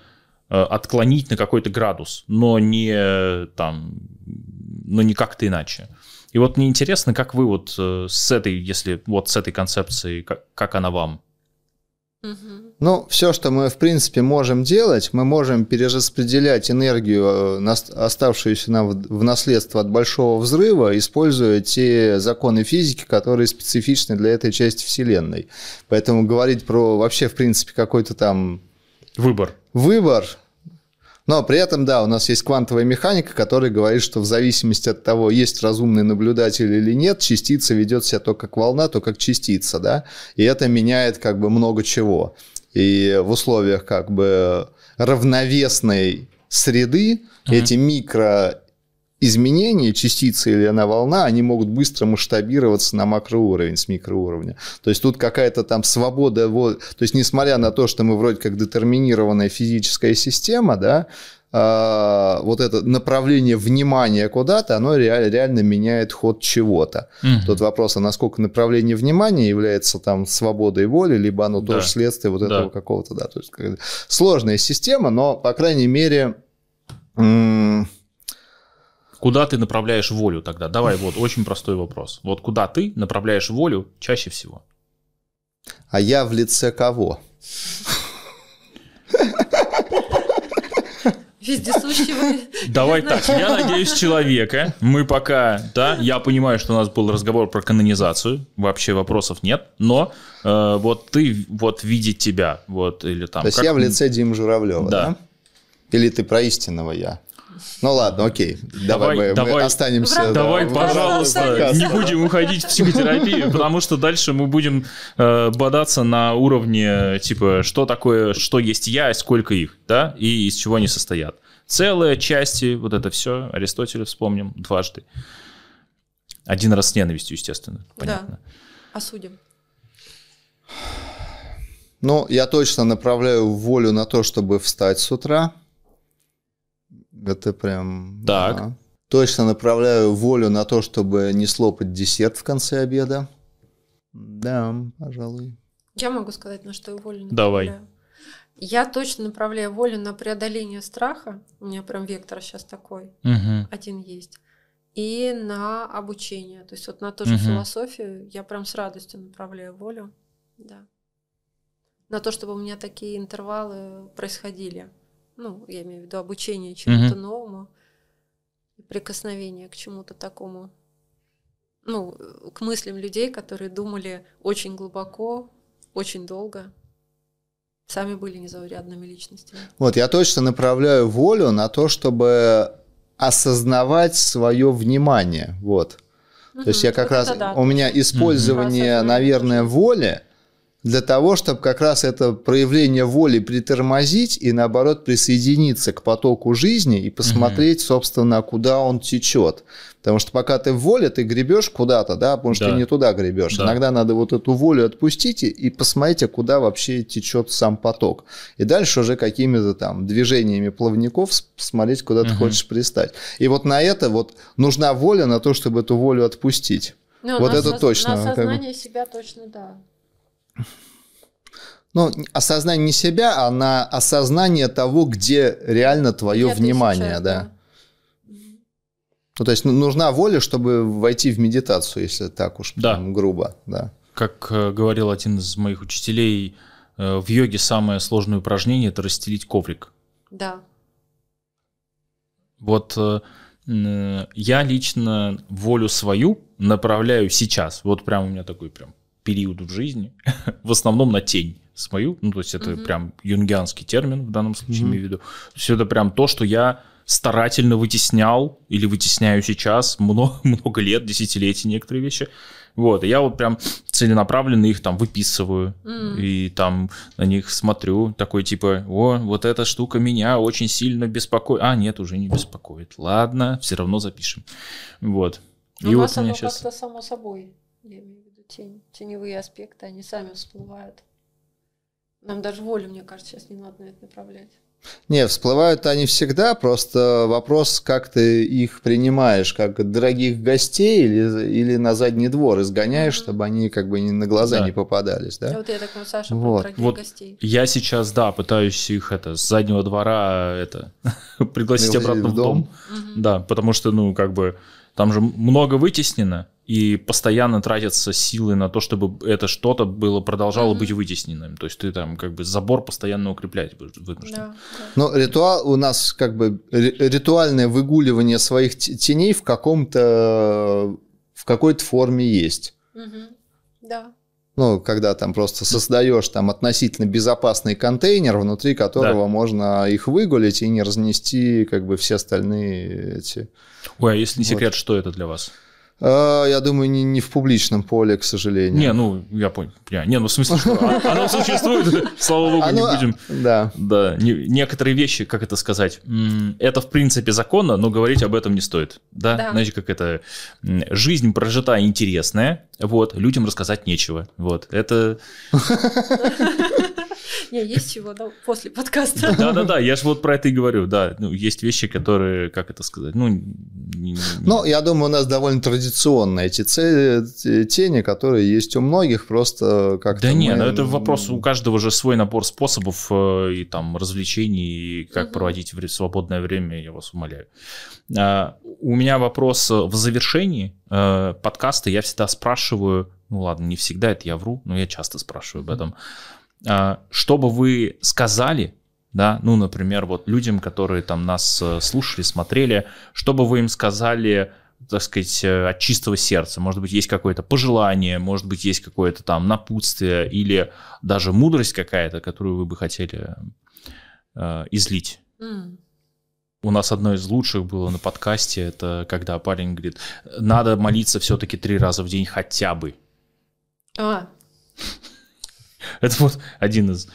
э, отклонить на какой-то градус, но не там но не как-то иначе. И вот мне интересно, как вы вот э, с этой, если вот с этой концепцией, как, как она вам? Ну, все, что мы, в принципе, можем делать, мы можем перераспределять энергию, э, оставшуюся нам в наследство от большого взрыва, используя те законы физики, которые специфичны для этой части Вселенной. Поэтому говорить про вообще, в принципе, какой-то там... Выбор. Выбор Но при этом, да, у нас есть квантовая механика, которая говорит, что в зависимости от того, есть разумный наблюдатель или нет, частица ведет себя то как волна, то как частица, да, и это меняет как бы много чего. И в условиях как бы равновесной среды mm-hmm. эти микро изменения частицы или она волна, они могут быстро масштабироваться на макроуровень с микроуровня. То есть тут какая-то там свобода, вот, то есть несмотря на то, что мы вроде как детерминированная физическая система, да, а, вот это направление внимания куда-то, оно реально, реально меняет ход чего-то. Угу. Тут вопрос, а насколько направление внимания является там свободой воли, либо оно да. тоже следствие вот этого да. какого-то, да, то есть сложная система, но, по крайней мере, Куда ты направляешь волю тогда? Давай, вот очень простой вопрос. Вот куда ты направляешь волю чаще всего? А я в лице кого? Вездесущего. Давай так, я надеюсь, человека. Мы пока, да, я понимаю, что у нас был разговор про канонизацию, вообще вопросов нет, но э, вот ты вот видеть тебя, вот или там. То есть я в лице Димы Журавлева, да? да? Или ты про истинного я? Ну ладно, окей. Давай, давай, мы, давай мы останемся. Давай, да, пожалуйста, не будем уходить в психотерапию, потому что дальше мы будем э, бодаться на уровне типа что такое, что есть я, сколько их, да, и из чего они состоят. Целые части, вот это все, Аристотеля вспомним дважды. Один раз с ненавистью, естественно, понятно. Да. Осудим. Ну, я точно направляю волю на то, чтобы встать с утра. Это прям... Так. Да. Точно направляю волю на то, чтобы не слопать десерт в конце обеда. Да, пожалуй. Я могу сказать, на что я волю направляю. Давай. Я точно направляю волю на преодоление страха. У меня прям вектор сейчас такой. Угу. Один есть. И на обучение. То есть вот на ту же угу. философию я прям с радостью направляю волю. Да. На то, чтобы у меня такие интервалы происходили ну, я имею в виду обучение чему-то mm-hmm. новому, прикосновение к чему-то такому, ну, к мыслям людей, которые думали очень глубоко, очень долго, сами были незаурядными личностями. Вот, я точно направляю волю на то, чтобы осознавать свое внимание, вот. Угу, то есть я как раз, да, у меня использование, угу. наверное, воли, для того, чтобы как раз это проявление воли притормозить и наоборот присоединиться к потоку жизни и посмотреть, угу. собственно, куда он течет. Потому что пока ты в воле, ты гребешь куда-то, да, потому что да. ты не туда гребешь. Да. Иногда надо вот эту волю отпустить и, и посмотреть, а куда вообще течет сам поток. И дальше уже какими-то там движениями плавников смотреть, куда угу. ты хочешь пристать. И вот на это вот нужна воля на то, чтобы эту волю отпустить. Ну, вот это точно. На осознание как бы... себя точно, да ну, осознание не себя, а на осознание того, где реально твое где внимание, сейчас, да. да. Ну, то есть ну, нужна воля, чтобы войти в медитацию, если так уж да. грубо, да. Как э, говорил один из моих учителей, э, в йоге самое сложное упражнение – это расстелить коврик. Да. Вот э, я лично волю свою направляю сейчас. Вот прям у меня такой прям период в жизни, в основном на тень свою, ну, то есть это угу. прям юнгианский термин в данном случае угу. имею в виду. Есть это прям то, что я старательно вытеснял или вытесняю сейчас много, много лет, десятилетий некоторые вещи. Вот, и я вот прям целенаправленно их там выписываю mm. и там на них смотрю, такой типа, о, вот эта штука меня очень сильно беспокоит. А, нет, уже не беспокоит. Ладно, все равно запишем. Вот. Ну, и у вот вас оно сейчас... как-то само собой, тень, теневые аспекты, они сами всплывают. Нам даже волю, мне кажется, сейчас не надо на это направлять. Не, всплывают они всегда, просто вопрос, как ты их принимаешь, как дорогих гостей или, или на задний двор изгоняешь, mm-hmm. чтобы они как бы не на глаза да. не попадались, да? Вот я такой, Саша, вот. дорогих вот гостей. Я сейчас, да, пытаюсь их это с заднего двора это пригласить обратно в дом, дом. Mm-hmm. да, потому что, ну, как бы там же много вытеснено, и постоянно тратятся силы на то, чтобы это что-то было продолжало mm-hmm. быть вытесненным. То есть ты там как бы забор постоянно укреплять вынужден. Да, да. Но ритуал у нас как бы ритуальное выгуливание своих теней в каком-то в какой-то форме есть. Mm-hmm. Да. ну, когда там просто создаешь там относительно безопасный контейнер, внутри которого да. можно их выгулить и не разнести как бы все остальные эти. Ой, а если не секрет, вот. что это для вас? А, я думаю, не, не в публичном поле, к сожалению. Не, ну, я понял. Не, ну, в смысле, что оно существует, слава богу, не будем. Да. Да, некоторые вещи, как это сказать, это, в принципе, законно, но говорить об этом не стоит. Да, знаете, как это, жизнь прожита интересная, вот, людям рассказать нечего. Вот, это... Не, есть чего, да, после подкаста. Да-да-да, я же вот про это и говорю, да. Ну, есть вещи, которые, как это сказать, ну... Ну, я думаю, у нас довольно традиционные эти тени, которые есть у многих, просто как-то... Да не, ну это вопрос, у каждого же свой набор способов э, и там развлечений, и как проводить свободное время, я вас умоляю. А, у меня вопрос в завершении э, подкаста, я всегда спрашиваю, ну ладно, не всегда, это я вру, но я часто спрашиваю об этом. А, что бы вы сказали, да, ну, например, вот людям, которые там нас э, слушали, смотрели, что бы вы им сказали, так сказать, э, от чистого сердца? Может быть, есть какое-то пожелание, может быть, есть какое-то там напутствие или даже мудрость какая-то, которую вы бы хотели э, излить? Mm. У нас одно из лучших было на подкасте, это когда парень говорит, надо молиться все-таки три раза в день хотя бы. А. Это вот один из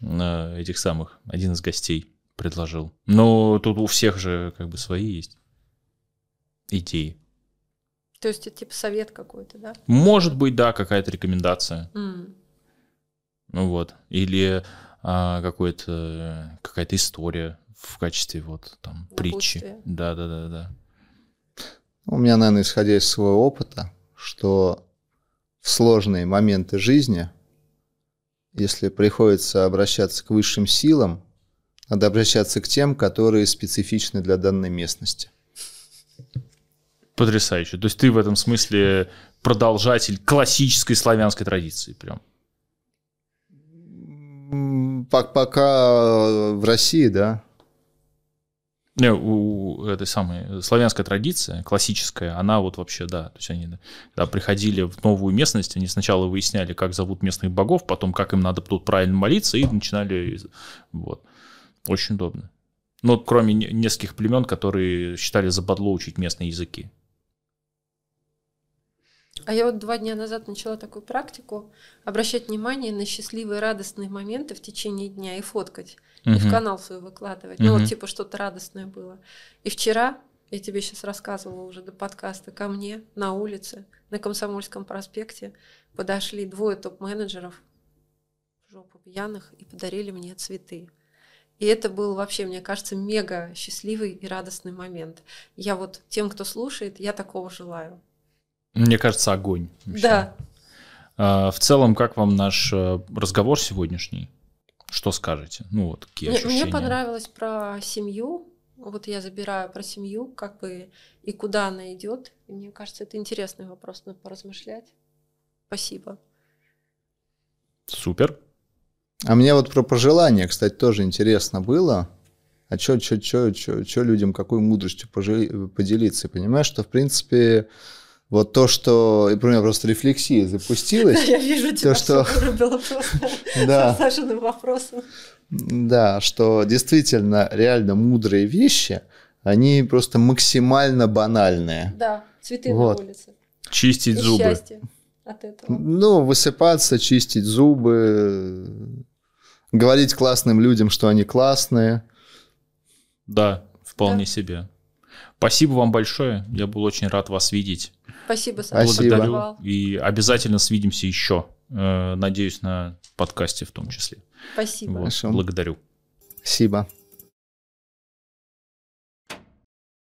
э, этих самых, один из гостей предложил. Но тут у всех же как бы свои есть идеи. То есть это типа совет какой-то, да? Может быть, да, какая-то рекомендация. Mm. Ну вот. Или а, какой-то, какая-то история в качестве вот там притчи. Да, да, да, да. У меня, наверное, исходя из своего опыта, что в сложные моменты жизни если приходится обращаться к высшим силам, надо обращаться к тем, которые специфичны для данной местности. Потрясающе. То есть ты в этом смысле продолжатель классической славянской традиции прям. Пока в России, да. Не, у этой самой славянская традиция, классическая, она вот вообще, да, то есть они, когда приходили в новую местность, они сначала выясняли, как зовут местных богов, потом, как им надо тут правильно молиться, и начинали, вот. Очень удобно. Ну, кроме нескольких племен, которые считали западло учить местные языки. А я вот два дня назад начала такую практику обращать внимание на счастливые радостные моменты в течение дня и фоткать угу. и в канал свой выкладывать. Угу. Ну вот типа что-то радостное было. И вчера, я тебе сейчас рассказывала уже до подкаста, ко мне на улице, на Комсомольском проспекте подошли двое топ-менеджеров жопу пьяных и подарили мне цветы. И это был вообще, мне кажется, мега счастливый и радостный момент. Я вот тем, кто слушает, я такого желаю. Мне кажется, огонь. Вообще. Да. А, в целом, как вам наш э, разговор сегодняшний? Что скажете? Ну вот, какие мне, ощущения? Мне понравилось про семью. Вот я забираю про семью, как бы и куда она идет. И мне кажется, это интересный вопрос, надо поразмышлять. Спасибо. Супер. А мне вот про пожелания, кстати, тоже интересно было. А что людям, какой мудростью поделиться? Понимаешь, что, в принципе, вот то, что, и у меня просто рефлексия запустилась. Я вижу тебя, что вырубила просто да. Сашиным вопросом. Да, что действительно реально мудрые вещи, они просто максимально банальные. Да, цветы вот. на улице. Чистить и зубы. Счастье от этого. Ну, высыпаться, чистить зубы, говорить классным людям, что они классные. Да, вполне да. себе. Спасибо вам большое. Я был очень рад вас видеть. Спасибо, Саша. Благодарю. И обязательно свидимся еще. Э, надеюсь, на подкасте в том числе. Спасибо. Вот. Благодарю. Спасибо.